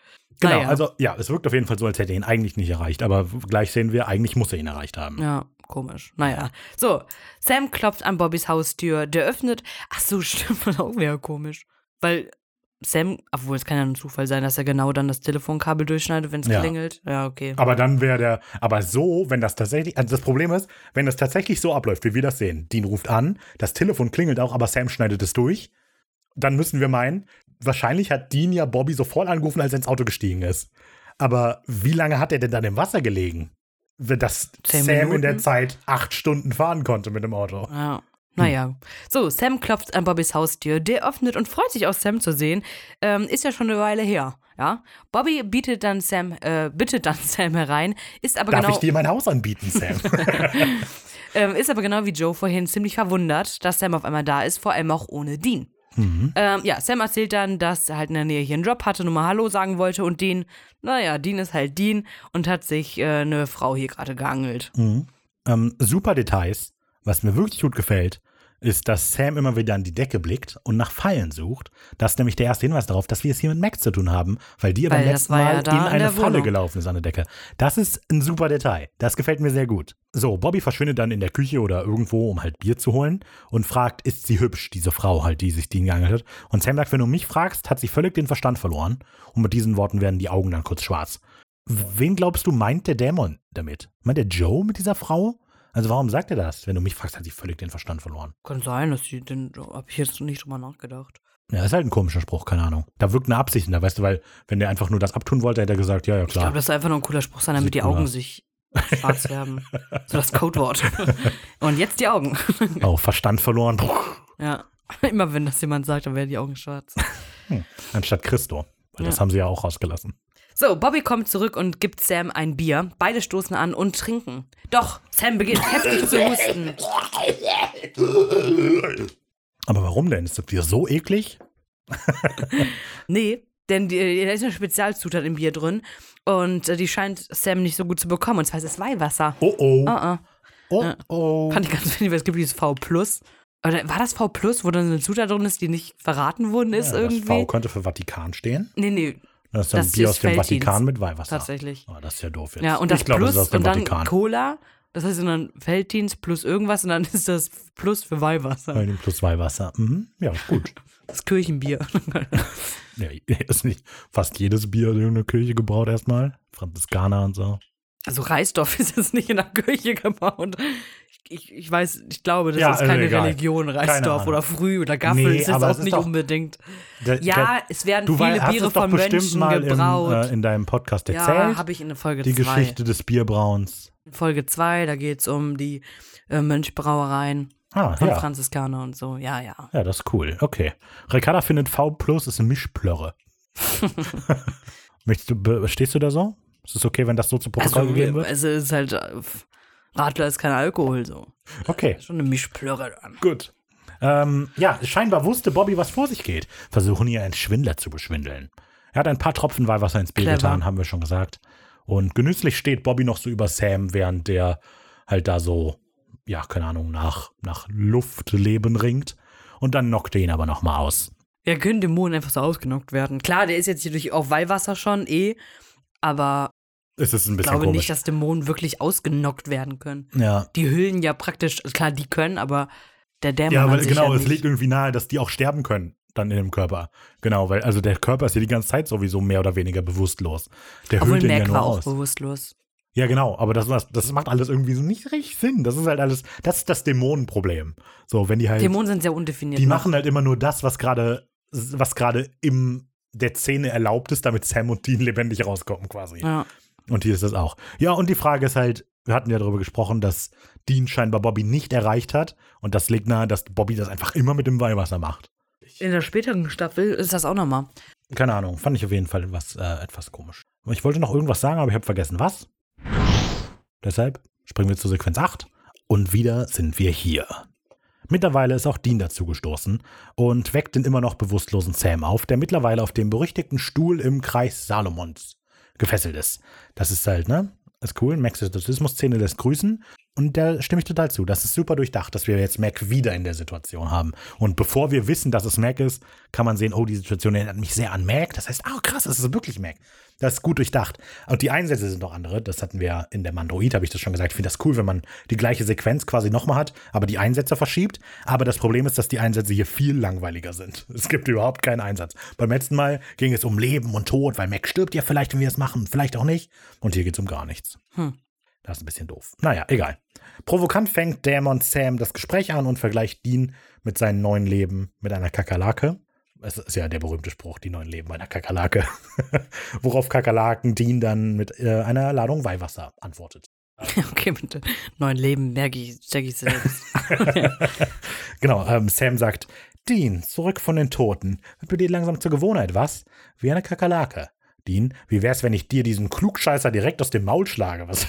A: genau.
B: naja.
A: Also, ja, es wirkt auf jeden Fall so, als hätte er ihn eigentlich nicht erreicht. Aber gleich sehen wir, eigentlich muss er ihn erreicht haben.
B: Ja, komisch. Naja. So, Sam klopft an Bobbys Haustür, der öffnet. Ach so, stimmt, das auch wieder komisch. Weil Sam, obwohl es kann ja ein Zufall sein, dass er genau dann das Telefonkabel durchschneidet, wenn es
A: Ja.
B: klingelt. Ja, okay.
A: Aber dann wäre der, aber so, wenn das tatsächlich, also das Problem ist, wenn das tatsächlich so abläuft, wie wir das sehen, Dean ruft an, das Telefon klingelt auch, aber Sam schneidet es durch, dann müssen wir meinen, wahrscheinlich hat Dean ja Bobby sofort angerufen, als er ins Auto gestiegen ist. Aber wie lange hat er denn dann im Wasser gelegen? Dass Sam in
B: Minuten?
A: der Zeit acht Stunden fahren konnte mit dem Auto.
B: Ja. Naja. So, Sam klopft an Bobbys Haustür, der öffnet und freut sich auch Sam zu sehen. Ähm, ist ja schon eine Weile her. Ja. Bobby bietet dann Sam, äh, bittet dann Sam herein, ist aber
A: Darf
B: genau.
A: ich dir mein Haus anbieten, Sam?
B: Ähm, ist aber genau wie Joe vorhin ziemlich verwundert, dass Sam auf einmal da ist, vor allem auch ohne Dean.
A: Mhm.
B: Ähm, ja, Sam erzählt dann, dass er halt in der Nähe hier einen Job hatte, nur mal Hallo sagen wollte und Dean, naja, Dean ist halt Dean und hat sich äh, eine Frau hier gerade geangelt.
A: Mhm. ähm, super Details. Was mir wirklich gut gefällt, ist, dass Sam immer wieder an die Decke blickt und nach Pfeilen sucht. Das ist nämlich der erste Hinweis darauf, dass wir es hier mit Max zu tun haben, weil die beim
B: Weil das
A: letzten
B: ja
A: Mal
B: da
A: in
B: in
A: eine Falle gelaufen ist an der Decke. Das ist ein super Detail. Das gefällt mir sehr gut. So, Bobby verschwindet dann in der Küche oder irgendwo, um halt Bier zu holen und fragt, ist sie hübsch, diese Frau halt, die sich Dean geangelt hat. Und Sam sagt, wenn du mich fragst, hat sie völlig den Verstand verloren. Und mit diesen Worten werden die Augen dann kurz schwarz. Wen glaubst du, meint der Dämon damit? Meint der Joe mit dieser Frau? Also warum sagt er das? Wenn du mich fragst, hat sie völlig den Verstand verloren.
B: Kann sein, dass sie den, hab ich jetzt nicht drüber nachgedacht.
A: Ja, ist halt ein komischer Spruch, keine Ahnung. Da wirkt eine Absicht hinter, weißt du, weil wenn der einfach nur das abtun wollte, hätte er gesagt, ja, ja,
B: Ich
A: klar.
B: glaube, das soll einfach nur ein cooler Spruch sein, damit
A: Sieht
B: die Augen
A: aus.
B: sich schwarz werden. So das Codewort. Und jetzt die Augen.
A: oh, Verstand verloren,
B: Ja. Immer wenn das jemand sagt, dann werden die Augen schwarz.
A: anstatt Christo. Weil das
B: Ja.
A: haben sie ja auch rausgelassen.
B: So, Bobby kommt zurück und gibt Sam ein Bier. Beide stoßen an und trinken. Doch, Sam beginnt heftig zu husten.
A: Aber warum denn? Ist das Bier so eklig?
B: Nee, denn die, da ist eine Spezialzutat im Bier drin und äh, die scheint Sam nicht so gut zu bekommen. Und zwar ist es Weihwasser.
A: Oh oh.
B: Ah, ah.
A: Oh
B: Ja.
A: oh.
B: Fand ich ganz witzig, weil es gibt dieses V+. Oder war das V+, wo dann eine Zutat drin ist, die nicht verraten worden ist
A: Ja, das
B: irgendwie?
A: V könnte für Vatikan stehen.
B: nee, nee,
A: Das ist dann
B: Das
A: Bier
B: ist
A: aus dem
B: Veltins.
A: Vatikan mit Weihwasser.
B: tatsächlich.
A: Oh, das ist ja doof jetzt.
B: Ja, und das
A: ich glaube, das ist aus dem
B: und dann
A: Vatikan.
B: Cola Das heißt, dann Felddienst plus irgendwas und dann ist das Plus für Weihwasser.
A: Bei dem plus Weihwasser. Mhm. Ja, gut.
B: Das Kirchenbier.
A: ja, ist nicht fast jedes Bier in der Kirche gebraut erstmal. Franziskaner und so.
B: Also Reisdorf ist jetzt nicht in der Kirche gebaut. Ich, ich weiß, ich glaube, das
A: Ja,
B: ist
A: also
B: keine
A: egal.
B: Religion, Reisdorf oder Früh oder Gaffel
A: Nee,
B: ist jetzt auch
A: ist
B: nicht
A: doch-
B: unbedingt.
A: Der,
B: Ja, es werden
A: du
B: viele
A: hast
B: Biere
A: es doch
B: von
A: bestimmt
B: Menschen
A: mal
B: gebraut.
A: Im, äh, in deinem Podcast
B: ja,
A: erzählt.
B: habe ich in Folge
A: die
B: 2.
A: Geschichte des Bierbrauens.
B: In Folge 2, da geht es um die äh, Mönchbrauereien
A: Ah,
B: von
A: ja.
B: Franziskaner und so. Ja, ja.
A: Ja, das ist cool. Okay. Ricarda findet V plus ist eine Mischplörre. Möchtest du, stehst du da so? Ist es okay, wenn das so zu Protokoll
B: Also,
A: gegeben wird?
B: also es ist halt, äh, Radler ist kein Alkohol so.
A: Okay,
B: Schon eine Mischplörre dann.
A: gut. Ähm, ja, scheinbar wusste Bobby, was vor sich geht. Versuchen hier einen Schwindler zu beschwindeln. Er hat ein paar Tropfen Weihwasser ins Bier
B: Clever.
A: getan, haben wir schon gesagt. Und genüsslich steht Bobby noch so über Sam, während der halt da so, ja, keine Ahnung, nach, nach Luftleben ringt. Und dann knockt er ihn aber nochmal aus.
B: Ja, können Dämonen einfach so ausgenockt werden. Klar, der ist jetzt hier durch auf Weihwasser schon eh, aber
A: Es ist ein
B: ich
A: bisschen
B: glaube
A: komisch.
B: nicht, dass Dämonen wirklich ausgenockt werden können.
A: ja,
B: Die hüllen ja praktisch, klar, die können, aber der Dämon
A: Ja, weil genau,
B: ja
A: es liegt irgendwie nahe, dass die auch sterben können dann in dem Körper. Genau, weil also der Körper ist ja die ganze Zeit sowieso mehr oder weniger bewusstlos. Der
B: Obwohl
A: hüllt den ja
B: Mac
A: nur
B: war auch
A: aus.
B: bewusstlos.
A: Ja, genau, aber das, das, das macht alles irgendwie so nicht richtig Sinn. Das ist halt alles, das ist das Dämonenproblem. So, wenn die halt,
B: Dämonen sind sehr undefiniert.
A: die
B: noch.
A: machen halt immer nur das, was gerade, was gerade im der Szene erlaubt ist, damit Sam und Dean lebendig rauskommen quasi.
B: Ja.
A: Und hier ist das auch. Ja, und die Frage ist halt, wir hatten ja darüber gesprochen, dass Dean scheinbar Bobby nicht erreicht hat. Und das liegt nahe, dass Bobby das einfach immer mit dem Weihwasser macht.
B: In der späteren Staffel ist das auch nochmal.
A: Keine Ahnung, fand ich auf jeden Fall etwas, äh, etwas komisch. Ich wollte noch irgendwas sagen, aber ich habe vergessen, was. Deshalb springen wir zu Sequenz 8 und wieder sind wir hier. Mittlerweile ist auch Dean dazu gestoßen und weckt den immer noch bewusstlosen Sam auf, der mittlerweile auf dem berüchtigten Stuhl im Kreis Salomons gefesselt ist. Das ist halt, ne? Ist cool. Max Exorzismus-Szene lässt grüßen. Und da stimme ich total zu. Das ist super durchdacht, dass wir jetzt Mac wieder in der Situation haben. Und bevor wir wissen, dass es Mac ist, kann man sehen, oh, die Situation erinnert mich sehr an Mac. Das heißt, oh krass, das ist wirklich Mac. Das ist gut durchdacht. Und die Einsätze sind auch andere. Das hatten wir in der Mandroid, habe ich das schon gesagt. Ich finde das cool, wenn man die gleiche Sequenz quasi nochmal hat, aber die Einsätze verschiebt. Aber das Problem ist, dass die Einsätze hier viel langweiliger sind. Es gibt überhaupt keinen Einsatz. Beim letzten Mal ging es um Leben und Tod, weil Mac stirbt ja vielleicht, wenn wir es machen, vielleicht auch nicht. Und hier geht es um gar nichts.
B: Hm.
A: Das ist ein bisschen doof. Naja, egal. Provokant fängt Dämon Sam das Gespräch an und vergleicht Dean mit seinem neuen Leben mit einer Kakerlake. Es ist ja der berühmte Spruch, die neuen Leben einer Kakerlake. Worauf Kakerlaken Dean dann mit äh, einer Ladung Weihwasser antwortet.
B: Okay, mit neuen Leben merke ich, ich selbst.
A: Genau, ähm, Sam sagt, Dean, zurück von den Toten. Wird bei dir langsam zur Gewohnheit, was? Wie eine Kakerlake. Dean, wie wär's, wenn ich dir diesen Klugscheißer direkt aus dem Maul schlage? Was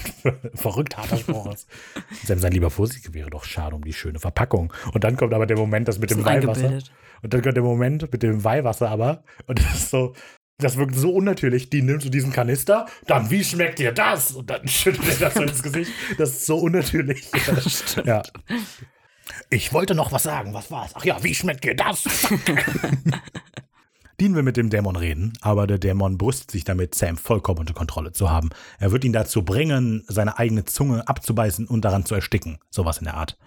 A: verrückt harter Spruch ist. Sam sein lieber vorsichtig wäre doch schade um die schöne Verpackung. Und dann kommt aber der Moment, das mit dem
B: So
A: Weihwasser. Und dann kommt der Moment mit dem Weihwasser aber. Und das ist so, das wirkt so unnatürlich. Die nimmst du diesen Kanister, dann, wie schmeckt dir das? Und dann schüttelt er das so ins Gesicht. Das ist so unnatürlich. ja. Ich wollte noch was sagen. Was war's? Ach ja, wie schmeckt dir das? Dean will mit dem Dämon reden, aber der Dämon brüstet sich damit, Sam vollkommen unter Kontrolle zu haben. Er wird ihn dazu bringen, seine eigene Zunge abzubeißen und daran zu ersticken. Sowas in der Art.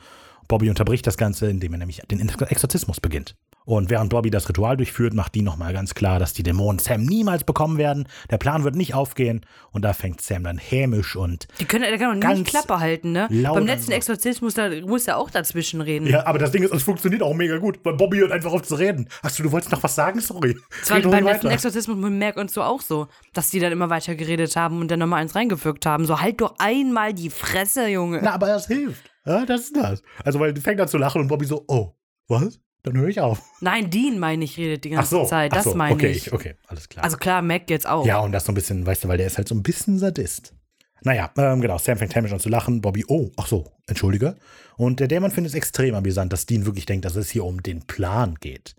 A: Bobby unterbricht das Ganze, indem er nämlich den Exorzismus beginnt. Und während Bobby das Ritual durchführt, macht Dean nochmal ganz klar, dass die Dämonen Sam niemals bekommen werden. Der Plan wird nicht aufgehen. Und da fängt Sam dann hämisch und.
B: Die können, der kann doch nicht Klappe halten, ne? Beim letzten. Exorzismus, da muss er auch dazwischen reden.
A: Ja, aber das Ding ist, es funktioniert auch mega gut, weil Bobby hört einfach auf zu reden. Achso, du wolltest noch was sagen? Sorry.
B: Das war
A: Red
B: beim letzten. Exorzismus mit Merck und so auch so, dass die dann immer weiter geredet haben und dann nochmal eins reingefügt haben. So, halt doch einmal die Fresse, Junge.
A: Na, aber das hilft. Ja, das ist das. Also, weil die fängt an zu lachen und Bobby so, oh, was? Dann höre ich auf.
B: Nein, Dean, meine ich, redet die ganze
A: so,
B: Zeit. Das
A: so,
B: meine
A: okay,
B: ich.
A: Okay, alles klar.
B: Also klar, Mac jetzt auch.
A: ja, und das so ein bisschen, weißt du, weil der ist halt so ein bisschen Sadist. Naja, ähm, genau, Sam fängt hämisch an zu lachen. Bobby, oh, ach so, entschuldige. Und der Dämon findet es extrem amüsant, dass Dean wirklich denkt, dass es hier um den Plan geht.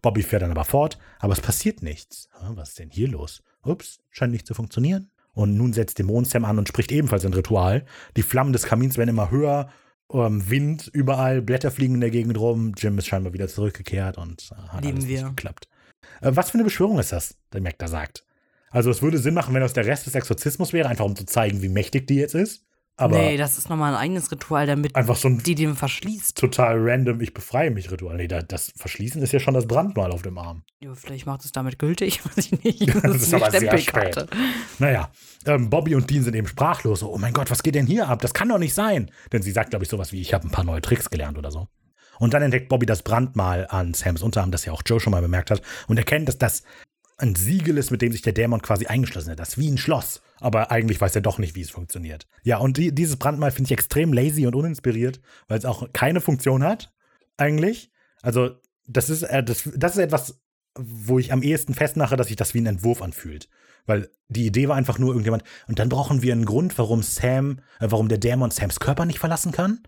A: Bobby fährt dann aber fort, aber es passiert nichts. Was ist denn hier los? Ups, scheint nicht zu funktionieren. Und nun setzt Dämon Sam an und spricht ebenfalls ein Ritual. Die Flammen des Kamins werden immer höher, ähm, Wind überall, Blätter fliegen in der Gegend rum. Jim ist scheinbar wieder zurückgekehrt und äh, hat
B: Lieben
A: alles nicht
B: wir.
A: geklappt. Äh, was für eine Beschwörung ist das, der Mac da sagt? Also es würde Sinn machen, wenn das der Rest des Exorzismus wäre, einfach um zu zeigen, wie mächtig die jetzt ist. Aber
B: nee, das ist nochmal ein eigenes Ritual, damit
A: einfach so ein
B: die den verschließt.
A: total random, ich befreie mich Ritual. Nee, da- das Verschließen ist ja schon das Brandmal auf dem Arm.
B: Ja, vielleicht macht es damit gültig, weiß ich nicht.
A: Das ist
B: eine
A: aber sehr
B: Stempelkarte.
A: Naja, ähm, Bobby und Dean sind eben sprachlos. So, oh mein Gott, was geht denn hier ab? Das kann doch nicht sein. Denn sie sagt, glaube ich, sowas wie, ich habe ein paar neue Tricks gelernt oder so. Und dann entdeckt Bobby das Brandmal an Sams Unterarm, das ja auch Joe schon mal bemerkt hat, und erkennt, dass das ein Siegel ist, mit dem sich der Dämon quasi eingeschlossen hat. Das ist wie ein Schloss. Aber eigentlich weiß er doch nicht, wie es funktioniert. Ja, und die, dieses Brandmal finde ich extrem lazy und uninspiriert, weil es auch keine Funktion hat, eigentlich. Also, das ist, äh, das, das ist etwas, wo ich am ehesten festmache, dass sich das wie ein Entwurf anfühlt. Weil die Idee war einfach nur irgendjemand, und dann brauchen wir einen Grund, warum Sam, äh, warum der Dämon Sams Körper nicht verlassen kann.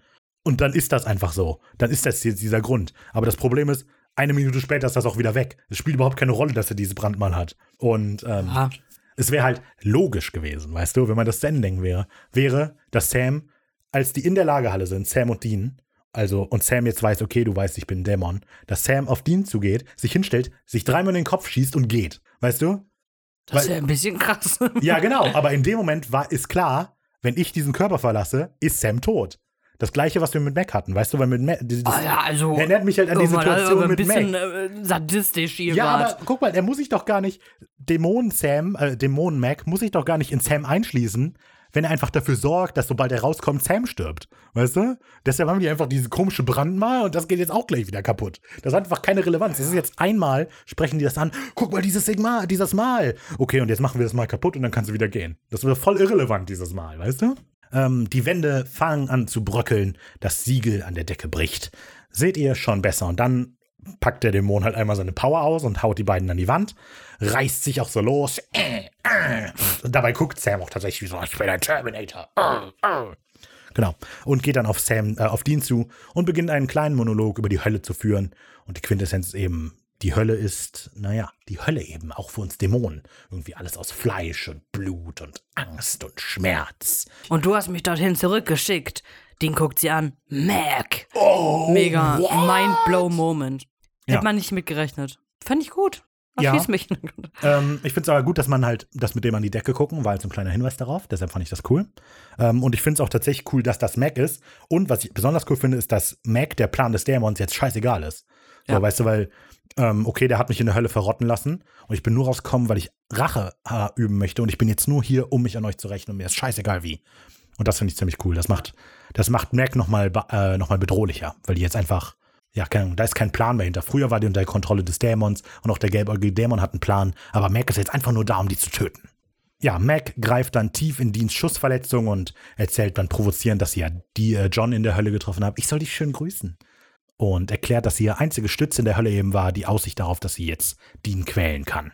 A: Und dann ist das einfach so. Dann ist das jetzt dieser Grund. Aber das Problem ist, eine Minute später ist das auch wieder weg. Es spielt überhaupt keine Rolle, dass er dieses Brandmal hat. Und ähm,
B: Ja.
A: es wäre halt logisch gewesen, weißt du, wenn man das denken wäre, wäre, dass Sam, als die in der Lagerhalle sind, Sam und Dean, also und Sam jetzt weiß, okay, du weißt, ich bin ein Dämon, dass Sam auf Dean zugeht, sich hinstellt, sich dreimal in den Kopf schießt und geht, weißt du?
B: Das ist ja ein bisschen krass.
A: Ja, genau, aber in dem Moment war ist klar, wenn ich diesen Körper verlasse, ist Sam tot. Das gleiche, was wir mit Mac hatten, weißt du, weil mit Mac, das,
B: Ah ja, also.
A: erinnert mich halt an die
B: irgendwann hat er
A: Situation
B: aber ein
A: mit
B: bisschen
A: Mac.
B: äh, sadistisch hier
A: Ja,
B: wart.
A: aber guck mal, er muss sich doch gar nicht, Dämonen Sam, äh, Dämonen Mac, muss sich doch gar nicht in Sam einschließen, wenn er einfach dafür sorgt, dass sobald er rauskommt, Sam stirbt. Weißt du? Deshalb haben die einfach diese komische Brandmal und das geht jetzt auch gleich wieder kaputt. Das hat einfach keine Relevanz. Es ist jetzt einmal, sprechen die das an, guck mal, dieses Sigma, dieses Mal. Okay, und jetzt machen wir das mal kaputt und dann kannst du wieder gehen. Das wird voll irrelevant, dieses Mal, weißt du? Ähm, die Wände fangen an zu bröckeln, das Siegel an der Decke bricht. Seht ihr schon besser. Und dann packt der Dämon halt einmal seine Power aus und haut die beiden an die Wand, reißt sich auch so los. Äh, äh. Und dabei guckt Sam auch tatsächlich wie so, ich bin ein Terminator. Äh. Genau. Und geht dann auf Sam, äh, auf Dean zu und beginnt einen kleinen Monolog über die Hölle zu führen. Und die Quintessenz ist eben, die Hölle ist, naja, die Hölle eben, auch für uns Dämonen. Irgendwie alles aus Fleisch und Blut und Angst und Schmerz.
B: Und du hast mich dorthin zurückgeschickt. Den guckt sie an. Mac.
A: Oh,
B: Mega.
A: what?
B: Mind-blow-Moment.
A: Ja.
B: Hätte man nicht mitgerechnet. Fand ich gut.
A: Ja.
B: Erschieß mich.
A: Ähm, ich finde es aber gut, dass man halt das mit dem an die Decke gucken, war halt so ein kleiner Hinweis darauf. Deshalb fand ich das cool. Ähm, und ich finde es auch tatsächlich cool, dass das Mac ist. Und was ich besonders cool finde, ist, dass Mac, der Plan des Dämons, jetzt scheißegal ist. So,
B: Ja.
A: weißt du, weil, ähm, okay, der hat mich in der Hölle verrotten lassen und ich bin nur rausgekommen, weil ich Rache äh, üben möchte und ich bin jetzt nur hier, um mich an euch zu rächen und mir ist scheißegal wie. Und das finde ich ziemlich cool. Das macht, das macht Mac nochmal äh, noch bedrohlicher, weil die jetzt einfach, ja, keine da ist kein Plan mehr hinter. Früher war die unter der Kontrolle des Dämons und auch der gelbäugige Dämon hat einen Plan, aber Mac ist jetzt einfach nur da, um die zu töten. Ja, Mac greift dann tief in Deans Schussverletzung und erzählt dann provozierend, dass sie ja die äh, John in der Hölle getroffen hat. Ich soll dich schön grüßen. Und erklärt, dass sie ihre einzige Stütze in der Hölle eben war, die Aussicht darauf, dass sie jetzt Dean quälen kann.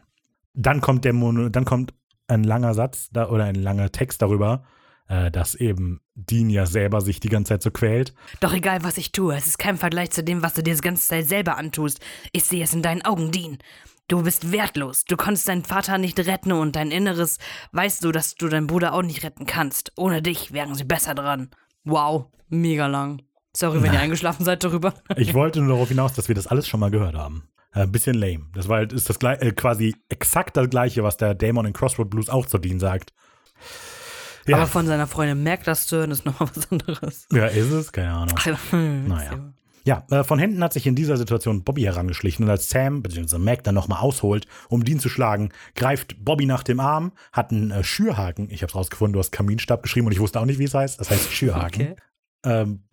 A: Dann kommt der Mono, dann kommt ein langer Satz da, oder ein langer Text darüber, äh, dass eben Dean ja selber sich die ganze Zeit so quält.
B: Doch egal, was ich tue, es ist kein Vergleich zu dem, was du dir die ganze Zeit selber antust. Ich sehe es in deinen Augen, Dean. Du bist wertlos. Du konntest deinen Vater nicht retten und dein Inneres weißt du, dass du deinen Bruder auch nicht retten kannst. Ohne dich wären sie besser dran. Wow, mega lang. Sorry, wenn ihr eingeschlafen seid darüber.
A: Ich wollte nur darauf hinaus, dass wir das alles schon mal gehört haben. Äh, Ein bisschen lame. Das war halt, ist das äh, quasi exakt das gleiche, was der Dämon in Crossroad Blues auch zu Dean sagt. Ja,
B: Aber von seiner Freundin merkt das zu hören, ist nochmal was anderes.
A: ja ist es? Keine Ahnung. Naja. Ja, äh, von hinten hat sich in dieser Situation Bobby herangeschlichen und als Sam bzw. Mac dann nochmal ausholt, um Dean zu schlagen, greift Bobby nach dem Arm, hat einen äh, Schürhaken. Ich hab's rausgefunden, du hast Kaminstab geschrieben und ich wusste auch nicht, wie es heißt. Das heißt Schürhaken.
B: Okay.
A: Ähm,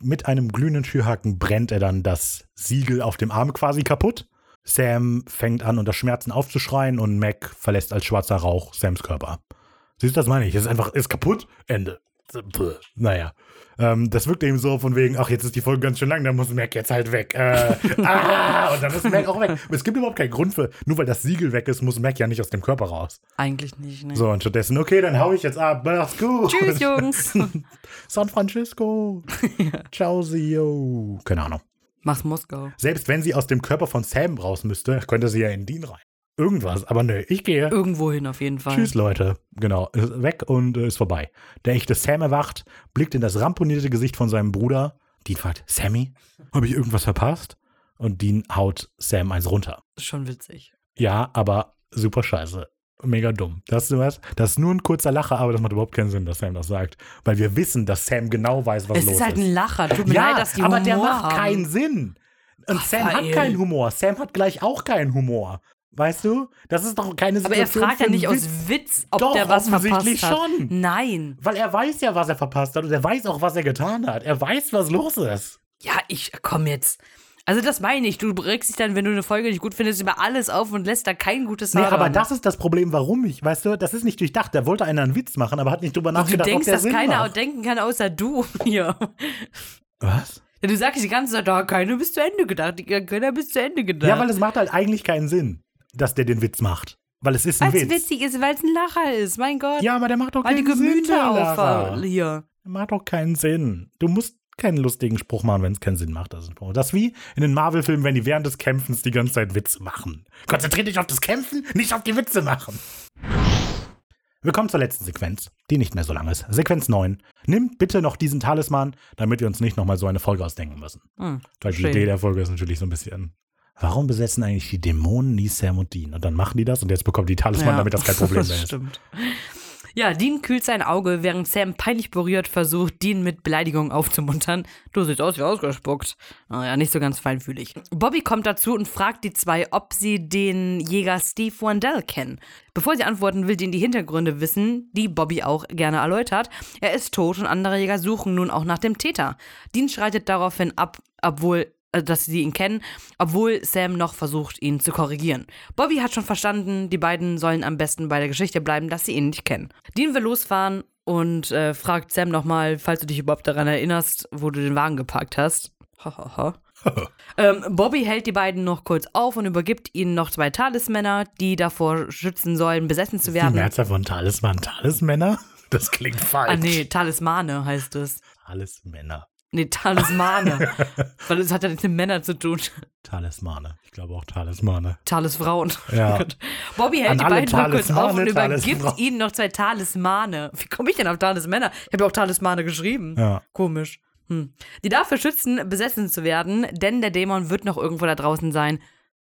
A: mit einem glühenden Schürhaken brennt er dann das Siegel auf dem Arm quasi kaputt. Sam fängt an, unter Schmerzen aufzuschreien und Mac verlässt als schwarzer Rauch Sams Körper. Siehst du, das meine ich. Es ist einfach, ist kaputt, Ende. Puh. Naja. Ähm, das wirkt eben so von wegen, ach, jetzt ist die Folge ganz schön lang, dann muss Mac jetzt halt weg. Äh, ah, und dann ist Mac auch weg. Es gibt überhaupt keinen Grund für, nur weil das Siegel weg ist, muss Mac ja nicht aus dem Körper raus.
B: Eigentlich nicht, ne?
A: So, und stattdessen, okay, dann hau ich jetzt ab. Mach's gut.
B: Tschüss, Jungs.
A: San Francisco. Ciao, yo. Keine Ahnung.
B: Mach's Moskau.
A: Selbst wenn sie aus dem Körper von Sam raus müsste, könnte sie ja in Dean rein. Irgendwas, aber nö, ich gehe.
B: Irgendwo hin auf jeden Fall.
A: Tschüss, Leute. Genau, ist weg und äh, ist vorbei. Der echte Sam erwacht, blickt in das ramponierte Gesicht von seinem Bruder. Dean fragt, Sammy, habe ich irgendwas verpasst? Und Dean haut Sam eins runter.
B: Schon witzig.
A: Ja, aber super scheiße. mega dumm. Das ist, was, das ist nur ein kurzer Lacher, aber das macht überhaupt keinen Sinn, dass Sam das sagt. Weil wir wissen, dass Sam genau weiß, was
B: Es
A: los
B: ist halt
A: ist.
B: ein Lacher. Tut mir
A: ja,
B: leid, dass die
A: aber
B: Humor
A: der macht
B: haben.
A: keinen Sinn. Und Sam hat keinen Humor. Sam hat gleich auch keinen Humor. Weißt du? Das ist doch keine
B: Aber er
A: Situation
B: fragt ja nicht
A: Witz.
B: aus Witz, ob
A: Doch,
B: der was
A: offensichtlich
B: verpasst hat.
A: schon.
B: Nein.
A: Weil er weiß ja, was er verpasst hat und er weiß auch, was er getan hat. Er weiß, was los ist.
B: Ja, ich komm jetzt. Also das meine ich. Du regst dich dann, wenn du eine Folge nicht gut findest, über alles auf und lässt da kein gutes
A: Nee,
B: Haar
A: aber
B: dran.
A: das ist das Problem, warum ich, weißt du, das ist nicht durchdacht. Da wollte einer einen Witz machen, aber hat nicht drüber
B: Du
A: nachgedacht,
B: denkst,
A: ob der
B: dass
A: Sinn
B: keiner
A: macht.
B: denken kann, außer du hier.
A: Was?
B: Ja, du sagst die ganze Zeit, da keiner bis zu Ende gedacht. Keiner bis zu Ende gedacht.
A: Ja, weil es macht halt eigentlich keinen Sinn, dass der den Witz macht. Weil es ist ein
B: Weil's
A: Witz.
B: witzig ist, weil es ein Lacher ist. Mein Gott.
A: Ja, aber der macht doch
B: weil die
A: keinen Sinn. der
B: Gemüter
A: Lara.
B: auf hier.
A: Der macht doch keinen Sinn. Du musst keinen lustigen Spruch machen, wenn es keinen Sinn macht. Das ist, das wie in den Marvel-Filmen, wenn die während des Kämpfens die ganze Zeit Witze machen. Konzentrier dich auf das Kämpfen, nicht auf die Witze machen. Wir kommen zur letzten Sequenz, die nicht mehr so lang ist. Sequenz 9. Nimm bitte noch diesen Talisman, damit wir uns nicht nochmal so eine Folge ausdenken müssen.
B: Hm,
A: Weil die. Idee der Folge ist natürlich so ein bisschen. Warum besetzen eigentlich die Dämonen nie Sam und Dean? Und dann machen die das und jetzt bekommt die Talisman, damit das kein Problem mehr ist.
B: Stimmt. Ja, Dean kühlt sein Auge, während Sam peinlich berührt versucht, Dean mit Beleidigungen aufzumuntern. Du siehst aus wie ausgespuckt. Naja, nicht so ganz feinfühlig. Bobby kommt dazu und fragt die zwei, ob sie den Jäger Steve Wandell kennen. Bevor sie antworten, will Dean die Hintergründe wissen, die Bobby auch gerne erläutert. Er ist tot und andere Jäger suchen nun auch nach dem Täter. Dean schreitet daraufhin ab, obwohl also dass sie ihn kennen, obwohl Sam noch versucht, ihn zu korrigieren. Bobby hat schon verstanden, die beiden sollen am besten bei der Geschichte bleiben, dass sie ihn nicht kennen. Dean will losfahren und äh, fragt Sam nochmal, falls du dich überhaupt daran erinnerst, wo du den Wagen geparkt hast. Hahaha. ähm, Bobby hält die beiden noch kurz auf und übergibt ihnen noch zwei Talismänner, die davor schützen sollen, besessen zu
A: Die
B: werden.
A: Mehrzahl von Talisman, Talismänner? Das klingt falsch.
B: Ah, nee, Talismane heißt es.
A: Talismänner.
B: Nee, Talismane. Weil es hat ja nichts mit Männern zu tun.
A: Talismane. Ich glaube auch Talismane.
B: Talisfrauen.
A: Ja.
B: Bobby hält
A: An
B: die beiden noch kurz auf und übergibt ihnen noch zwei Talismane. Wie komme ich denn auf Talismänner? Ich habe ja auch Talismane geschrieben.
A: Ja.
B: Komisch. Hm. Die dafür schützen, besessen zu werden, denn der Dämon wird noch irgendwo da draußen sein.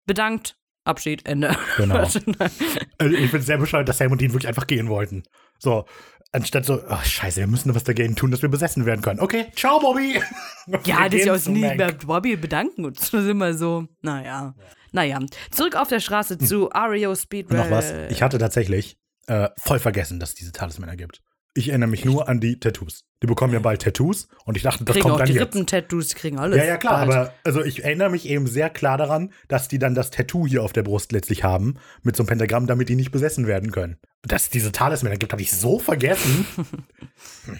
B: Bedankt. Abschied, Ende.
A: Genau. Also ich bin sehr bescheuert, dass Sam und Dean wirklich einfach gehen wollten. So, anstatt so, oh, scheiße, wir müssen was dagegen tun, dass wir besessen werden können. Okay, ciao, Bobby. Wir
B: ja, das
A: gehen
B: ja aus
A: zu
B: nie bei Bobby bedanken uns. Das ist immer so. Naja. Naja. Zurück auf der Straße zu Ario Speedway.
A: Noch was, ich hatte tatsächlich äh, voll vergessen, dass es diese Talismänner gibt. Ich erinnere mich nur an die Tattoos. Die bekommen ja bald Tattoos und ich dachte, das
B: kriegen
A: kommt
B: auch
A: dann
B: die
A: jetzt.
B: Rippen-Tattoos, die kriegen alles.
A: Ja, ja, klar,
B: bald.
A: aber also ich erinnere mich eben sehr klar daran, dass die dann das Tattoo hier auf der Brust letztlich haben, mit so einem Pentagramm, damit die nicht besessen werden können. Dass es diese Talismänner gibt, habe ich so vergessen.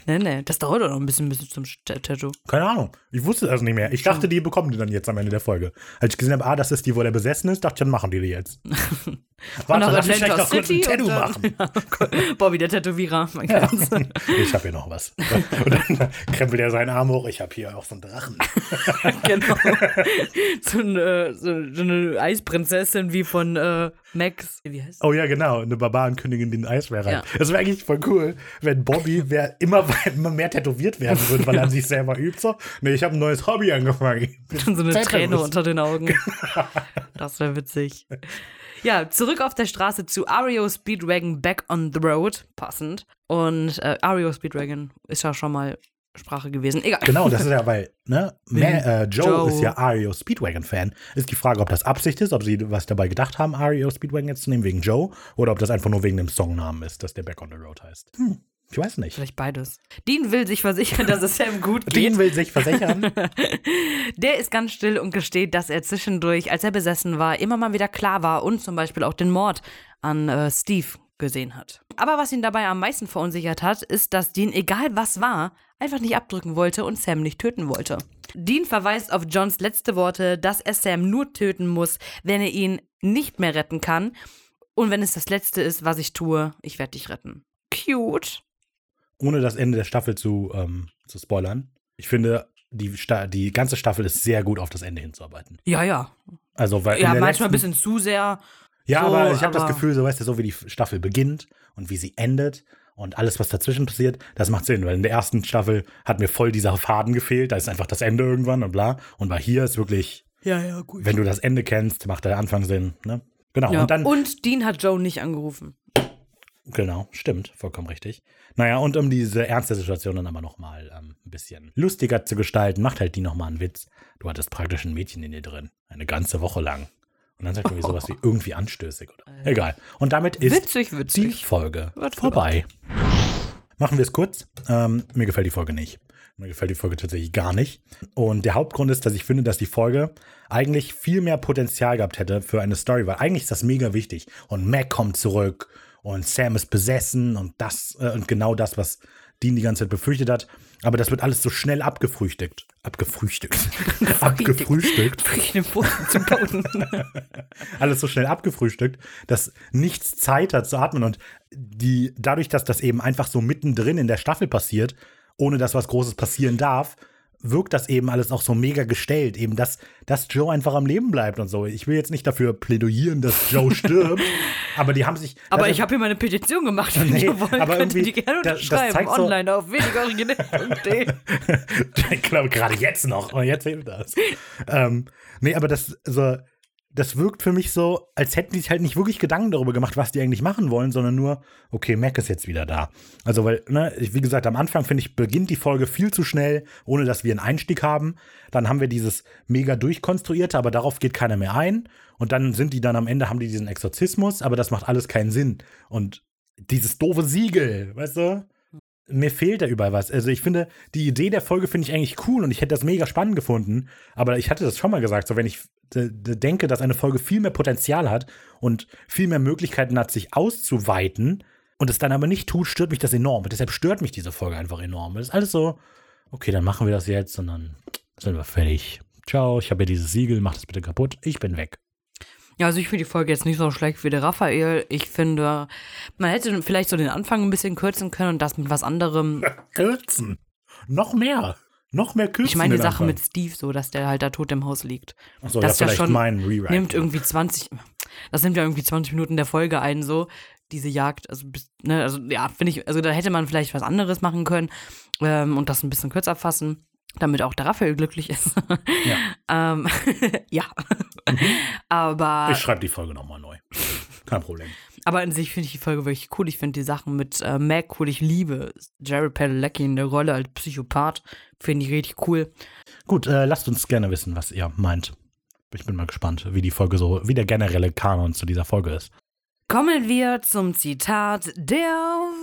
B: Nee, nee, das dauert doch noch ein bisschen bis zum Tat- Tattoo.
A: Keine Ahnung. Ich wusste das nicht mehr. Ich dachte, die bekommen die dann jetzt am Ende der Folge. Als ich gesehen habe, ah, das ist die, wo der besessen ist, dachte ich, dann machen die die jetzt. Warte,
B: noch
A: lass mich vielleicht noch kurz ein Tattoo
B: und
A: machen.
B: dann- Bobby, der Tätowierer. Kennt's.
A: Ich habe hier noch was. Und dann krempelt er seinen Arm hoch. Ich habe hier auch so einen Drachen.
B: genau. So eine, so, so eine Eisprinzessin wie von äh, Max. Wie heißt
A: Oh ja, genau. Eine Barbarenkönigin, die ein Eisbär rein.
B: Ja.
A: Das wäre eigentlich voll cool, wenn Bobby wer immer, immer mehr tätowiert werden würde, weil er an sich selber übt. So, nee, ich habe ein neues Hobby angefangen.
B: Schon so eine. Träne unter den Augen. Das wäre witzig. Ja, zurück auf der Straße zu Ario Speedwagon Back on the Road. Passend. Und äh, Ario Speedwagon ist ja schon mal Sprache gewesen. Egal.
A: Genau, das ist ja, weil, ne, Ma äh, Joe,
B: Joe.
A: ist ja Ario Speedwagon-Fan. Ist die Frage, ob das Absicht ist, ob sie was dabei gedacht haben, Ario Speedwagon jetzt zu nehmen wegen Joe, oder ob das einfach nur wegen dem Songnamen ist, dass der Back on the Road heißt. Hm, ich weiß nicht.
B: Vielleicht beides. Dean will sich versichern, dass es Sam gut geht.
A: Dean will sich versichern.
B: Der ist ganz still und gesteht, dass er zwischendurch, als er besessen war, immer mal wieder klar war und zum Beispiel auch den Mord an äh, Steve gesehen hat. Aber was ihn dabei am meisten verunsichert hat, ist, dass Dean, egal was war, einfach nicht abdrücken wollte und Sam nicht töten wollte. Dean verweist auf Johns letzte Worte, dass er Sam nur töten muss, wenn er ihn nicht mehr retten kann. Und wenn es das Letzte ist, was ich tue, ich werde dich retten. Cute.
A: Ohne das Ende der Staffel zu, ähm, zu spoilern. Ich finde, die, Sta die ganze Staffel ist sehr gut auf das Ende hinzuarbeiten.
B: Ja, ja.
A: Also, weil
B: Ja, manchmal ein bisschen zu sehr.
A: Ja,
B: So,
A: aber ich habe das Gefühl, so weißt du, so wie die Staffel beginnt und wie sie endet und alles, was dazwischen passiert, das macht Sinn, weil in der ersten Staffel hat mir voll dieser Faden gefehlt, da ist einfach das Ende irgendwann und bla. Und bei hier ist wirklich,
B: Ja, ja, gut.
A: wenn du das Ende kennst, macht der Anfang Sinn, ne? Genau.
B: Ja.
A: Und dann,
B: und Dean hat Joe nicht angerufen.
A: Genau, stimmt, vollkommen richtig. Naja, und um diese ernste Situation dann aber nochmal ähm, ein bisschen lustiger zu gestalten, macht halt die nochmal einen Witz. Du hattest praktisch ein Mädchen in dir drin. Eine ganze Woche lang. Und dann sagt irgendwie sowas wie irgendwie anstößig oder. Egal. Und damit ist
B: Witzig,
A: die
B: witzig.
A: Folge
B: Wird
A: vorbei. Machen wir es kurz. Ähm, mir gefällt die Folge nicht. Mir gefällt die Folge tatsächlich gar nicht. Und der Hauptgrund ist, dass ich finde, dass die Folge eigentlich viel mehr Potenzial gehabt hätte für eine Story, weil eigentlich ist das mega wichtig. Und Mac kommt zurück und Sam ist besessen und das äh, und genau das, was Dean die ganze Zeit befürchtet hat. Aber das wird alles so schnell abgefrühstückt. Abgefrühstückt. abgefrühstückt.
B: Zum Boden.
A: alles so schnell abgefrühstückt, dass nichts Zeit hat zu atmen. Und die, dadurch, dass das eben einfach so mittendrin in der Staffel passiert, ohne dass was Großes passieren darf, wirkt das eben alles auch so mega gestellt. Eben, dass, dass Joe einfach am Leben bleibt und so. Ich will jetzt nicht dafür plädoyieren, dass Joe stirbt, aber die haben sich.
B: Aber ich habe hier meine Petition gemacht, wenn
A: Nee,
B: ihr wollt,
A: aber
B: könnt ihr die gerne
A: das- das
B: unterschreiben.
A: zeigt so-
B: online auf wenigeroriginell.de.
A: ich glaube, gerade jetzt noch. Und jetzt hilft das. ähm, nee, aber das, so, das wirkt für mich so, als hätten die sich halt nicht wirklich Gedanken darüber gemacht, was die eigentlich machen wollen, sondern nur, okay, Mac ist jetzt wieder da. Also, weil, ne, wie gesagt, am Anfang, finde ich, beginnt die Folge viel zu schnell, ohne dass wir einen Einstieg haben. Dann haben wir dieses mega durchkonstruierte, aber darauf geht keiner mehr ein. Und dann sind die dann am Ende, haben die diesen Exorzismus, aber das macht alles keinen Sinn. Und dieses doofe Siegel, weißt du? Mir fehlt da überall was. Also ich finde, die Idee der Folge finde ich eigentlich cool und ich hätte das mega spannend gefunden. Aber ich hatte das schon mal gesagt, so wenn ich äh, denke, dass eine Folge viel mehr Potenzial hat und viel mehr Möglichkeiten hat, sich auszuweiten und es dann aber nicht tut, stört mich das enorm. Und deshalb stört mich diese Folge einfach enorm. Das ist alles so, okay, dann machen wir das jetzt und dann sind wir fertig. Ciao, ich habe ja dieses Siegel, mach das bitte kaputt. Ich bin weg.
B: Ja, also ich finde die Folge jetzt nicht so schlecht wie der Raphael. Ich finde, man hätte vielleicht so den Anfang ein bisschen kürzen können und das mit was anderem.
A: Kürzen. Noch mehr. Noch mehr kürzen.
B: Ich meine die Sache mit Steve so, dass der halt da tot im Haus liegt.
A: Achso,
B: das
A: ja,
B: ja
A: vielleicht
B: schon
A: mein Rewrite.
B: Nimmt irgendwie 20, das nimmt ja irgendwie 20 Minuten der Folge ein, so, diese Jagd. Also, ne, also ja, finde ich, also da hätte man vielleicht was anderes machen können ähm, und das ein bisschen kürzer fassen, damit auch der Raphael glücklich ist.
A: Ja.
B: ähm, ja. Aber.
A: Ich schreibe die Folge nochmal neu. Kein Problem.
B: Aber an sich finde ich die Folge wirklich cool. Ich finde die Sachen mit äh, Mac cool. Ich liebe Jared Padalecki in der Rolle als Psychopath. Finde ich richtig cool.
A: Gut, äh, lasst uns gerne wissen, was ihr meint. Ich bin mal gespannt, wie die Folge so, wie der generelle Kanon zu dieser Folge ist.
B: Kommen wir zum Zitat der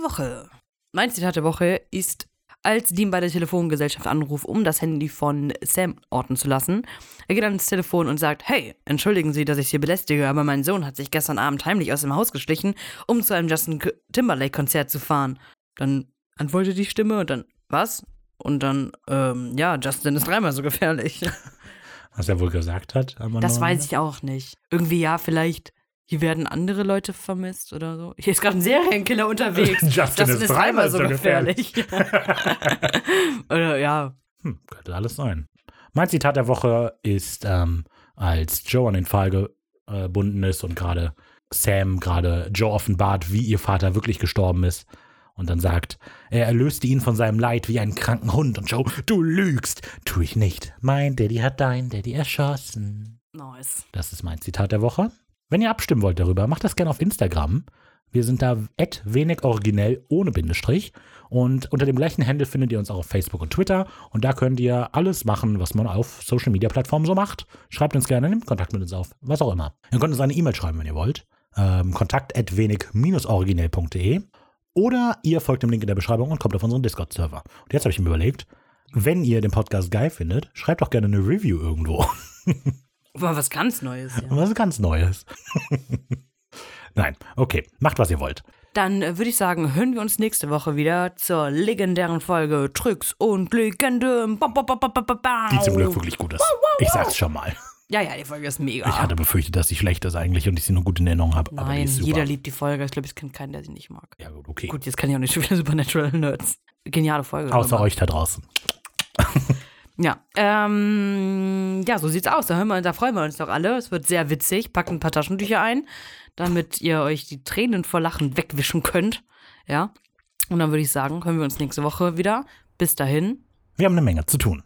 B: Woche. Mein Zitat der Woche ist, als Dean bei der Telefongesellschaft anruft, um das Handy von Sam orten zu lassen. Er geht ans Telefon und sagt, hey, entschuldigen Sie, dass ich Sie belästige, aber mein Sohn hat sich gestern Abend heimlich aus dem Haus geschlichen, um zu einem Justin Timberlake-Konzert zu fahren. Dann antwortet die Stimme und dann, was? Und dann, ähm, ja, Justin ist dreimal so gefährlich.
A: Was er wohl gesagt hat. aber
B: Das weiß ich auch nicht. Irgendwie ja, vielleicht hier werden andere Leute vermisst oder so. Hier ist gerade ein Serienkiller unterwegs.
A: Justin ist dreimal so
B: gefährlich. oder ja.
A: Hm, könnte alles sein. Mein Zitat der Woche ist, ähm, als Joe an den Fall gebunden ist und gerade Sam gerade Joe offenbart, wie ihr Vater wirklich gestorben ist. Und dann sagt, er erlöste ihn von seinem Leid wie einen kranken Hund. Und Joe, du lügst. Tu ich nicht. Mein Daddy hat dein Daddy erschossen.
B: Nice.
A: Das ist mein Zitat der Woche. Wenn ihr abstimmen wollt darüber, macht das gerne auf Instagram. Wir sind da wenig originell ohne Bindestrich. Und unter dem gleichen Handle findet ihr uns auch auf Facebook und Twitter. Und da könnt ihr alles machen, was man auf Social Media Plattformen so macht. Schreibt uns gerne, nehmt Kontakt mit uns auf, was auch immer. Ihr könnt uns eine E-Mail schreiben, wenn ihr wollt. Ähm, kontakt wenig-originell.de. Oder ihr folgt dem Link in der Beschreibung und kommt auf unseren Discord-Server. Und jetzt habe ich mir überlegt, wenn ihr den Podcast geil findet, schreibt doch gerne eine Review irgendwo.
B: Mal was ganz Neues. Ja.
A: Was ganz Neues. Nein, okay, macht was ihr wollt.
B: Dann äh, würde ich sagen, hören wir uns nächste Woche wieder zur legendären Folge Tricks und Legenden.
A: Die zum Glück wirklich gut ist. Ich sag's schon mal.
B: Ja, ja, die Folge ist mega.
A: Ich hatte befürchtet, dass sie schlecht ist eigentlich und ich sie nur gut in Erinnerung habe.
B: Nein, jeder liebt die Folge. Ich glaube, es kennt keinen, der sie nicht mag.
A: Ja, gut, okay.
B: Gut, jetzt kann ich auch nicht schon wieder Supernatural Nerds. Geniale Folge.
A: Außer
B: aber-
A: euch da draußen.
B: Ja, ähm, ja, so sieht's aus. Da, wir, da freuen wir uns doch alle. Es wird sehr witzig. Packt ein paar Taschentücher ein, damit ihr euch die Tränen vor Lachen wegwischen könnt. Ja. Und dann würde ich sagen, hören wir uns nächste Woche wieder. Bis dahin.
A: Wir haben eine Menge zu tun.